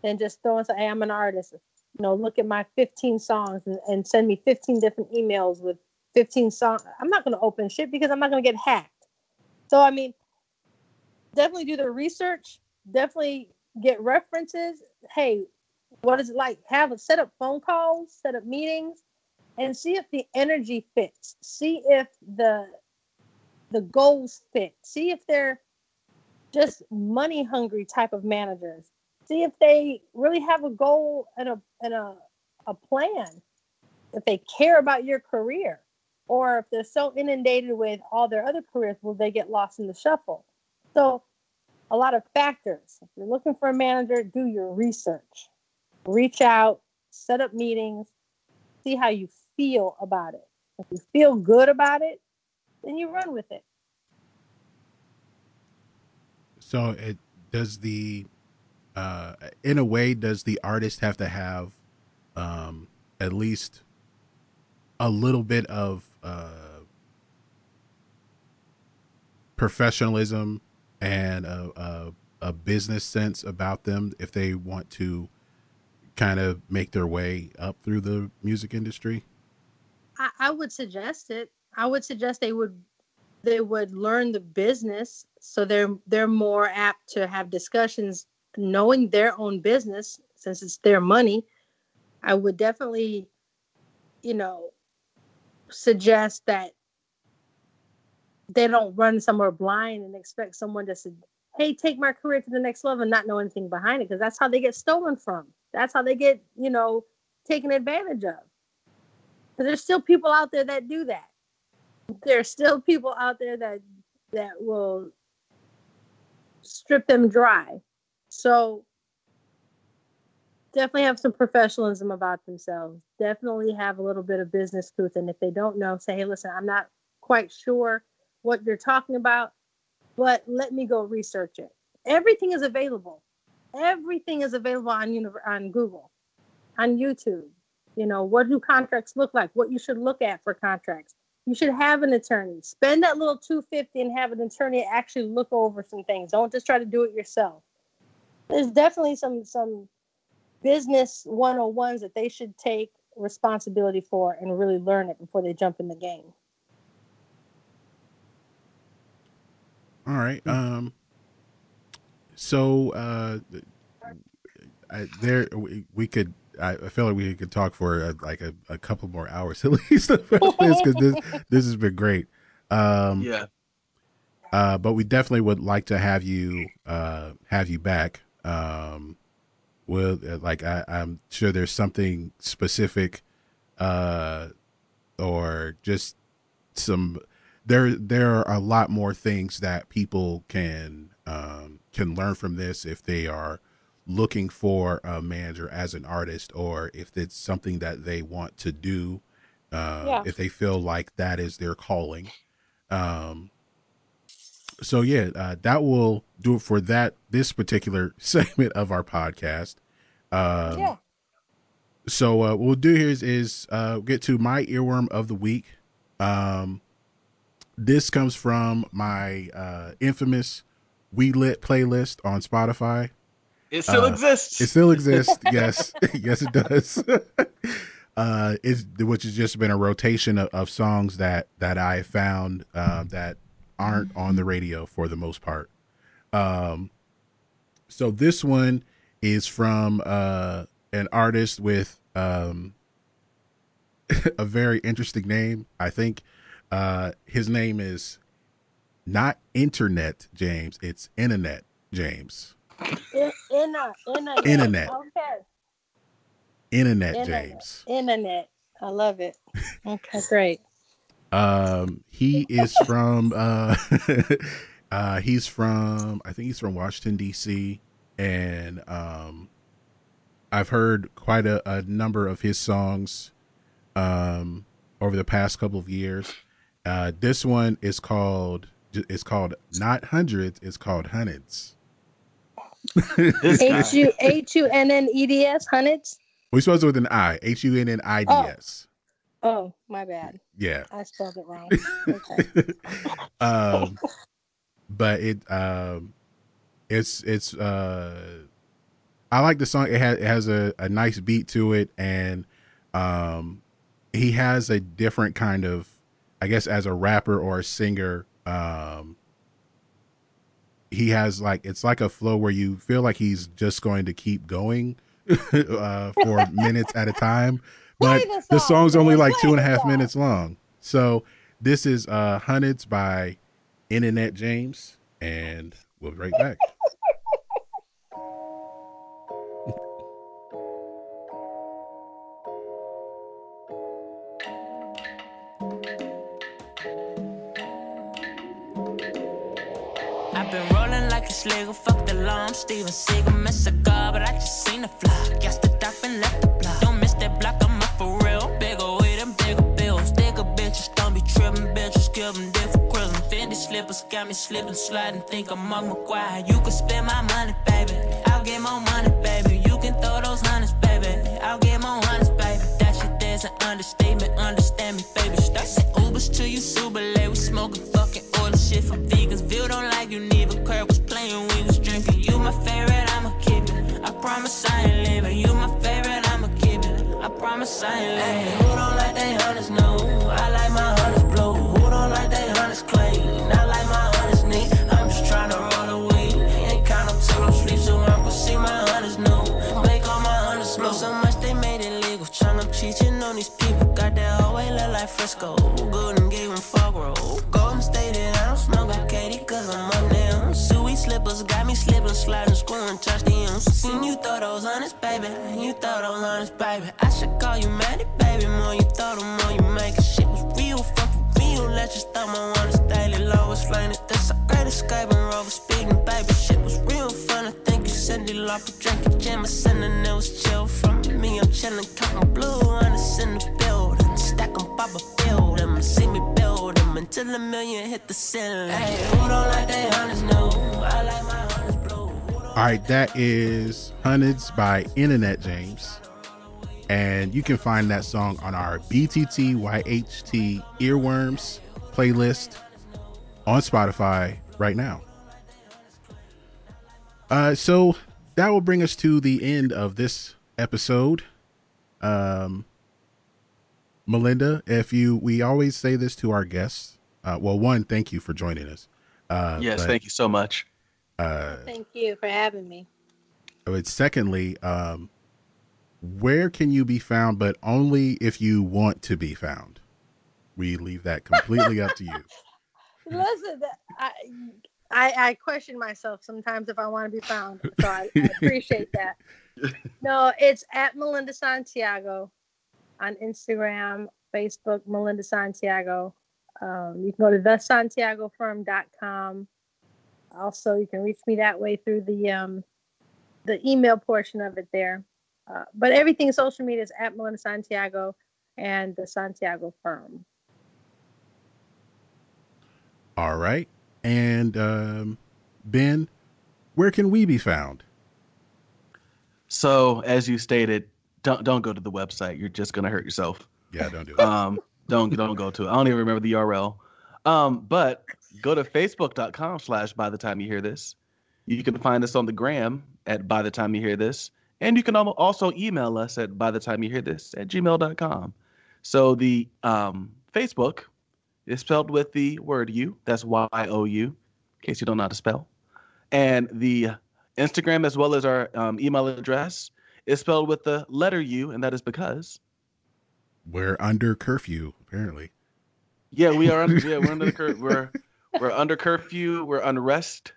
than just throwing hey, I'm an artist. Know, look at my 15 songs and, and send me 15 different emails with 15 songs. I'm not gonna open shit because I'm not gonna get hacked. So I mean, definitely do the research, definitely get references. Hey, what is it like? Have a set up phone calls, set up meetings, and see if the energy fits. See if the the goals fit. See if they're just money hungry type of managers. See if they really have a goal and a and a, a plan. If they care about your career, or if they're so inundated with all their other careers, will they get lost in the shuffle? So, a lot of factors. If you're looking for a manager, do your research. Reach out, set up meetings, see how you feel about it. If you feel good about it, then you run with it. So it does the uh in a way does the artist have to have um at least a little bit of uh professionalism and a, a a business sense about them if they want to kind of make their way up through the music industry? I, I would suggest it. I would suggest they would they would learn the business so they're they're more apt to have discussions knowing their own business since it's their money. I would definitely, you know, suggest that they don't run somewhere blind and expect someone to say, hey, take my career to the next level and not know anything behind it because that's how they get stolen from. That's how they get, you know, taken advantage of. But there's still people out there that do that. There's still people out there that that will strip them dry. So definitely have some professionalism about themselves. Definitely have a little bit of business truth. And if they don't know, say, hey, listen, I'm not quite sure what you're talking about, but let me go research it. Everything is available. Everything is available on uni- on Google, on YouTube. You know, what do contracts look like? What you should look at for contracts. You should have an attorney. Spend that little 250 and have an attorney actually look over some things. Don't just try to do it yourself. There's definitely some some business 101s that they should take responsibility for and really learn it before they jump in the game. All right. Um. So, uh, I, there we, we could. I, I feel like we could talk for uh like a, a couple more hours at least about this because this this has been great. Um. Yeah. Uh, but we definitely would like to have you uh have you back. Um, with uh, like I, I'm sure there's something specific, uh, or just some there there are a lot more things that people can um, can learn from this if they are looking for a manager as an artist or if it's something that they want to do uh, Yeah. if they feel like that is their calling um so yeah uh, that will do it for that this particular segment of our podcast um yeah. so uh, what we'll do here is, is uh, get to my earworm of the week. Um, this comes from my uh, infamous We Lit playlist on Spotify. It still Uh, exists. It still exists. yes, yes, it does. uh, it's which has just been a rotation of, of songs that that I found uh, that aren't on the radio for the most part. Um, so this one is from uh, an artist with um, a very interesting name. I think uh, his name is not Internet James. It's Internet James. In, in a, in Internet. Okay. Internet Internet. James. Internet. I love it. Okay, great. Um, he is from uh, Uh, he's from, I think he's from Washington D.C. and um, I've heard quite a, a number of his songs um over the past couple of years. Uh, this one is called it's called not hundreds, it's called hundreds. This guy. H U H U N N E D S hundreds. We supposed with an I, H U N N I D S. Oh, my bad. Yeah. I spelled it wrong. Okay. um, but it um, it's it's uh, I like the song. It has it has a, a nice beat to it, and um, he has a different kind of, I guess, as a rapper or a singer. Um, he has like it's like a flow where you feel like he's just going to keep going uh, for minutes at a time, but Play the the song's only like Play two and a the half song. minutes long. So this is uh Hundreds by Internet James, and we'll be right back. I've been rolling like a Slager, fuck the law. I'm Steven Seagal, miss a god, but I just seen the fly. Guess the 11 different grills and Fendi slippers. Got me slipping, sliding, think I'm Mark McGwire. You can spend my money, baby. I'll get more money, baby. You can throw those hundreds, baby. I'll get more hundreds, baby. That shit, there's an understatement. All right, that is Hundreds by Internet James. And you can find that song on our BTTYHT Earworms playlist on Spotify right now. Uh, so that will bring us to the end of this episode. Um, Melinda, if you, we always say this to our guests. Uh, well, one, thank you for joining us. Uh, Yes, but, thank you so much. Uh, Thank you for having me. but secondly, um, where can you be found, but only if you want to be found? We leave that completely up to you. Listen, I, I I question myself sometimes if I want to be found, so I, I appreciate that. No, it's at Melinda Santiago on Instagram, Facebook, Melinda Santiago. Um, you can go to thesantiagofirm.com. Also, you can reach me that way through the um, the email portion of it there. Uh, but everything social media is at Melinda Santiago and the Santiago Firm. All right. And um, Ben, where can we be found? So, as you stated, don't don't go to the website. You're just gonna hurt yourself. Yeah, don't do it. Um, don't don't go to it. I don't even remember the URL. Um, but go to facebook.com slash by the time you hear this. You can find us on the gram at by the time you hear this. And you can also email us at by the time you hear this at gmail.com. So the um, Facebook is spelled with the word you. That's Y O U, in case you don't know how to spell. And the Instagram, as well as our um, email address, is spelled with the letter U, and that is because We're under curfew, apparently. Yeah, we are. Under, yeah, we're under the cur- we're we're under curfew. We're unrest.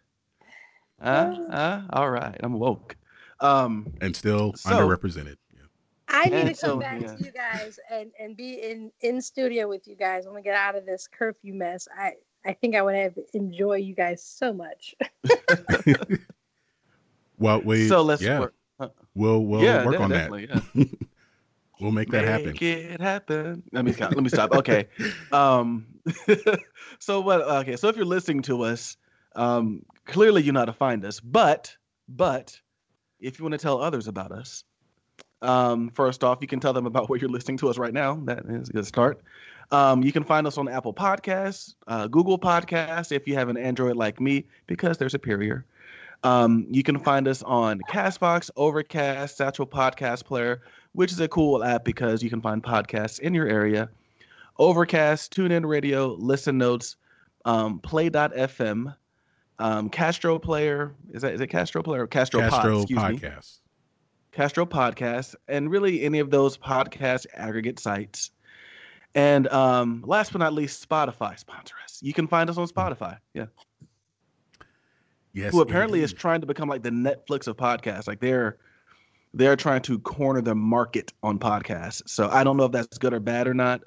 rest. Uh, uh, all right, I'm woke. Um, And still So- underrepresented. Yeah. I need And to come so, back yeah. to you guys and and be in in studio with you guys when we get out of this curfew mess. I I think I would have enjoy you guys so much. Well, we so let's yeah, work. uh, we'll we'll yeah, work on definitely, that. we'll make that happen. Make it happen. Let me stop. Let me stop. Okay. Um. so what? Okay. So if you're listening to us, um, clearly you know how to find us. But but if you want to tell others about us, um, first off, you can tell them about where you're listening to us right now. That is a good start. Um, you can find us on Apple Podcasts, uh, Google Podcasts, if you have an Android like me, because they're superior. Um, you can find us on Castbox, Overcast, Satchel Podcast Player, which is a cool app because you can find podcasts in your area. Overcast, TuneIn Radio, Listen Notes, um, Play.fm, um, Castro Player. Is that is it Castro Player? or Castro, Pod, Castro excuse me. podcast. Castro Podcast, and really any of those podcast aggregate sites. And um, last but not least, Spotify sponsor us. You can find us on Spotify. Yeah. Yes, Who apparently indeed. is trying to become like the Netflix of podcasts. Like they're they're trying to corner the market on podcasts. So I don't know if that's good or bad or not,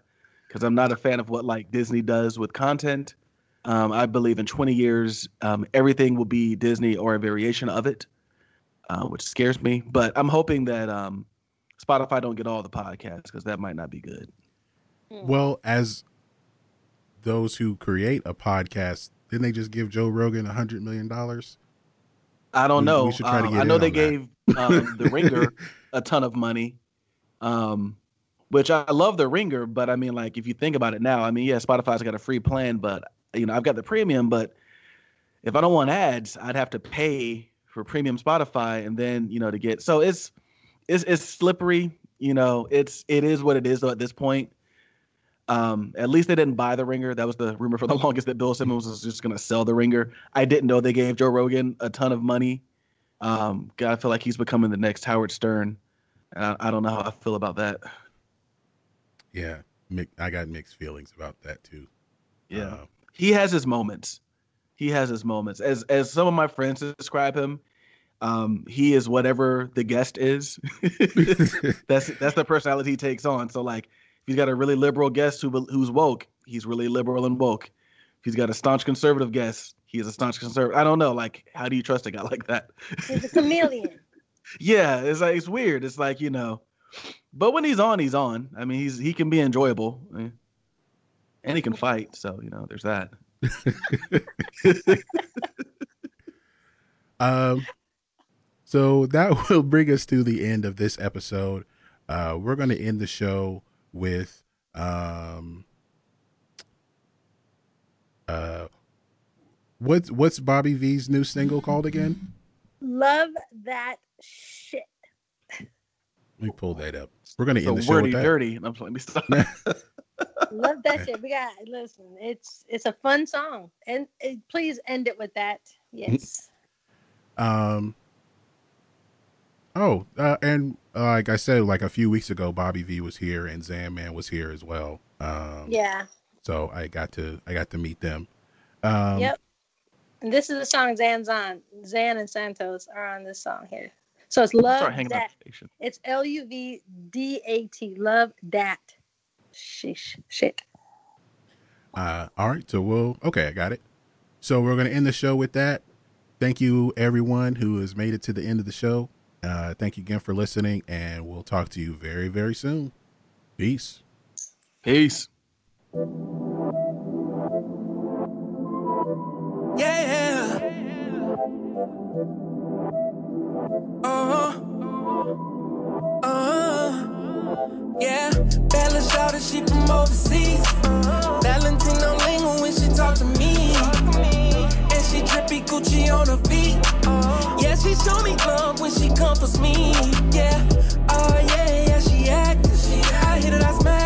because I'm not a fan of what like Disney does with content. Um, I believe in 20 years, um, everything will be Disney or a variation of it, uh, which scares me. But I'm hoping that um, Spotify don't get all the podcasts because that might not be good. Well, as those who create a podcast, didn't they just give Joe Rogan a hundred million dollars? I don't We- know. we should try to Um, get I know they gave um, the Ringer a ton of money, um, which I love the Ringer. But I mean, like if you think about it now, I mean, yeah, Spotify's got a free plan, but you know, I've got the premium. But if I don't want ads, I'd have to pay for premium Spotify, and then you know to get. So it's it's it's slippery. You know, it's it is what it is though at this point. Um, at least they didn't buy the ringer. That was the rumor for the longest that Bill Simmons was just gonna sell the ringer. I didn't know they gave Joe Rogan a ton of money. Um, God, I feel like he's becoming the next Howard Stern. I, I don't know how I feel about that. Yeah, I got mixed feelings about that too. Yeah, Uh, he has his moments. He has his moments. As as some of my friends describe him, um, he is whatever the guest is. that's that's the personality he takes on. So like, he's got a really liberal guest who who's woke, he's really liberal and woke. If he's got a staunch conservative guest, he is a staunch conservative. I don't know. Like, how do you trust a guy like that? He's a chameleon. yeah, it's like it's weird. It's like you know, but when he's on, he's on. I mean, he's he can be enjoyable, eh, and he can fight. So you know, there's that. Um, so that will bring us to the end of this episode. Uh, we're going to end the show with um, uh, what's what's Bobby V's new single called again? Love that shit. Let me pull that up. We're going to So end the show wordy with that. dirty. I'm sorry, let me stop. Love that shit. We got listen. It's it's a fun song, and uh, please end it with that. Yes. Um. Oh, uh, and uh, like I said, like a few weeks ago, Bobby V was here and Zan Man was here as well. Um, yeah. So I got to I got to meet them. Um, yep. And this is the song Zan's on. Zan and Santos are on this song here. So it's love Start that. out the station. It's L U V D A T. Love that. Sheesh. Shit. Uh, all right, so we'll okay, I got it. So we're gonna end the show with that. Thank you everyone who has made it to the end of the show. Uh, thank you again for listening, and we'll talk to you very very soon. Peace. Peace. Yeah. Uh-huh. Uh-huh. Yeah. Bella shouted she from overseas. Valentino lingo when she talk to me. And she drippy Gucci on her feet. Yeah, she show me love when she comforts me. Yeah. Oh yeah, yeah, she active. I hit it, I smash